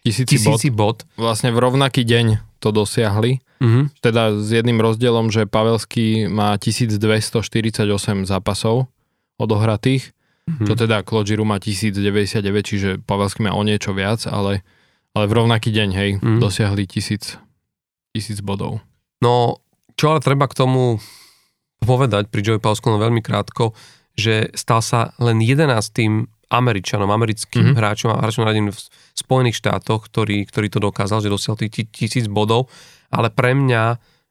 S2: tisíci, tisíci bod. bod. Vlastne v rovnaký deň to dosiahli Mm-hmm. Teda s jedným rozdielom, že Pavelský má 1248 zápasov odohratých, mm-hmm. čo teda Klodžiru má 1099, čiže Pavelský má o niečo viac, ale, ale v rovnaký deň, hej, mm-hmm. dosiahli 1000, 1000 bodov.
S1: No, čo ale treba k tomu povedať pri Joey Pavelskom veľmi krátko, že stal sa len 11 Američanom, americkým mm-hmm. hráčom a hráčom v Spojených štátoch, ktorý, ktorý to dokázal, že dosiahol tých tisíc bodov, ale pre mňa,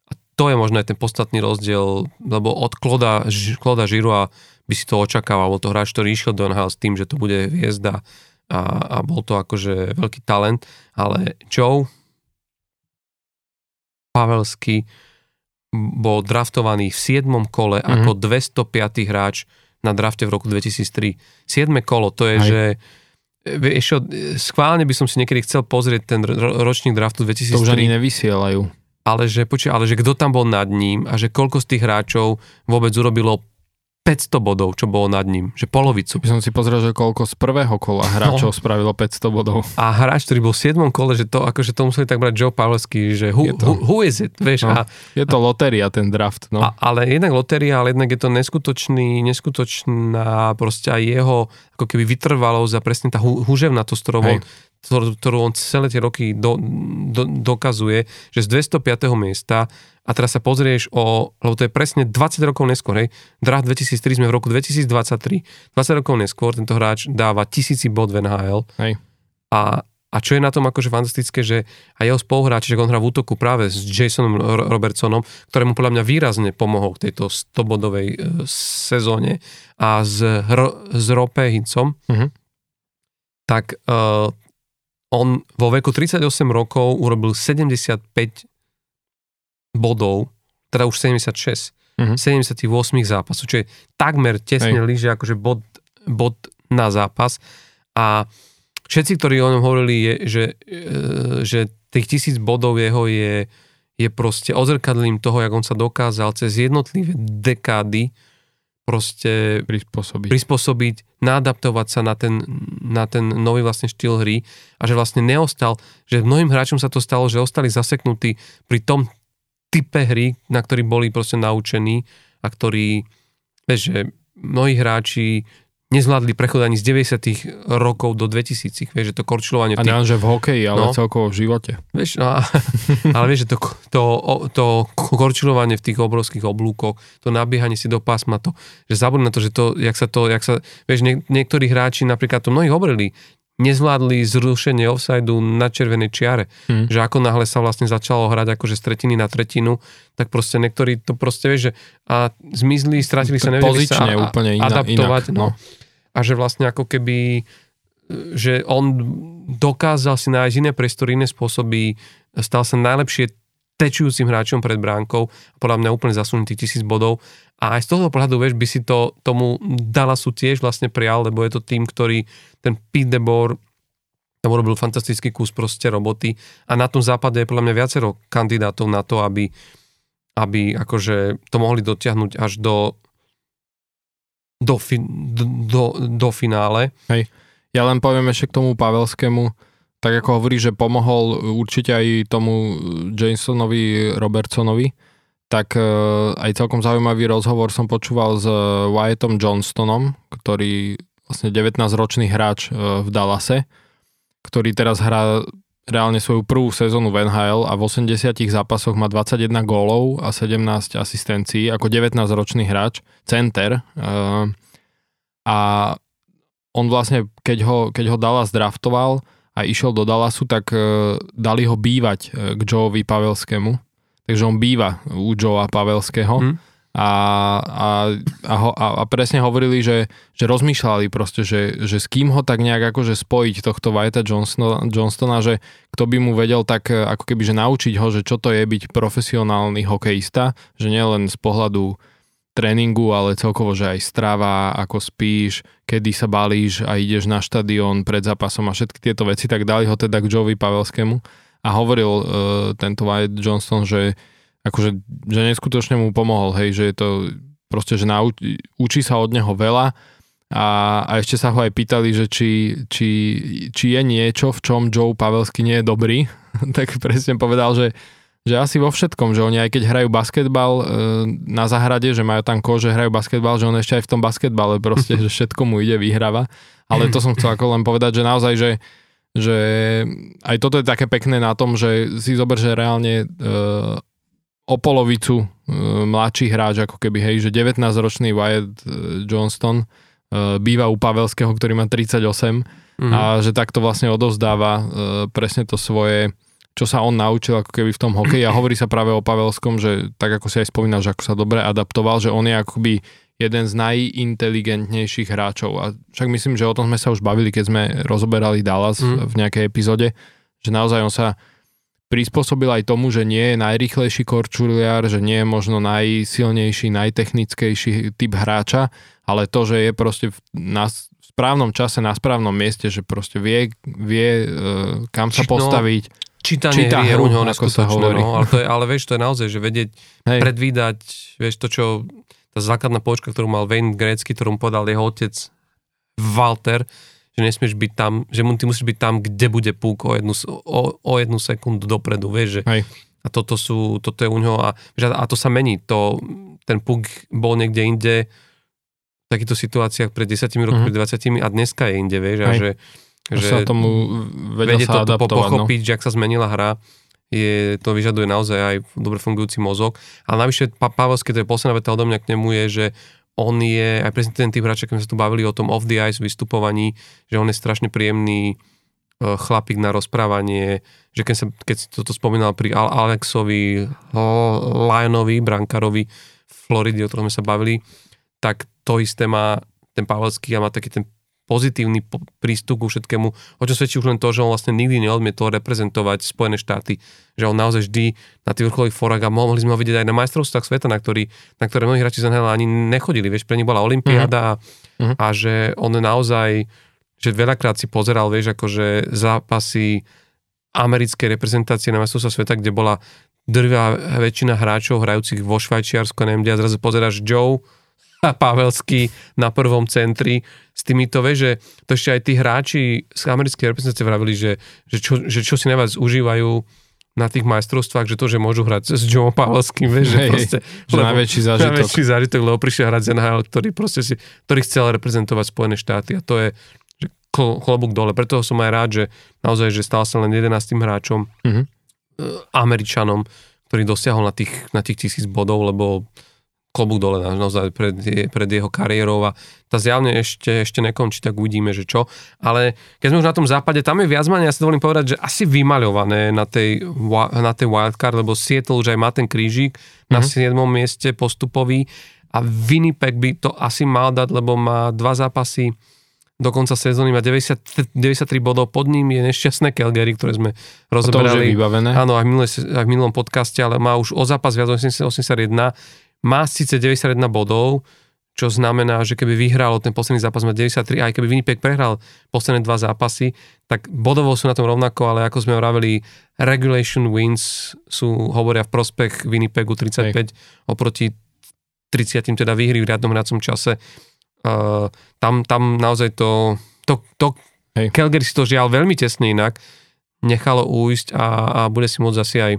S1: a to je možno aj ten podstatný rozdiel, lebo od Kloda, Kloda Žirua by si to očakával, bol to hráč, ktorý išiel do NHL s tým, že to bude hviezda a, a bol to akože veľký talent, ale Joe Pavelsky bol draftovaný v 7. kole mm-hmm. ako 205. hráč na drafte v roku 2003. 7. kolo, to je, Aj. že vieš, schválne by som si niekedy chcel pozrieť ten ročník draftu 2003. To
S2: už ani nevysielajú.
S1: Ale že, počuť, ale že kto tam bol nad ním a že koľko z tých hráčov vôbec urobilo 500 bodov, čo bolo nad ním, že polovicu.
S2: By som si pozrel, že koľko z prvého kola hráčov no. spravilo 500 bodov.
S1: A hráč, ktorý bol v 7. kole, že to, akože to museli tak brať Joe Pavlesky, že who, who, who is it, vieš.
S2: No, a, je to lotéria, ten draft, no.
S1: A, ale jednak lotéria, ale jednak je to neskutočný, neskutočná proste aj jeho ako keby vytrvalosť a presne tá hu, huževnatosť, ktorou on, ktorú, ktorú on celé tie roky do, do, dokazuje, že z 205. miesta a teraz sa pozrieš o, lebo to je presne 20 rokov neskôr, hej, draft 2003 sme v roku 2023, 20 rokov neskôr tento hráč dáva tisíci bod v NHL
S2: hej.
S1: A, a čo je na tom akože fantastické, že aj jeho spoluhráč, že on hrá v útoku práve s Jasonom Robertsonom, ktorému podľa mňa výrazne pomohol v tejto 100-bodovej e, sezóne a s, Ro, s Rope Hincom, uh-huh. tak e, on vo veku 38 rokov urobil 75 bodov, teda už 76, uh-huh. 78 zápasov, čo je takmer tesne Hej. líže akože bod, bod na zápas a všetci, ktorí o ňom hovorili, je, že, e, že tých tisíc bodov jeho je, je proste odzrkadlím toho, jak on sa dokázal cez jednotlivé dekády proste
S2: prispôsobiť,
S1: prispôsobiť naadaptovať sa na ten, na ten nový vlastne štýl hry a že vlastne neostal, že mnohým hráčom sa to stalo, že ostali zaseknutí pri tom type hry, na ktorý boli proste naučení a ktorí, vieš, že mnohí hráči nezvládli prechod ani z 90 rokov do 2000 vieš, že to korčilovanie...
S2: A tých... že v hokeji, ale no, celkovo v živote.
S1: Vieš, no, ale vieš, že to, to, to korčilovanie v tých obrovských oblúkoch, to nabiehanie si do pásma, to, že zabudne na to, že to, jak sa to, jak sa, vieš, niek- niektorí hráči napríklad to mnohí hovorili, nezvládli zrušenie offsideu na červenej čiare. Hmm. Že ako náhle sa vlastne začalo hrať akože z tretiny na tretinu, tak proste niektorí to proste, vieš, že a zmizli, stratili sa, nevedeli sa a, úplne iná, adaptovať. Inak, no. A že vlastne ako keby že on dokázal si nájsť iné priestory, iné spôsoby, stal sa najlepšie tečujúcim hráčom pred bránkou, podľa mňa úplne zasunutý tisíc bodov a aj z toho pohľadu, vieš, by si to tomu Dallasu tiež vlastne prijal, lebo je to tým, ktorý, ten Pete DeBoer, tam urobil fantastický kus proste roboty a na tom západe je podľa mňa viacero kandidátov na to, aby, aby akože to mohli dotiahnuť až do do, fi, do, do, do finále.
S2: Hej. Ja len poviem ešte k tomu Pavelskému, tak ako hovorí, že pomohol určite aj tomu Jasonovi Robertsonovi, tak e, aj celkom zaujímavý rozhovor som počúval s Wyattom Johnstonom, ktorý vlastne 19-ročný hráč e, v Dallase, ktorý teraz hrá reálne svoju prvú sezónu v NHL a v 80 zápasoch má 21 gólov a 17 asistencií ako 19-ročný hráč, center. E, a on vlastne, keď ho, keď ho Dallas draftoval a išiel do Dallasu, tak dali ho bývať k Joeovi Pavelskému takže on býva u Joea Pavelského. Hmm. A, a, a, ho, a, presne hovorili, že, že rozmýšľali proste, že, že s kým ho tak nejak akože spojiť tohto Whitea Johnsona, Johnstona, že kto by mu vedel tak ako keby, že naučiť ho, že čo to je byť profesionálny hokejista, že nielen z pohľadu tréningu, ale celkovo, že aj strava, ako spíš, kedy sa balíš a ideš na štadión pred zápasom a všetky tieto veci, tak dali ho teda k Joevi Pavelskému a hovoril uh, tento Wyatt Johnston, že akože, že neskutočne mu pomohol, hej, že je to proste, že nauč, učí sa od neho veľa a, a ešte sa ho aj pýtali, že či, či, či je niečo, v čom Joe Pavelsky nie je dobrý, tak presne povedal, že, že asi vo všetkom, že oni aj keď hrajú basketbal e, na zahrade, že majú tam kože, hrajú basketbal, že on ešte aj v tom basketbale proste, že všetko mu ide, vyhráva. Ale to som chcel ako len povedať, že naozaj, že, že aj toto je také pekné na tom, že si zober, že reálne e, o polovicu e, mladší hráč, ako keby, hej, že 19-ročný Wyatt e, Johnston e, býva u Pavelského, ktorý má 38 mm-hmm. a že takto vlastne odovzdáva e, presne to svoje čo sa on naučil ako keby v tom hokeji a hovorí sa práve o Pavelskom, že tak ako si aj spomínal, že ako sa dobre adaptoval, že on je akoby jeden z najinteligentnejších hráčov a však myslím, že o tom sme sa už bavili, keď sme rozoberali Dallas mm. v nejakej epizóde, že naozaj on sa prispôsobil aj tomu, že nie je najrychlejší korčuliar, že nie je možno najsilnejší, najtechnickejší typ hráča, ale to, že je proste na správnom čase, na správnom mieste, že proste vie, vie uh, kam sa no, postaviť.
S1: Čítanie Číta hry hru, ako sa hovorí. No, ale, to je, ale vieš, to je naozaj, že vedieť, Hej. predvídať, vieš, to, čo tá základná počka, ktorú mal Wayne Gretzky, ktorú mu povedal jeho otec Walter, že nesmieš byť tam, že ty musíš byť tam, kde bude púk o jednu, o, o jednu sekundu dopredu, vieš, že Hej. a toto sú, toto je u neho a, a to sa mení, to, ten púk bol niekde inde v takýchto situáciách pred 10 rokmi, mm-hmm. pred 20 a dneska je inde, vieš, Hej. a že, že
S2: sa tomu vedie
S1: sa
S2: to,
S1: no. pochopiť, no. že ak sa zmenila hra, je, to vyžaduje naozaj aj dobre fungujúci mozog. Ale navyše pa, Pavelské, to je posledná veta odo mňa k nemu je, že on je, aj presne ten typ hráča, keď sme sa tu bavili o tom off the ice vystupovaní, že on je strašne príjemný uh, chlapík na rozprávanie, že keď, sa, keď si toto spomínal pri Alexovi, Lyonovi, brankárovi Floridy, o ktorom sme sa bavili, tak to isté má ten Pavelský a má taký ten pozitívny prístup ku všetkému, o čom svedčí už len to, že on vlastne nikdy neodmietol reprezentovať Spojené štáty, že on naozaj vždy na tých vrcholových forách a mohli sme ho vidieť aj na majstrovstvách sveta, na, ktorý, na ktoré mnohí hráči z ani nechodili, vieš, pre nich bola Olympiáda mm-hmm. a že on naozaj, že veľakrát si pozeral, vieš, akože zápasy americkej reprezentácie na majstrovstvách sveta, kde bola drvá väčšina hráčov hrajúcich vo Švajčiarsku, neviem, a zrazu pozeráš Joe, a Pavelský na prvom centri s týmito, vieš, že to ešte aj tí hráči z americkej reprezentácie vravili, že, že, čo, že čo si najviac užívajú na tých majstrovstvách, že to, že môžu hrať s Joe Pavelským, vieš, že
S2: Hej,
S1: proste,
S2: že lebo, najväčší zážitok.
S1: Najväčší zážitok, lebo prišiel hrať z NHL, ktorý proste si, ktorý chcel reprezentovať Spojené štáty a to je že klobúk dole. Preto som aj rád, že naozaj, že stal sa len 11 hráčom, mm-hmm. Američanom, ktorý dosiahol na tých, na tých tisíc bodov, lebo klobúk dole naozaj pred, pred jeho kariérou a tá zjavne ešte, ešte nekončí, tak uvidíme, že čo. Ale keď sme už na tom západe, tam je viac menej, ja si dovolím povedať, že asi vymaľované na tej, na tej wildcard, lebo Seattle už aj má ten krížik mm-hmm. na 7. Mhm. mieste postupový a Winnipeg by to asi mal dať, lebo má dva zápasy do konca sezóny má 90, 93 bodov, pod ním je nešťastné Calgary, ktoré sme rozoberali.
S2: To už je vybavené.
S1: Áno, aj v, minulé, aj v minulom podcaste, ale má už o zápas viac 81 má síce 91 bodov, čo znamená, že keby vyhral ten posledný zápas má 93, aj keby Winnipeg prehral posledné dva zápasy, tak bodovo sú na tom rovnako, ale ako sme vraveli, regulation wins sú, hovoria v prospech Winnipegu 35 Hej. oproti 30 teda výhry v riadnom hracom čase. Uh, tam, tam naozaj to, to, to Calgary si to žiaľ veľmi tesne inak nechalo újsť a, a bude si môcť asi aj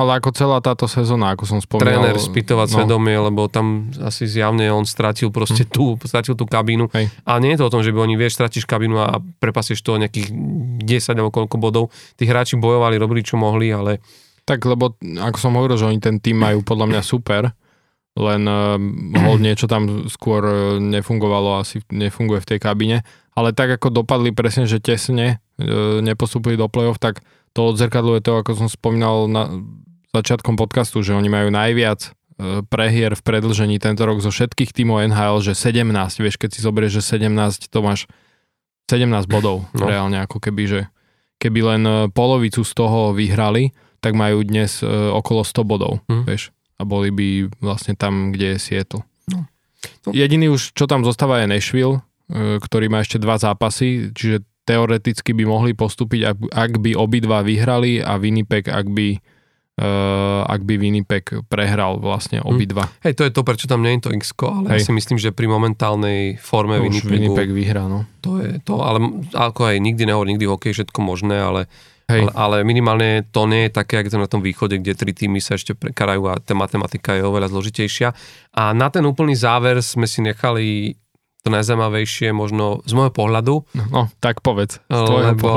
S2: ale ako celá táto sezóna, ako som spomínal...
S1: Tréner spýtovať no. svedomie, lebo tam asi zjavne on stratil proste hm. tú, stratil tú kabínu. Hej. A nie je to o tom, že by oni, vieš, stratíš kabínu a prepasieš to nejakých 10 alebo koľko bodov. Tí hráči bojovali, robili čo mohli, ale...
S2: Tak, lebo ako som hovoril, že oni ten tým majú podľa mňa super, len uh, niečo tam skôr uh, nefungovalo, asi nefunguje v tej kabine. Ale tak ako dopadli presne, že tesne uh, nepostupili do play-off, tak to odzrkadluje to, ako som spomínal na, začiatkom podcastu, že oni majú najviac e, prehier v predlžení tento rok zo všetkých tímov NHL, že 17, vieš, keď si zoberieš, že 17, to máš 17 bodov no. reálne, ako keby, že keby len e, polovicu z toho vyhrali, tak majú dnes e, okolo 100 bodov, mm. vieš, a boli by vlastne tam, kde je Seattle. No. No. Jediný už, čo tam zostáva je Nashville, ktorý má ešte dva zápasy, čiže teoreticky by mohli postúpiť, ak, ak by obidva vyhrali a Winnipeg, ak by ak by Winnipeg prehral vlastne hm. obidva.
S1: Hej, to je to, prečo tam nie je to x ale Hej. ja si myslím, že pri momentálnej forme
S2: to
S1: Winnipegu...
S2: Winnipeg vyhrá, no.
S1: To je to, ale ako aj nikdy nehovor, nikdy hokej, všetko možné, ale Hej. Ale, ale minimálne to nie je také, ako to na tom východe, kde tri týmy sa ešte prekarajú a tá matematika je oveľa zložitejšia. A na ten úplný záver sme si nechali to najzaujímavejšie možno z môjho pohľadu.
S2: No, no tak povedz.
S1: Lebo,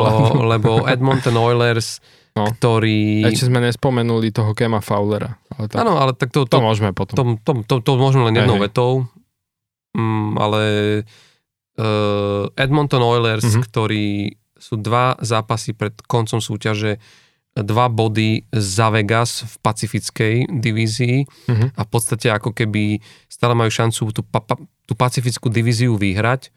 S1: lebo Edmonton Oilers, no. ktorý...
S2: Ešte sme nespomenuli toho Kema Fowlera.
S1: Ale tak, Áno, ale tak to,
S2: to, to môžeme potom.
S1: To, to, to, to môžeme len jednou vetou. Mm, ale uh, Edmonton Oilers, mm-hmm. ktorí sú dva zápasy pred koncom súťaže, dva body za Vegas v pacifickej divízii uh-huh. a v podstate ako keby stále majú šancu tú, pa, tú pacifickú divíziu vyhrať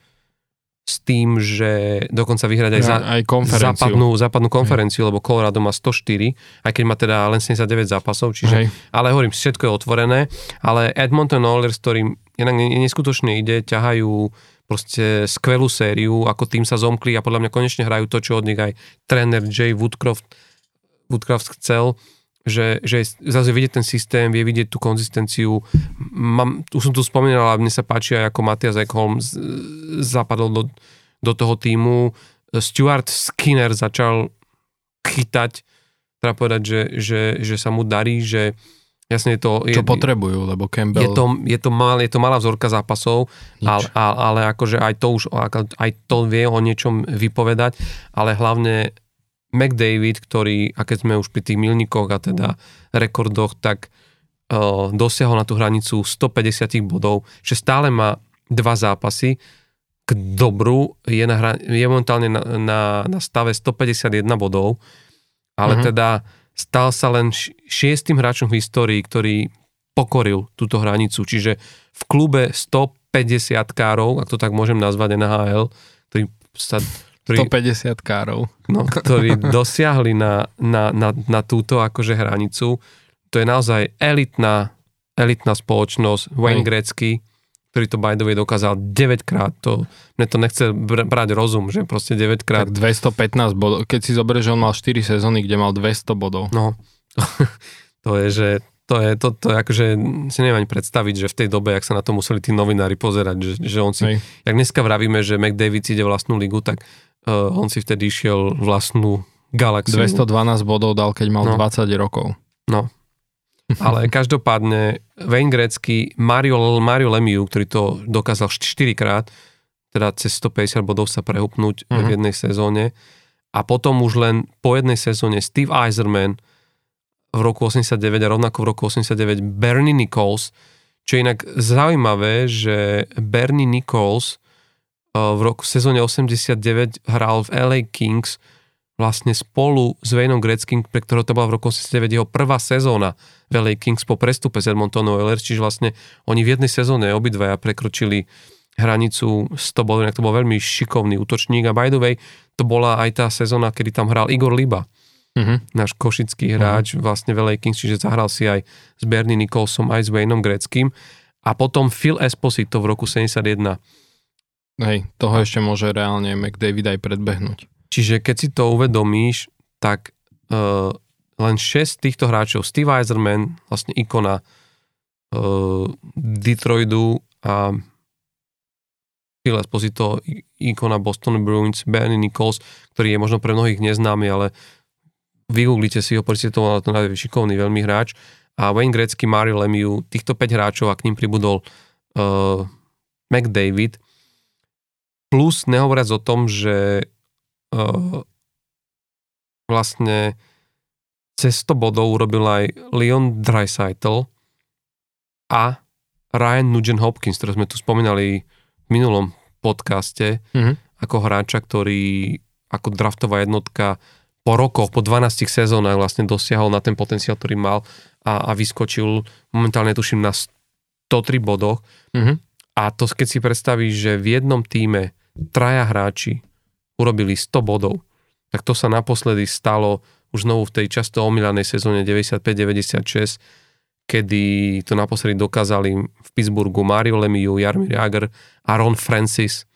S1: s tým, že dokonca vyhrať aj, ja, za,
S2: aj západnú,
S1: západnú konferenciu, Hej. lebo Colorado má 104, aj keď má teda len 79 zápasov, čiže, Hej. ale hovorím, všetko je otvorené, ale Edmonton Oilers, ktorým neskutočne ide, ťahajú proste skvelú sériu, ako tým sa zomkli a podľa mňa konečne hrajú to, čo od nich aj tréner Jay Woodcroft, Woodcroft chcel, že, že zase vidieť ten systém, vie vidieť tú konzistenciu. Mám, už som tu spomínal, ale mne sa páči aj ako Matias Ekholm zapadol do, do toho týmu. Stuart Skinner začal chytať, treba povedať, že, že, že sa mu darí, že Jasne je to...
S2: Je, Čo potrebujú, lebo Campbell...
S1: Je to, je to, mal, je to malá vzorka zápasov, ale, ale akože aj to už, aj to vie o niečom vypovedať, ale hlavne McDavid, ktorý, a keď sme už pri tých milníkoch a teda rekordoch, tak dosiahol na tú hranicu 150 bodov, že stále má dva zápasy, k dobru je, na, je momentálne na, na, na stave 151 bodov, ale uh-huh. teda stal sa len šiestým hráčom v histórii, ktorý pokoril túto hranicu. Čiže v klube 150 károv, ak to tak môžem nazvať NHL, ktorý sa
S2: ktorí, 150 károv.
S1: No, ktorí dosiahli na, na, na, na túto akože hranicu. To je naozaj elitná, elitná spoločnosť. Wayne Gretzky, ktorý to way dokázal 9 krát. To, mne to nechce brať rozum, že proste 9 krát.
S2: Tak 215 bodov. Keď si zoberieš, že on mal 4 sezóny, kde mal 200 bodov.
S1: No, to, to je, že to je, to, to je akože, si neviem ani predstaviť, že v tej dobe, jak sa na to museli tí novinári pozerať, že, že on si, Hej. jak dneska vravíme, že McDavid ide vlastnú ligu, tak uh, on si vtedy išiel vlastnú galaxiu.
S2: 212 bodov dal, keď mal no. 20 rokov.
S1: No, ale každopádne Wayne Gretzky, Mario, Mario Lemieux, ktorý to dokázal 4 krát, teda cez 150 bodov sa prehupnúť uh-huh. v mhm. jednej sezóne. A potom už len po jednej sezóne Steve Eiserman v roku 89 a rovnako v roku 89 Bernie Nichols, čo je inak zaujímavé, že Bernie Nichols eh, v roku v sezóne 89 hral v LA Kings vlastne spolu s Wayneom Gretzkým, pre ktorého to bola v roku 89 jeho prvá sezóna v LA Kings po prestupe z Edmontonu Oilers, čiže vlastne oni v jednej sezóne obidvaja prekročili hranicu 100 bodov, to bol veľmi šikovný útočník a by the way, to bola aj tá sezóna, kedy tam hral Igor Liba, uh-huh. náš košický hráč uh-huh. vlastne v LA Kings, čiže zahral si aj s Bernie Nicholsom, aj s Wayneom Gretzkým a potom Phil Esposito v roku 71.
S2: Hej, toho ešte môže reálne McDavid aj predbehnúť.
S1: Čiže keď si to uvedomíš, tak uh, len 6 týchto hráčov, Steve Eiserman, vlastne ikona uh, Detroitu a Phil Esposito, ikona Boston Bruins, Bernie Nichols, ktorý je možno pre mnohých neznámy, ale vygooglite si ho, poďte to, ale to šikovný veľmi hráč. A Wayne Gretzky, Mario Lemieux, týchto 5 hráčov a k ním pribudol uh, McDavid. Plus nehovoriac o tom, že vlastne cez 100 bodov urobil aj Leon Dreisaitl a Ryan Nugent Hopkins, ktorý sme tu spomínali v minulom podcaste, mm-hmm. ako hráča, ktorý ako draftová jednotka po rokoch, po 12 sezónach vlastne dosiahol na ten potenciál, ktorý mal a, a vyskočil momentálne tuším na 103 bodoch. Mm-hmm. A to keď si predstavíš, že v jednom týme traja hráči urobili 100 bodov. Tak to sa naposledy stalo už znovu v tej často omíľanej sezóne 95-96, kedy to naposledy dokázali v Pittsburghu Mario Lemieux, Jarmir Jagr a Ron Francis,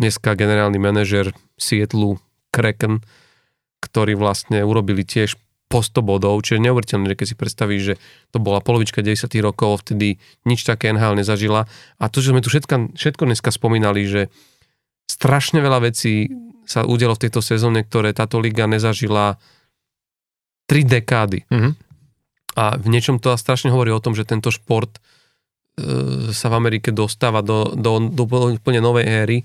S1: dneska generálny manažer Seattle Kraken, ktorí vlastne urobili tiež po 100 bodov, čiže neuveriteľné, keď si predstavíš, že to bola polovička 90 rokov, vtedy nič také NHL nezažila. A to, že sme tu všetko, všetko dneska spomínali, že strašne veľa vecí sa udialo v tejto sezóne, ktoré táto liga nezažila tri dekády.
S2: Mm-hmm.
S1: A v niečom to strašne hovorí o tom, že tento šport e, sa v Amerike dostáva do, do, do úplne novej éry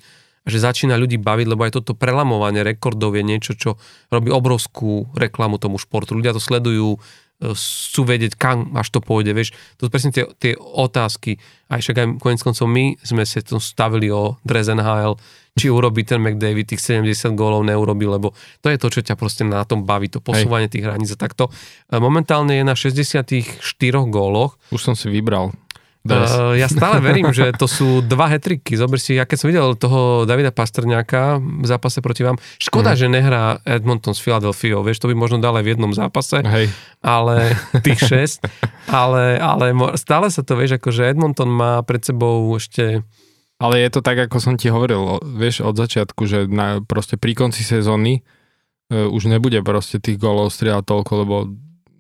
S1: a že začína ľudí baviť, lebo aj toto prelamovanie rekordov je niečo, čo robí obrovskú reklamu tomu športu. Ľudia to sledujú, chcú vedieť, kam až to pôjde, vieš. To sú presne tie, tie otázky. Aj však aj konec koncov my sme sa to stavili o Dresenheil, či urobí ten McDavid tých 70 gólov, neurobi, lebo to je to, čo ťa proste na tom baví, to posúvanie Hej. tých hraníc a takto. E, momentálne je na 64 góloch.
S2: Už som si vybral.
S1: Uh, ja stále verím, že to sú dva hetriky. Zober si, ja keď som videl toho Davida Pastrňáka v zápase proti vám, škoda, mm. že nehrá Edmonton s Philadelphia, vieš, to by možno dal aj v jednom zápase,
S2: Hej.
S1: ale tých 6, ale, ale stále sa to, vieš, akože Edmonton má pred sebou ešte
S2: ale je to tak, ako som ti hovoril, vieš, od začiatku, že na, proste pri konci sezóny e, už nebude proste tých golov strieľať toľko, lebo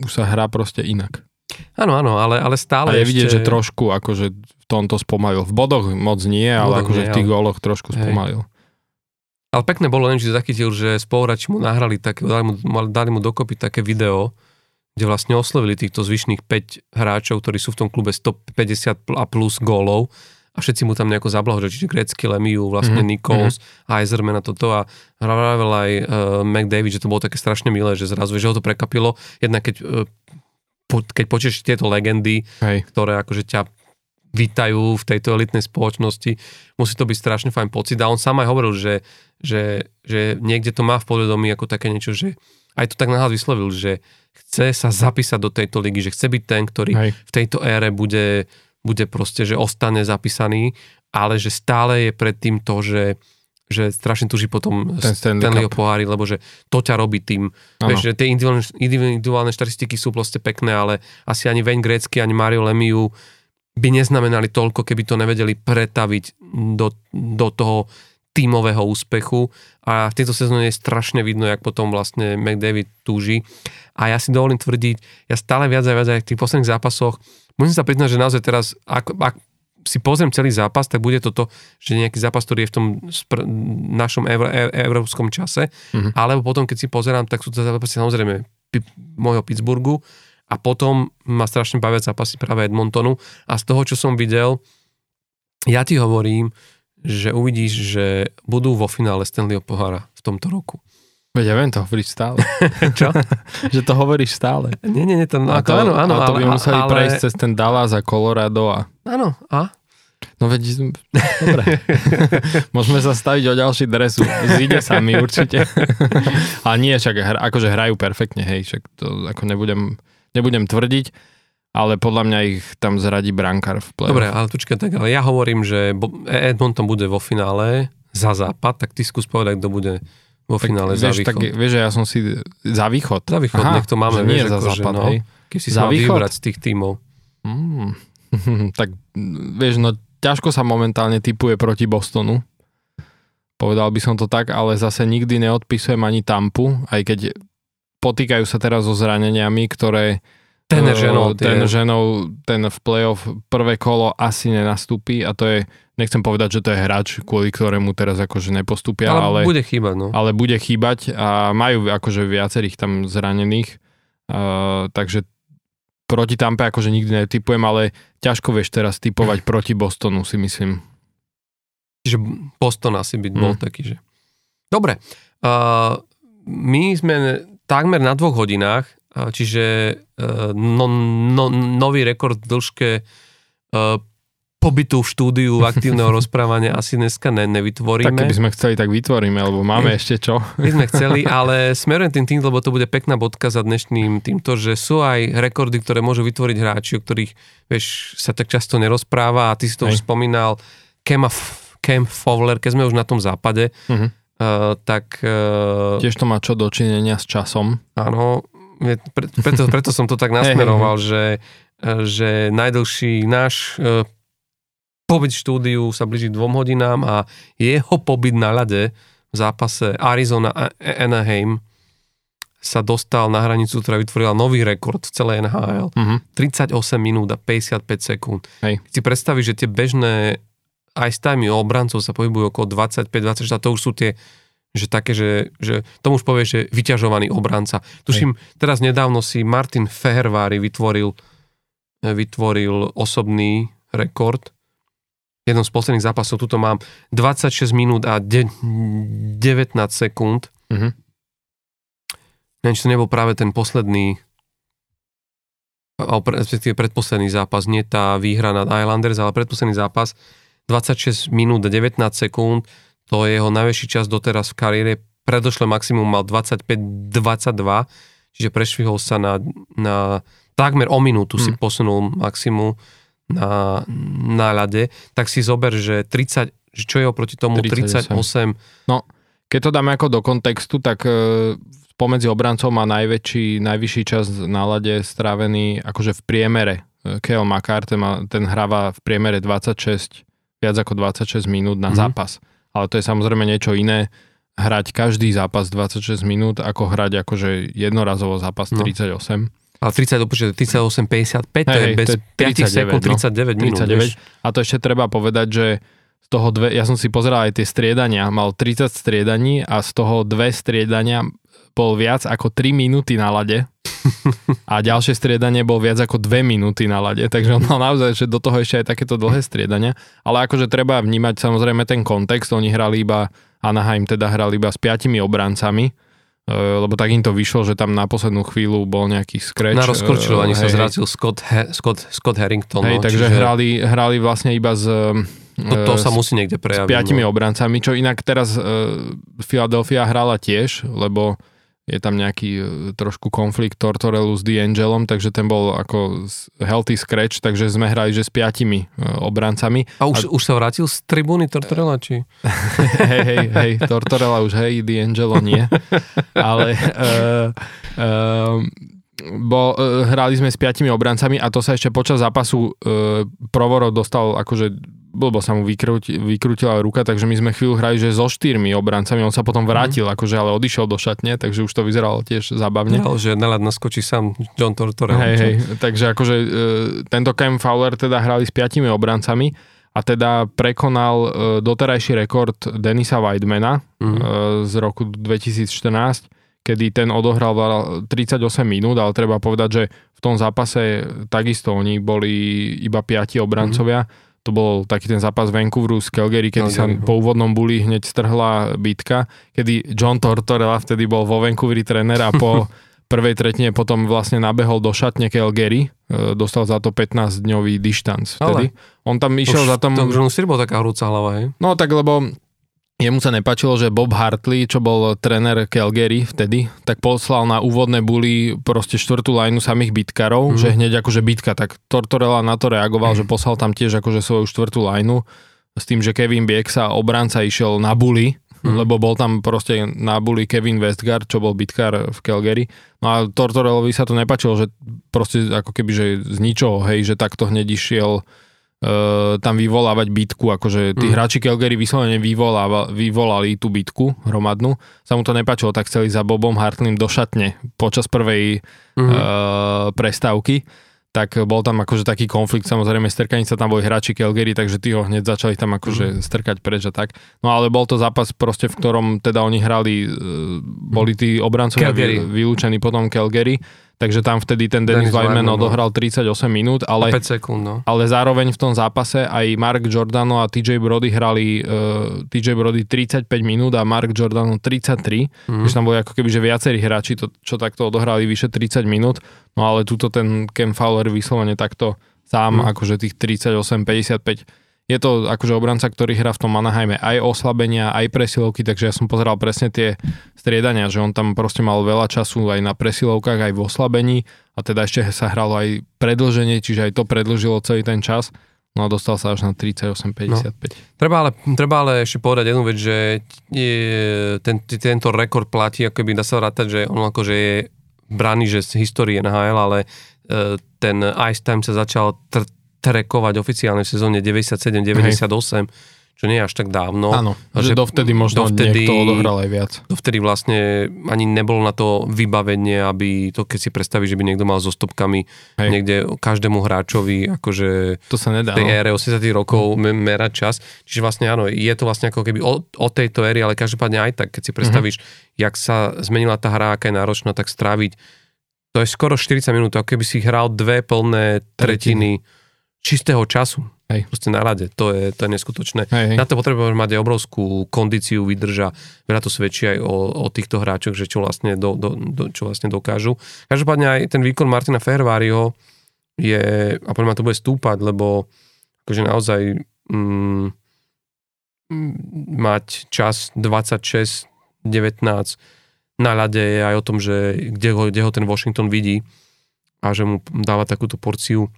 S2: už sa hrá proste inak.
S1: Áno, áno, ale, ale stále
S2: A je ešte... vidieť, že trošku akože v tomto spomalil. V bodoch moc nie, ale bodoch akože nie, v tých ale... góloch trošku spomalil. Hej.
S1: Ale pekné bolo, neviem, či zachytil, že spoluhráči mu nahrali také, dali mu, dali mu dokopy také video, kde vlastne oslovili týchto zvyšných 5 hráčov, ktorí sú v tom klube 150 a plus gólov a všetci mu tam nejako zablahožili, čiže Grecky, Lemiu, vlastne mm-hmm. Nichols, mm-hmm. Eiserman a toto a hravel aj uh, McDavid, že to bolo také strašne milé, že zrazu, že ho to prekapilo, jednak keď, uh, keď počuješ tieto legendy,
S2: Hej.
S1: ktoré akože ťa vítajú v tejto elitnej spoločnosti, musí to byť strašne fajn pocit a on sám aj hovoril, že, že, že niekde to má v podvedomí ako také niečo, že aj to tak náhľad vyslovil, že chce sa zapísať do tejto ligy, že chce byť ten, ktorý Hej. v tejto ére bude bude proste, že ostane zapísaný, ale že stále je pred tým to, že že strašne tuží potom ten Stanleyho pohári, lebo že to ťa robí tým. Vieš, že tie individuálne, individuálne štatistiky sú proste pekné, ale asi ani Wayne Gretzky, ani Mario Lemiu by neznamenali toľko, keby to nevedeli pretaviť do, do toho tímového úspechu a v tejto sezóne je strašne vidno, jak potom vlastne McDavid túži. A ja si dovolím tvrdiť, ja stále viac a viac aj v tých posledných zápasoch musím sa priznať, že naozaj teraz, ak, ak si pozriem celý zápas, tak bude toto, že nejaký zápas, ktorý je v tom spr- našom ev- ev- európskom čase, mm-hmm. alebo potom, keď si pozerám, tak sú to zápasy samozrejme p- môjho Pittsburghu a potom ma strašne bavia zápasy práve Edmontonu a z toho, čo som videl, ja ti hovorím, že uvidíš, že budú vo finále Stanleyho pohára v tomto roku.
S2: Veď ja viem, to hovoríš stále.
S1: Čo?
S2: že to hovoríš stále.
S1: Nie, nie, nie, to, a to, áno, áno.
S2: A to by ale, museli ale... prejsť cez ten Dallas a Colorado a...
S1: Áno, a?
S2: No veď, dobre. Môžeme sa staviť o ďalší dresu. Zíde sa mi určite. a nie, však akože hrajú perfektne, hej, však to ako nebudem, nebudem tvrdiť, ale podľa mňa ich tam zradí brankár v play
S1: Dobre, ale počkaj, tak ale ja hovorím, že Edmonton bude vo finále za západ, tak ty skús povedať, kto bude vo finále tak, za vieš, východ. Tak,
S2: vieš, že ja som si za východ.
S1: Za východ, Aha, nech to máme.
S2: Že nie vieš, za ako, západ, no,
S1: Keď si za východ? vybrať z tých tímov.
S2: Mm. tak vieš, no ťažko sa momentálne typuje proti Bostonu. Povedal by som to tak, ale zase nikdy neodpisujem ani Tampu, aj keď potýkajú sa teraz so zraneniami, ktoré
S1: ten ženou,
S2: ten ženou, ten v playoff prvé kolo asi nenastúpi a to je nechcem povedať, že to je hráč, kvôli ktorému teraz akože nepostupia, ale,
S1: ale bude chýbať, no.
S2: Ale bude chýbať a majú akože viacerých tam zranených, uh, takže proti Tampe akože nikdy netypujem, ale ťažko vieš teraz typovať proti Bostonu, si myslím.
S1: Čiže Boston asi byť bol mm. taký, že... Dobre, uh, my sme takmer na dvoch hodinách, čiže uh, no, no, nový rekord v dĺžke uh, pobytu v štúdiu aktívneho rozprávania asi dneska ne, nevytvoríme.
S2: Tak keby sme chceli, tak vytvoríme, lebo máme ešte čo.
S1: My sme chceli, ale smerujem tým tým, lebo to bude pekná bodka za dnešným týmto, že sú aj rekordy, ktoré môžu vytvoriť hráči, o ktorých vieš, sa tak často nerozpráva a ty si to Hej. už spomínal, Kema, Cam Fowler, keď sme už na tom západe, uh-huh. uh, tak... Uh,
S2: Tiež to má čo dočinenia s časom.
S1: Áno, preto, preto som to tak nasmeroval, že, že najdlhší náš pobyt štúdiu sa blíži dvom hodinám a jeho pobyt na ľade v zápase Arizona a Anaheim sa dostal na hranicu, ktorá vytvorila nový rekord v celej NHL. Uh-huh. 38 minút a 55 sekúnd.
S2: Hej.
S1: Keď si predstavíš, že tie bežné ice time obrancov sa pohybujú okolo 25-24, to už sú tie že také, že, že tomu už povie, že vyťažovaný obranca. Tuším, Hej. teraz nedávno si Martin Fehervári vytvoril, vytvoril osobný rekord. Jednom z posledných zápasov, tuto mám 26 minút a de- 19 sekúnd. Uh-huh. Neviem, či to nebol práve ten posledný respektíve predposledný zápas, nie tá výhra nad Islanders, ale predposledný zápas, 26 minút a 19 sekúnd, to je jeho najväčší čas doteraz v kariére. Predošle maximum mal 25-22, čiže prešvihol sa na, na takmer o minútu hmm. si posunul maximum na, na ľade. Tak si zober, že 30, čo je oproti tomu 38. 38.
S2: No, keď to dáme ako do kontextu, tak e, pomedzi obrancov má najväčší, najvyšší čas na lade strávený akože v priemere. E, Kale McCarthy má, ten hráva v priemere 26, viac ako 26 minút na mm-hmm. zápas ale to je samozrejme niečo iné hrať každý zápas 26 minút, ako hrať akože jednorazovo zápas no. 38.
S1: Ale 30, dopočíte, 38, 55, hey, to je bez to je 5 sekúnd, 39 no, minút. 39.
S2: A to ešte treba povedať, že z toho dve, ja som si pozeral aj tie striedania, mal 30 striedaní a z toho dve striedania bol viac ako 3 minúty na lade. A ďalšie striedanie bol viac ako 2 minúty na lade, takže on mal naozaj, že do toho ešte aj takéto dlhé striedania, ale akože treba vnímať samozrejme ten kontext, oni hrali iba, Anaheim teda hrali iba s piatimi obrancami, lebo tak im to vyšlo, že tam na poslednú chvíľu bol nejaký scratch.
S1: Na rozkorčilo, ani sa zrátil Scott, He, Scott, Scott Harrington.
S2: Hej, no, takže čiže... hrali, hrali vlastne iba s
S1: to, to sa musí niekde prejaviť.
S2: S piatimi no. obrancami, čo inak teraz uh, Philadelphia hrala tiež, lebo je tam nejaký uh, trošku konflikt Tortorellu s D'Angelom, takže ten bol ako healthy scratch, takže sme hrali, že s piatimi uh, obrancami.
S1: A už, a... už sa vrátil z tribúny Tortorella, či?
S2: hej, hej, hej, Tortorella už hej, D'Angelo nie. Ale uh, uh, bo, uh, hrali sme s piatimi obrancami a to sa ešte počas zápasu uh, Provorov dostal akože blbo sa mu vykrúti, vykrútila ruka, takže my sme chvíľu hrali, že so štyrmi obrancami, on sa potom vrátil, mm. akože ale odišiel do šatne, takže už to vyzeralo tiež zábavne.
S1: No, že Nelad naskočí sám John Tortorella.
S2: Hej, hej, takže akože e, tento Cam Fowler teda hrali s piatimi obrancami a teda prekonal e, doterajší rekord Denisa Weidmana mm. e, z roku 2014, kedy ten odohral 38 minút, ale treba povedať, že v tom zápase takisto oni boli iba piati obrancovia. Mm to bol taký ten zápas Vancouveru z Calgary, kedy no, sa no. po úvodnom buli hneď strhla bitka, kedy John Tortorella vtedy bol vo Vancouveri tréner a po prvej tretine potom vlastne nabehol do šatne Calgary, e, dostal za to 15-dňový dištanc vtedy. Ale on tam išiel
S1: už,
S2: za tom...
S1: To už musí bol taká hrúca hlava, hej?
S2: No tak lebo Jemu sa nepačilo, že Bob Hartley, čo bol tréner Calgary vtedy, tak poslal na úvodné buly proste štvrtú lajnu samých bitkarov, mm. že hneď akože bitka, tak Tortorella na to reagoval, mm. že poslal tam tiež akože svoju štvrtú lajnu s tým, že Kevin Bieksa, obranca, išiel na buly, mm. lebo bol tam proste na buly Kevin Westgard, čo bol bitkár v Calgary. No a Tortorellovi sa to nepačilo, že proste ako keby, že z ničoho, hej, že takto hneď išiel uh, tam vyvolávať bitku, akože tí mm. hráči Calgary vyslovene vyvolali tú bitku hromadnú, sa mu to nepačilo, tak chceli za Bobom Hartlim do šatne počas prvej mm. uh, prestávky tak bol tam akože taký konflikt, samozrejme strkanica tam boli hráči Calgary, takže tí ho hneď začali tam akože mm. strkať preč a tak. No ale bol to zápas proste, v ktorom teda oni hrali, e, boli tí obrancovia vylúčení potom Calgary takže tam vtedy ten Dennis, Dennis Weidman no. odohral 38 minút, ale,
S1: 5 sekúnd, no.
S2: ale zároveň v tom zápase aj Mark Giordano a TJ Brody hrali uh, e, TJ Brody 35 minút a Mark Giordano 33, mm. takže tam boli ako keby že viacerí hráči, to, čo takto odohrali vyše 30 minút, no ale túto ten Ken Fowler vyslovene takto sám, mm. akože tých 38-55 je to akože obranca, ktorý hrá v tom Anaheime aj oslabenia, aj presilovky, takže ja som pozeral presne tie striedania, že on tam proste mal veľa času aj na presilovkách, aj v oslabení a teda ešte sa hralo aj predlženie, čiže aj to predlžilo celý ten čas. No a dostal sa až na 38,55. No.
S1: Treba, ale, treba ale ešte povedať jednu vec, že je, ten, tento rekord platí, ako by dá sa vrátať, že on akože je braný, že z histórie NHL, ale e, ten ice time sa začal tr- trekovať oficiálne v sezóne 97-98, čo nie je až tak dávno.
S2: Áno, že dovtedy možno dovtedy, niekto odohral aj viac.
S1: Dovtedy vlastne ani nebolo na to vybavenie, aby to keď si predstaví, že by niekto mal so stopkami Hej. niekde každému hráčovi, akože
S2: to sa nedá,
S1: v tej no. ére 80 rokov hm. merať čas. Čiže vlastne áno, je to vlastne ako keby o, o tejto éry, ale každopádne aj tak, keď si predstavíš, mm-hmm. jak sa zmenila tá hra, aká je náročná, tak stráviť to je skoro 40 minút, ako keby si hral dve plné tretiny, tretiny čistého času Hej. Proste na rade, to je, to je neskutočné. Hej, hej. Na to potrebuješ mať aj obrovskú kondíciu, vydrža. Veľa to svedčí aj o, o týchto hráčoch, že čo vlastne, do, do, do, čo vlastne dokážu. Každopádne aj ten výkon Martina Ferváriho je, a podľa mňa to bude stúpať, lebo akože naozaj mm, mať čas 26, 19 na ľade je aj o tom, že kde ho, kde ho ten Washington vidí a že mu dáva takúto porciu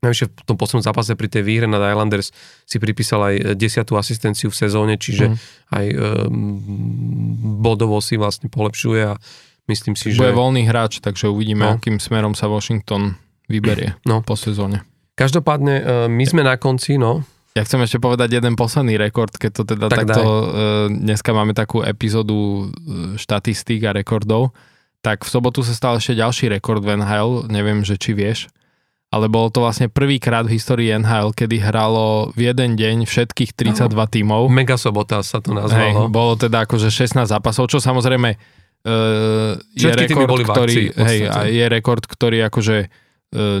S1: Najvyššie v tom poslednom zápase pri tej výhre nad Islanders si pripísal aj desiatú asistenciu v sezóne, čiže mm. aj um, bodovo si vlastne polepšuje a myslím si,
S2: že... Bude voľný hráč, takže uvidíme, no. akým smerom sa Washington vyberie no. po sezóne.
S1: Každopádne, uh, my sme na konci, no.
S2: Ja chcem ešte povedať jeden posledný rekord, keď to teda tak takto... Uh, dneska máme takú epizódu štatistík a rekordov. Tak v sobotu sa stal ešte ďalší rekord v NHL, neviem, že či vieš ale bolo to vlastne prvýkrát v histórii NHL, kedy hralo v jeden deň všetkých 32 no, tímov.
S1: Mega sobota sa to nazvalo.
S2: Hej, bolo teda akože 16 zápasov, čo samozrejme uh, je rekord,
S1: boli
S2: ktorý, akcii, hej, a je rekord, ktorý akože uh,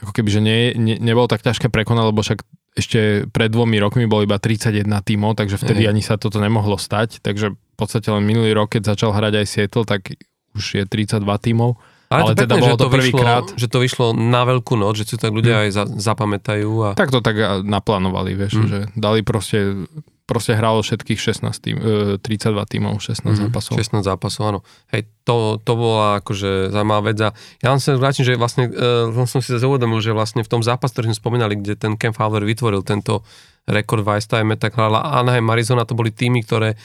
S2: ako keby, že nie, ne, nebolo tak ťažké prekonať, lebo však ešte pred dvomi rokmi bolo iba 31 tímov, takže vtedy hej. ani sa toto nemohlo stať, takže v podstate len minulý rok, keď začal hrať aj Seattle, tak už je 32 tímov.
S1: Ale, ale teda pekne, bolo to, prvýkrát. Že to vyšlo na veľkú noc, že si tak ľudia hmm. aj za, zapamätajú. A...
S2: Tak to tak naplánovali, vieš, hmm. že dali proste, proste hralo všetkých 16 tým, 32 tímov, 16 hmm. zápasov.
S1: 16 zápasov, áno. Hej, to, to bola akože zaujímavá vec a ja len sa vrátim, že vlastne, uh, som si zase uvedomil, že vlastne v tom zápase, ktorý sme spomínali, kde ten Ken Fowler vytvoril tento rekord v Ice Time, tak hrala Anaheim, Arizona, to boli týmy, ktoré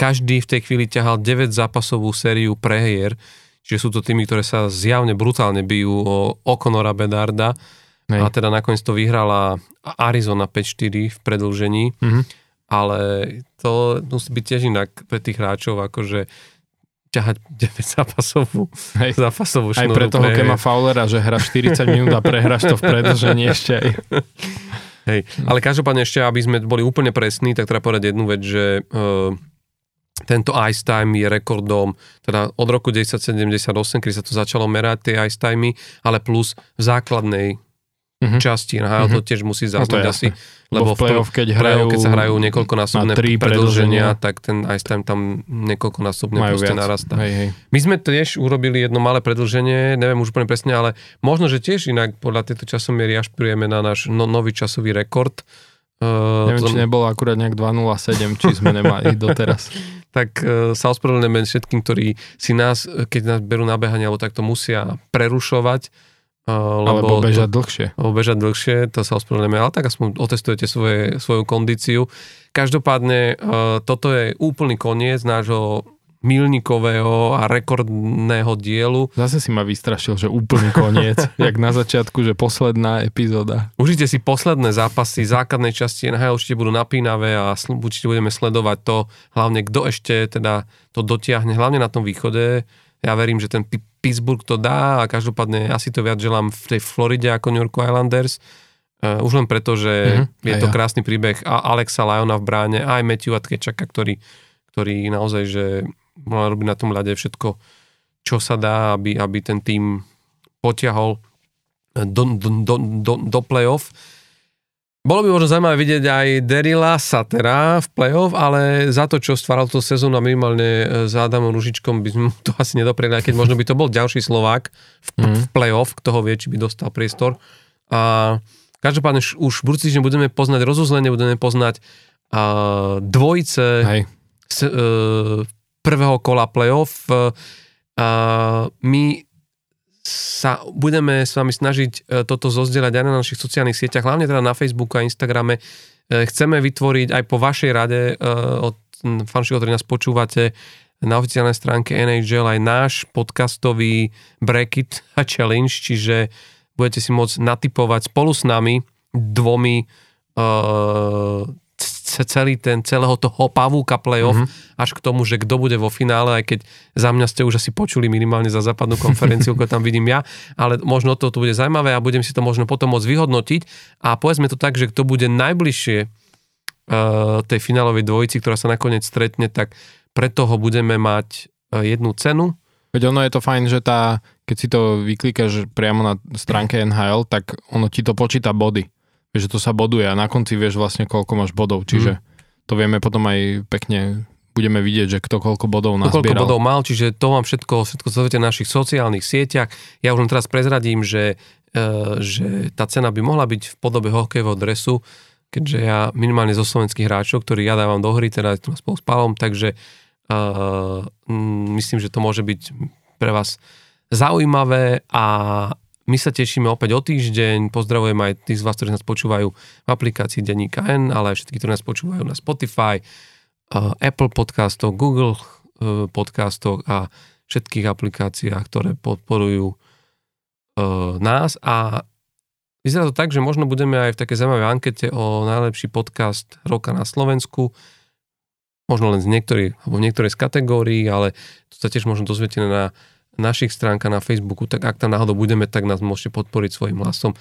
S1: každý v tej chvíli ťahal 9 zápasovú sériu prehier Čiže sú to týmy, ktoré sa zjavne brutálne bijú o Okonora Bedarda. Nej. A teda nakoniec to vyhrala Arizona 5-4 v predlžení. Mm-hmm. Ale to musí byť tiež inak pre tých hráčov, akože ťahať 9 zápasovú, Hej. zápasovú
S2: šnúru. Aj pre toho Kema Fowlera, že hra 40 minút a prehráš to v predlžení ešte aj.
S1: Hej, ale každopádne ešte, aby sme boli úplne presní, tak treba povedať jednu vec, že uh, tento ice time je rekordom teda od roku 1978, kedy sa to začalo merať tie ice timey, ale plus v základnej uh-huh. časti NHL uh-huh. to tiež musí zaznúť no asi,
S2: lebo v play-off, keď, hrajú,
S1: keď sa hrajú niekoľkonásobné predlženia, tak ten ice time tam niekoľkonásobne Majú proste viac. narastá.
S2: Hej, hej.
S1: My sme tiež urobili jedno malé predlženie, neviem už úplne presne, ale možno, že tiež inak podľa tejto časomiery ašpirujeme na náš no, nový časový rekord.
S2: Uh, Neviem, tom... či nebolo akurát nejak 2.07, či sme nemali doteraz.
S1: tak uh, sa ospravedlňujeme všetkým, ktorí si nás, keď nás berú na behanie, alebo takto musia prerušovať.
S2: Uh, alebo bežať dlhšie.
S1: Alebo bežať dlhšie, to sa ospravedlňujeme, ale tak aspoň otestujete svoje, svoju kondíciu. Každopádne uh, toto je úplný koniec nášho milníkového a rekordného dielu.
S2: Zase si ma vystrašil, že úplný koniec, jak na začiatku, že posledná epizóda.
S1: Užite si posledné zápasy základnej časti NHL, určite budú napínavé a určite budeme sledovať to, hlavne kto ešte teda to dotiahne, hlavne na tom východe. Ja verím, že ten Pittsburgh to dá a každopádne asi to viac želám v tej Floride ako New York Islanders. Uh, už len preto, že mm-hmm, je to ja. krásny príbeh a Alexa Lyona v bráne, aj Matthew Atkečaka, ktorý, ktorý naozaj, že robiť na tom ľade všetko, čo sa dá, aby, aby ten tým potiahol do, do, do, do, do play-off. Bolo by možno zaujímavé vidieť aj Derila Satera v play-off, ale za to, čo stváral tú sezónu a minimálne s Adamom Ružičkom by sme to asi nedoprieli, aj keď možno by to bol ďalší Slovák v, mm. v play-off, kto ho vie, či by dostal priestor. A každopádne už v budúci budeme poznať rozuzlenie, budeme poznať uh, dvojice Hej. S, uh, prvého kola playoff. E, a my sa budeme s vami snažiť e, toto zozdieľať aj na našich sociálnych sieťach, hlavne teda na Facebooku a Instagrame. Chceme vytvoriť aj po vašej rade od fanšikov, ktorí nás počúvate, na oficiálnej stránke NHL aj náš podcastový bracket a challenge, čiže budete si môcť natypovať spolu s nami dvomi celý ten, celého toho pavúka playoff mm-hmm. až k tomu, že kto bude vo finále, aj keď za mňa ste už asi počuli minimálne za západnú konferenciu, ako tam vidím ja, ale možno to, to bude zaujímavé a budem si to možno potom môcť vyhodnotiť a povedzme to tak, že kto bude najbližšie uh, tej finálovej dvojici, ktorá sa nakoniec stretne, tak pre toho budeme mať uh, jednu cenu.
S2: Veď ono je to fajn, že tá, keď si to vyklikáš priamo na stránke NHL, tak ono ti to počíta body že to sa boduje a na konci vieš vlastne koľko máš bodov, čiže mm. to vieme potom aj pekne budeme vidieť, že kto koľko bodov nazbieral.
S1: Koľko bodov mal, čiže to mám všetko, všetko v našich sociálnych sieťach. Ja už len teraz prezradím, že, e, že tá cena by mohla byť v podobe hokejového dresu, keďže ja minimálne zo slovenských hráčov, ktorí ja dávam do hry, teda spolu s Palom, takže uh, myslím, že to môže byť pre vás zaujímavé a my sa tešíme opäť o týždeň. Pozdravujem aj tých z vás, ktorí nás počúvajú v aplikácii Denníka N, ale aj všetky, ktorí nás počúvajú na Spotify, uh, Apple podcastoch, Google uh, podcastoch a všetkých aplikáciách, ktoré podporujú uh, nás. A vyzerá to tak, že možno budeme aj v také zaujímavej ankete o najlepší podcast roka na Slovensku. Možno len z niektorých, alebo niektorej z kategórií, ale to sa tiež možno dozviete na našich stránkach na Facebooku, tak ak tam náhodou budeme, tak nás môžete podporiť svojim hlasom.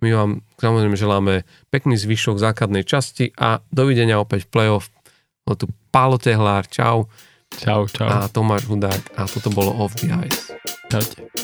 S1: My vám samozrejme želáme pekný zvyšok základnej časti a dovidenia opäť v play-off. No tu Pálo Tehlár, čau.
S2: Čau, čau.
S1: A Tomáš Hudák a toto bolo Off the Ice.
S2: Čaute.